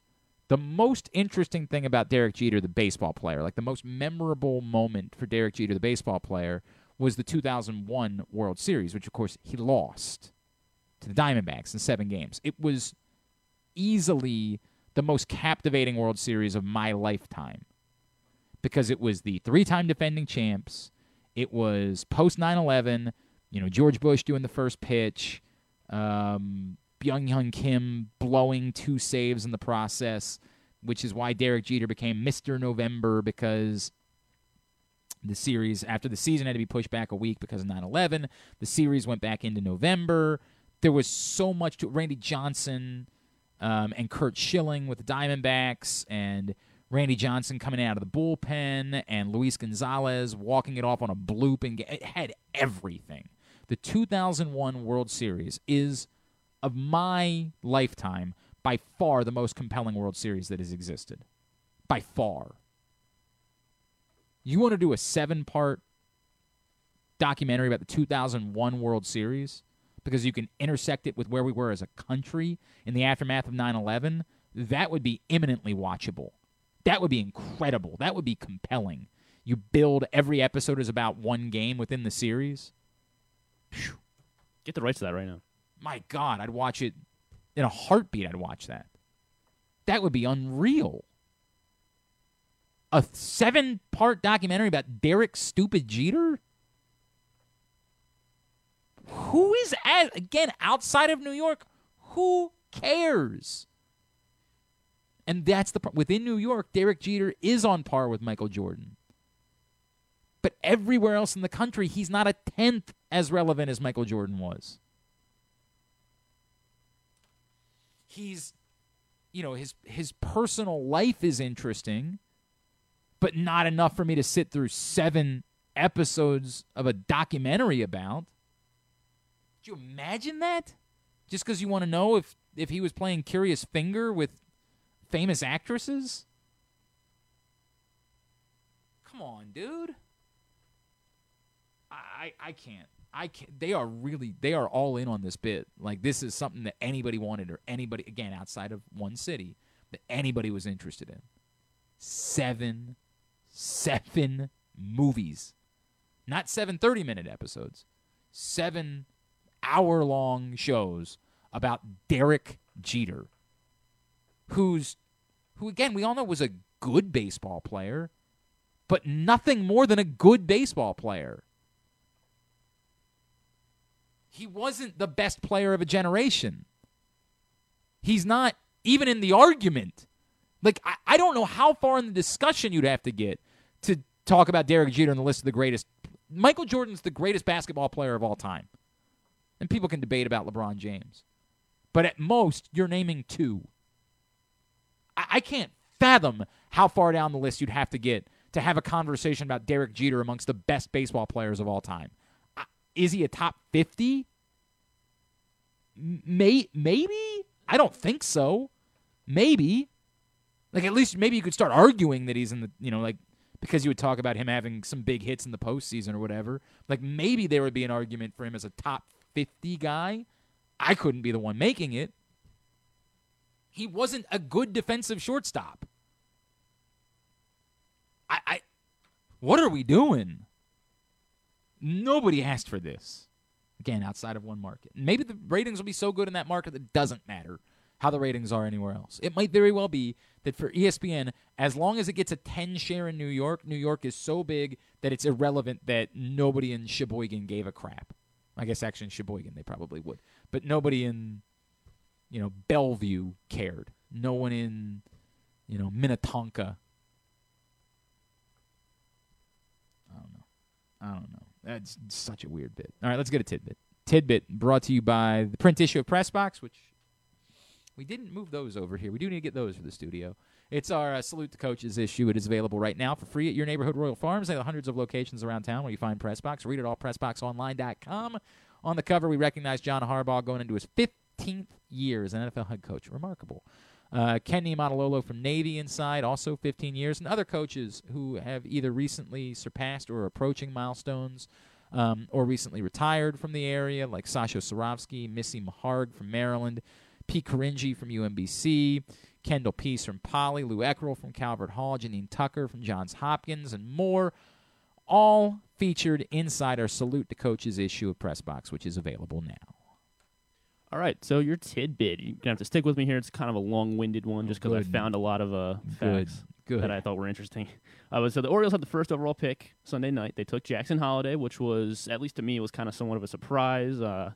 the most interesting thing about Derek Jeter, the baseball player, like the most memorable moment for Derek Jeter, the baseball player, was the 2001 World Series, which of course he lost to the Diamondbacks in seven games. It was easily the most captivating World Series of my lifetime because it was the three-time defending champs. It was post 9/11. You know, George Bush doing the first pitch. Um, Byung Hyun Kim blowing two saves in the process, which is why Derek Jeter became Mr. November because the series after the season had to be pushed back a week because of 9/11. The series went back into November. There was so much to Randy Johnson um, and Curt Schilling with the Diamondbacks and Randy Johnson coming out of the bullpen and Luis Gonzalez walking it off on a bloop and it had everything. The 2001 World Series is of my lifetime by far the most compelling World Series that has existed. By far. You want to do a seven part documentary about the 2001 World Series because you can intersect it with where we were as a country in the aftermath of 9 11? That would be eminently watchable. That would be incredible. That would be compelling. You build every episode is about one game within the series. Get the rights to that right now. My God, I'd watch it in a heartbeat. I'd watch that. That would be unreal. A seven part documentary about Derek Stupid Jeter? Who is, as, again, outside of New York, who cares? And that's the. Within New York, Derek Jeter is on par with Michael Jordan. But everywhere else in the country, he's not a tenth as relevant as Michael Jordan was. He's, you know, his his personal life is interesting, but not enough for me to sit through seven episodes of a documentary about. Could you imagine that? Just because you want to know if if he was playing Curious Finger with famous actresses? Come on, dude. I I can't. I can't. They are really they are all in on this bit. Like this is something that anybody wanted or anybody again outside of one city that anybody was interested in. Seven, seven movies, not seven 30 minute episodes, seven hour long shows about Derek Jeter, who's who again we all know was a good baseball player, but nothing more than a good baseball player. He wasn't the best player of a generation. He's not even in the argument. Like I, I don't know how far in the discussion you'd have to get to talk about Derek Jeter on the list of the greatest. Michael Jordan's the greatest basketball player of all time. And people can debate about LeBron James. But at most, you're naming two. I, I can't fathom how far down the list you'd have to get to have a conversation about Derek Jeter amongst the best baseball players of all time. Is he a top 50? May, maybe? I don't think so. Maybe. Like, at least maybe you could start arguing that he's in the, you know, like, because you would talk about him having some big hits in the postseason or whatever. Like, maybe there would be an argument for him as a top 50 guy. I couldn't be the one making it. He wasn't a good defensive shortstop. I, I what are we doing? Nobody asked for this. Again, outside of one market. Maybe the ratings will be so good in that market that it doesn't matter how the ratings are anywhere else. It might very well be that for ESPN, as long as it gets a 10 share in New York, New York is so big that it's irrelevant that nobody in Sheboygan gave a crap. I guess actually in Sheboygan they probably would. But nobody in, you know, Bellevue cared. No one in, you know, Minnetonka. I don't know. I don't know. That's such a weird bit. All right, let's get a tidbit. Tidbit brought to you by the print issue of Pressbox, which we didn't move those over here. We do need to get those for the studio. It's our uh, Salute to Coaches issue. It is available right now for free at your neighborhood Royal Farms. They have hundreds of locations around town where you find Pressbox. Read it all, PressBoxOnline.com. On the cover, we recognize John Harbaugh going into his 15th year as an NFL head coach. Remarkable. Uh, Ken Niumatalolo from Navy inside, also 15 years, and other coaches who have either recently surpassed or approaching milestones um, or recently retired from the area, like Sasho Cirovski, Missy Meharg from Maryland, Pete Caringi from UMBC, Kendall Peace from Poly, Lou Eckerl from Calvert Hall, Janine Tucker from Johns Hopkins, and more. All featured inside our Salute to Coaches issue of Press Box, which is available now. All right, so your tidbit. You're gonna have to stick with me here. It's kind of a long-winded one, just because I found a lot of uh, Good. facts Good. that I thought were interesting. Uh, so the Orioles had the first overall pick Sunday night. They took Jackson Holliday, which was at least to me was kind of somewhat of a surprise, uh,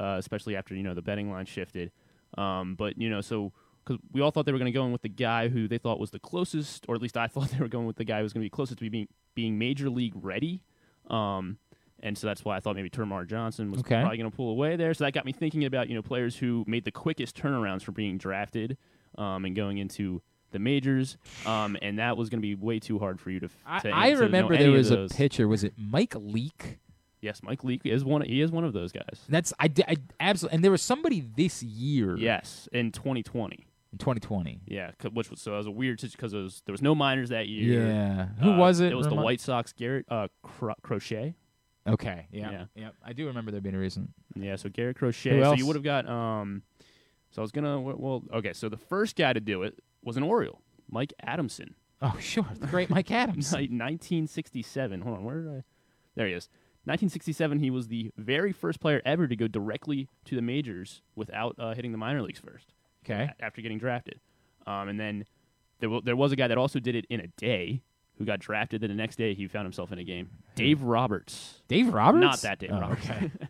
uh, especially after you know the betting line shifted. Um, but you know, so because we all thought they were going to go in with the guy who they thought was the closest, or at least I thought they were going with the guy who was going to be closest to being being major league ready. Um, and so that's why I thought maybe Termarr Johnson was Okay. probably going to pull away there. So that got me thinking about you know players who made the quickest turnarounds from being drafted um, and going into the majors, um, and that was going to be way too hard for you to. to I remember there was a pitcher. Was it Mike Leake? Yes, Mike Leake is one. He is one of those guys. That's I, I absolutely. And there was somebody this year. Yes, in 2020. In 2020. Yeah, which was so it was a weird because there was no minors that year. Yeah. Who Uh, was it? It was the White Sox. Garrett uh, Cro- Crochet. Okay. Yeah. Yeah. Yep. I do remember there being a reason. Yeah, so Garrett Crochet. Who So else? you would have got. Um, so I was gonna. Well, okay. So the first guy to do it was an Oriole, Mike Adamson. Oh, sure, the great Mike Adams. Ni- 1967. Hold on, where did I? There he is. 1967. He was the very first player ever to go directly to the majors without uh, hitting the minor leagues first. Okay. After getting drafted, um, and then there, w- there was a guy that also did it in a day. Who got drafted? Then the next day he found himself in a game. Dave Roberts. Dave Roberts? Not that Dave Oh, Roberts. okay.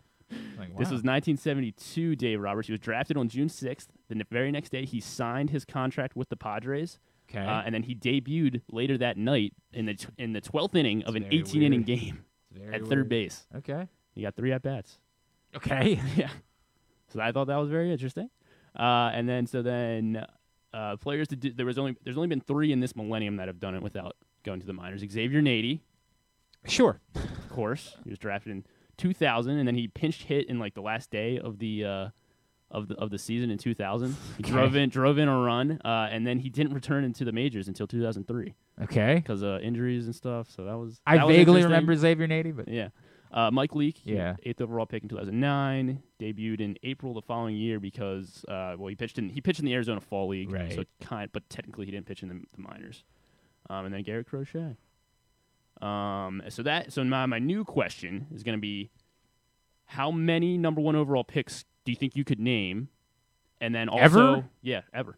Like, This was 1972. Dave Roberts. He was drafted on June 6th. The very next day, he signed his contract with the Padres. Okay. Uh, and then he debuted later that night in the t- in the 12th inning of an very 18 inning game at third weird. base. Okay. He got three at bats. Okay. yeah. So I thought that was very interesting. Uh, and then so then uh, players to do, there was only there's only been three in this millennium that have done it without going to the minors. Xavier Nady, Sure. of course, he was drafted in 2000, and then he pinch hit in like the last day of the uh, of the of the season in 2000. He Okay. drove in drove in a run, uh, and then he didn't return into the majors until 2003 Okay. because of injuries and stuff. So that was I that vaguely interesting. remember Xavier Nady, but Yeah. Uh, Mike Leake, Yeah. eighth overall pick in 2009, debuted in April the following year because uh, well he pitched in he pitched in the Arizona Fall League, Right. so kind but technically he didn't pitch in the, the minors. Um, and then Garrett Crochet. Um, so that so my my new question is going to be, how many number one overall picks do you think you could name? And then also, Ever? yeah, ever.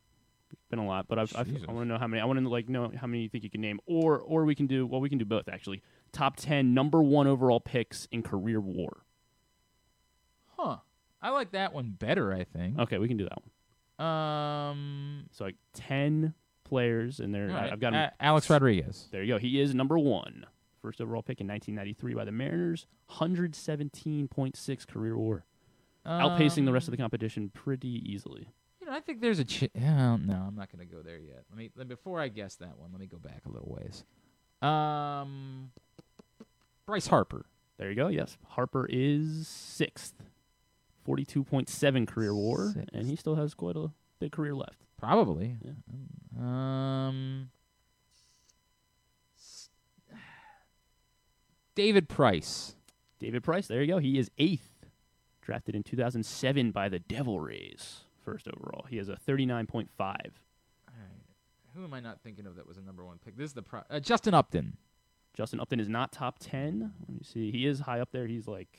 It's been a lot, but I've, I've, I want to know how many. I want to like know how many you think you can name, or or we can do well. We can do both actually. Top ten number one overall picks in career WAR. huh? I like that one better. I think. Okay, we can do that one. Um. So like ten players, and I- right. I've got A- Alex Rodriguez. There you go. He is number one, first overall pick in 1993 by the Mariners. 117.6 career WAR, outpacing the rest of the competition pretty easily. You know, I think there's a. Ch- yeah, no, I'm not going to go there yet. Let me let- before I guess that one. Let me go back a little ways. Um. Bryce Harper. There you go. Yes, Harper is sixth, 42.7 career WAR, and he still has quite a big career left. Probably. Yeah. Um. David Price. David Price. There you go. He is eighth, drafted in 2007 by the Devil Rays, first overall. He has a 39.5. All right. Who am I not thinking of that was a number one pick? This is the pro- uh, Justin Upton. Justin Upton is not top 10. Let me see. He is high up there. He's like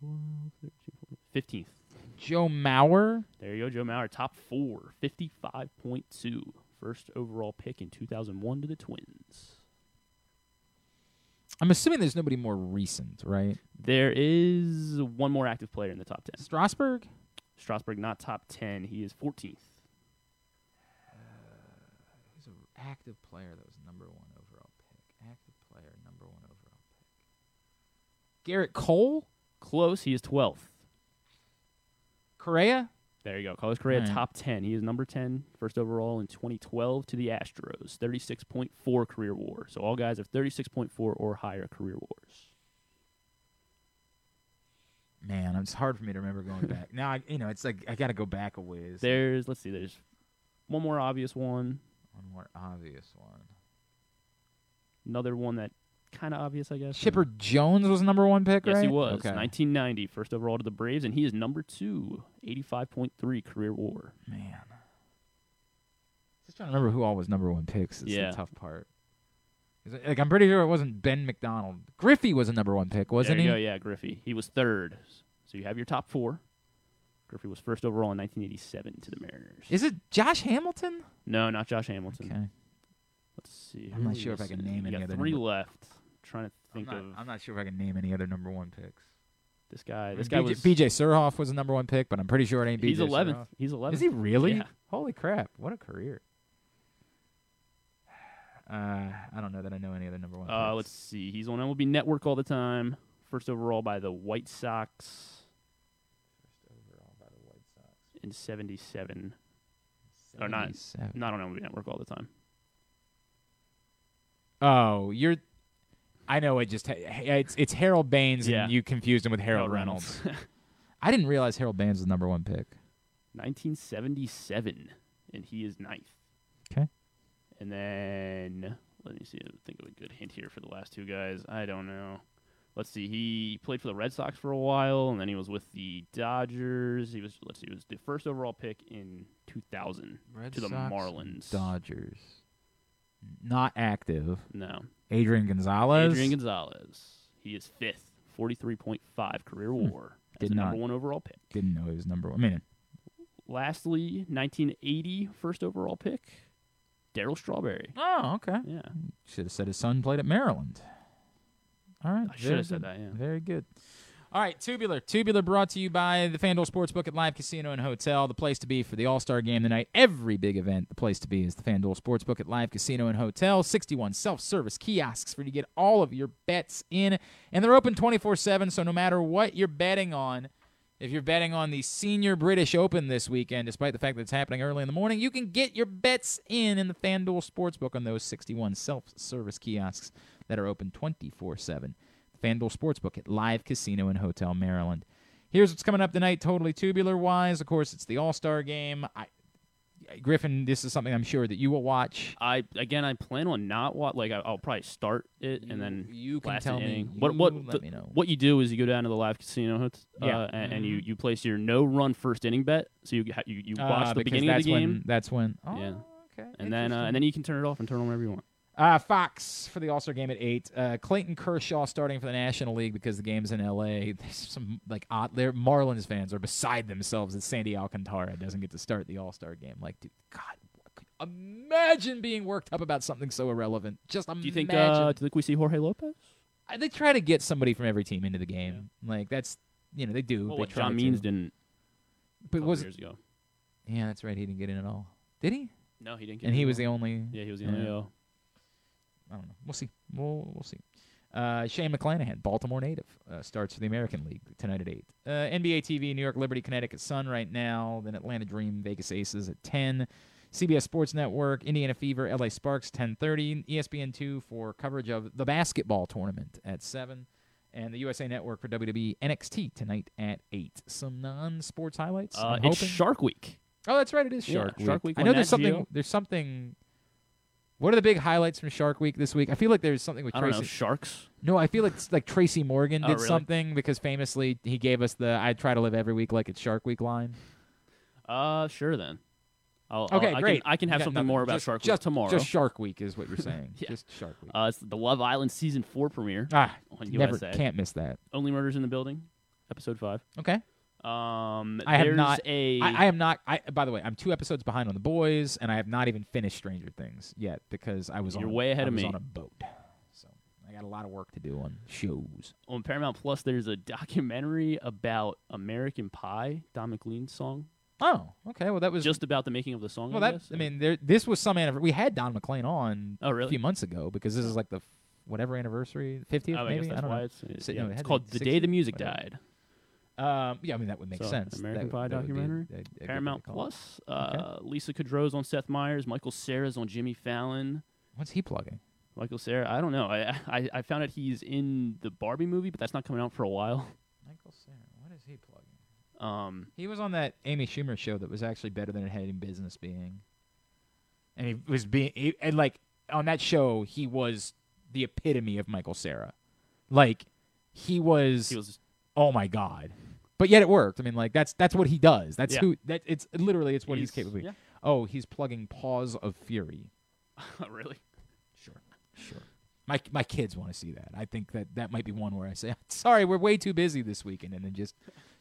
12, 13, 14, 15th. Joe Mauer. There you go, Joe Mauer, top four, 55.2. First overall pick in 2001 to the Twins. I'm assuming there's nobody more recent, right? There is one more active player in the top 10. Strasburg? Strasburg, not top 10. He is 14th. Who's an active player that was number one overall pick? Active player, number one overall pick. Gerrit Cole? Close. He is 12th. Correa? There you go. Carlos Correa, All right. top 10. He is number 10, first overall in 2012 to the Astros. 36.4 career war. So all guys have 36.4 or higher career wars. Man, it's hard for me to remember going back. now, I, you know, it's like I got to go back a ways. There's, let's see, there's one more obvious one. One more obvious one. Another one that kind of obvious, I guess. Chipper Jones was number one pick, right? Yes, right? he was. Okay. 1990, first overall to the Braves, and he is number two, 85.3 career war. Man. Just trying to remember who all was number one picks. It's Yeah. the tough part. Like I'm pretty sure it wasn't Ben McDonald. Griffey was a number one pick, wasn't there you he? go, yeah, Griffey. He was third. So you have your top four. Griffey was first overall in 1987 to the Mariners. Is it Josh Hamilton? No, not Josh Hamilton. Okay. Let's see. I'm who not sure if I can name You any got other three number- left. Trying to I'm think not, of I'm not sure if I can name any other number one picks. this guy. I This guy BJ, was BJ Surhoff was a number one pick, but I'm pretty sure it ain't BJ He's 11th. He's 11th. Is he really? Yeah. Holy crap! What a career. Uh, I don't know that I know any other number one. Uh, picks. let's see. He's on MLB Network all the time. First overall by the White Sox. First overall by the White Sox in '77. Or not, not on MLB Network all the time. Oh, you're. I know it just. It's it's Harold Baines, Yeah. and you confused him with Harold, Harold Reynolds. Reynolds. I didn't realize Harold Baines was the number one pick. 1977, and he is ninth. Okay. And then let me see. Think of a good hint here for the last two guys. I don't know. Let's see. He played for the Red Sox for a while, and then he was with the Dodgers. He was let's see. He was the first overall pick in 2000 Red to the Sox, Marlins. Dodgers. Not active. No. Adrian Gonzalez. Adrian Gonzalez. He is fifth, 43.5 career hmm. WAR. As Did not. number one overall pick. Didn't know he was number one. I mean, Lastly, 1980 first overall pick, Darryl Strawberry. oh, okay. Yeah. Should have said his son played at Maryland. All right. I should have said that, yeah. Very good. All right, Tubular. Tubular brought to you by the FanDuel Sportsbook at Live Casino and Hotel, the place to be for the All Star game tonight. Every big event, the place to be is the FanDuel Sportsbook at Live Casino and Hotel. 61 self service kiosks for you to get all of your bets in. And they're open 24 7, so no matter what you're betting on, If you're betting on the Senior British Open this weekend, despite the fact that it's happening early in the morning, you can get your bets in in the FanDuel Sportsbook on those 61 self-service kiosks that are open 24/7. FanDuel Sportsbook at Live Casino and Hotel Maryland. Here's what's coming up tonight, totally tubular wise. Of course, it's the All Star game. I, Griffin, this is something I'm sure that you will watch. I again, I plan on not watch. Like I, will probably start it and then you can tell me. What what let the- me know. what you do is you go down to the live casino uh, Yeah. and, and you, you place your no run first inning bet. So you you, you Ah, watch the beginning of that's the game. when- that's when. Oh, yeah. Okay. And then uh, and then you can turn it off and turn on whatever you want. Uh, Fox for the All Star game at eight. Uh, Clayton Kershaw starting for the National League because the game's in L.A. There's some like odd. Their Marlins fans are beside themselves that Sandy Alcantara doesn't get to start the All Star game. Like, dude, God, what could- imagine being worked up about something so irrelevant. Just imagine. Do you think uh, do you think we see Jorge Lopez? I- they try to get somebody from every team into the game. Like that's you know they do. Well, they what try John to. Means didn't. But was years ago. Yeah, that's right. He didn't get in at all. Did he? No, he didn't. Get And in he was all. the only. Yeah, he was the only. Yeah. I don't know. We'll see. We'll we'll see. Uh, Shane McClanahan, Baltimore native, uh, starts for the American League tonight at eight. Uh, NBA TV, New York Liberty, Connecticut Sun right now. Then Atlanta Dream, Vegas Aces at ten. CBS Sports Network, Indiana Fever, LA Sparks, ten thirty. ESPN two for coverage of the basketball tournament at seven. And the USA Network for WWE NXT tonight at eight. Some non-sports highlights. Uh, it's. Shark Week. Oh, that's right. It is Yeah, Shark Week. Shark Week I know there's something. Geo. There's something. What are the big highlights from Shark Week this week? I feel like there's something with I don't know, Tracy. sharks? No, I feel like it's like Tracy Morgan Oh, did really? something because famously he gave us the "I try to live every week like it's Shark Week" line. Uh, sure then. I'll, I'll- Okay, I great. Can, I can have something nothing. more about Just- Shark Week just- tomorrow. just Shark Week is what you're saying. Yeah. Just Shark Week. Uh, it's the Love Island season four premiere. Ah, on never- USA. can't miss that. Only Murders in the Building, episode five. Okay. Um, I have not. A, I, I am not. I by the way, I'm two episodes behind on the boys, and I have not even finished Stranger Things yet because I was You're on. way ahead I of was me. on a boat, so I got a lot of work to do on shows. on Paramount Plus. There's a documentary about American Pie, Don McLean's song. Oh, okay. Well, that was just about the making of the song. Well, I that guess. I mean, there. This was some anniversary. We had Don McLean on Oh, really? a few months ago because this is like the f- whatever anniversary, fiftieth Oh, I maybe. guess that's don't why know. it's- uh, Si- yeah, no, it it's called The Day the Music whatever. Died. Um, yeah, I mean that would make So, sense. American That- Pie that a- documentary. a- a good way to Paramount. Plus. Uh, Lisa Kudrow's on Seth Meyers. Michael Cera's on Jimmy Fallon. What's he plugging? Michael Cera. I don't know. I, I I found out he's in the Barbie movie, but that's not coming out for a while. Michael Cera. What is he plugging? Um, He was on that Amy Schumer show that was actually better than it had any business being. And he was being he, and like on that show he was the epitome of Michael Cera. Like he was, He was- oh my god. But yet it worked. I mean like that's that's what he does. That's Yeah. who that it's literally it's what he's, He's- capable of. yeah. Oh, he's plugging Paws of Fury. really? Sure. Sure. My my kids want to see that. I think that that might be one where I say, "Sorry, we're way too busy this weekend," and then just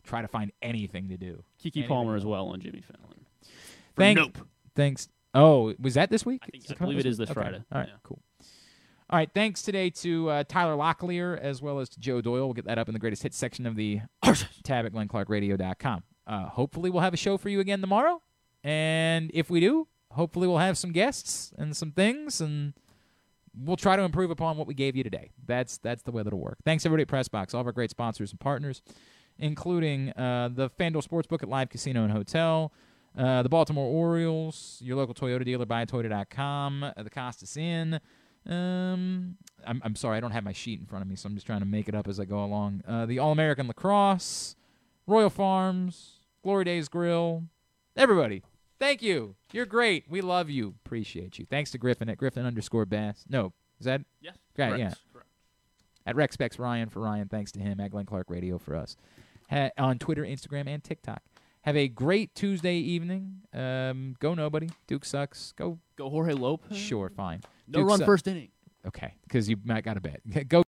try to find anything to do. Keke Anything Palmer as well on Jimmy Fallon. For Thank, Nope. Thanks. Oh, was that this week? I, think, I believe it is this Okay. Friday. All right, Yeah. cool. All right, thanks today to uh, Tyler Locklear as well as to Joe Doyle. We'll get that up in the greatest hits section of the tab at glennclarkradio.com. Uh, hopefully, we'll have a show for you again tomorrow. And if we do, hopefully, we'll have some guests and some things, and we'll try to improve upon what we gave you today. That's that's the way that'll work. Thanks, everybody at Pressbox, all of our great sponsors and partners, including uh, the FanDuel Sportsbook at Live Casino and Hotel. Uh, the Baltimore Orioles, your local Toyota dealer, buyatoyota.com, uh, the Costas Inn. Um, I'm, I'm sorry, I don't have my sheet in front of me, so I'm just trying to make it up as I go along. Uh, the All American Lacrosse, Royal Farms, Glory Days Grill. Everybody, thank you. You're great. We love you. Appreciate you. Thanks to Griffin at Griffin underscore Bass. No, is that? Yes, Right, correct, yeah. correct. At RexSpecs Ryan for Ryan. Thanks to him. At Glenn Clark Radio for us. Ha- on Twitter, Instagram, and TikTok. Have a great Tuesday evening. Um, go nobody. Duke sucks. Go. Go Jorge Lopez. Sure, fine. No Duke run suck- uh, first inning. Okay, because you might got a bet. Go.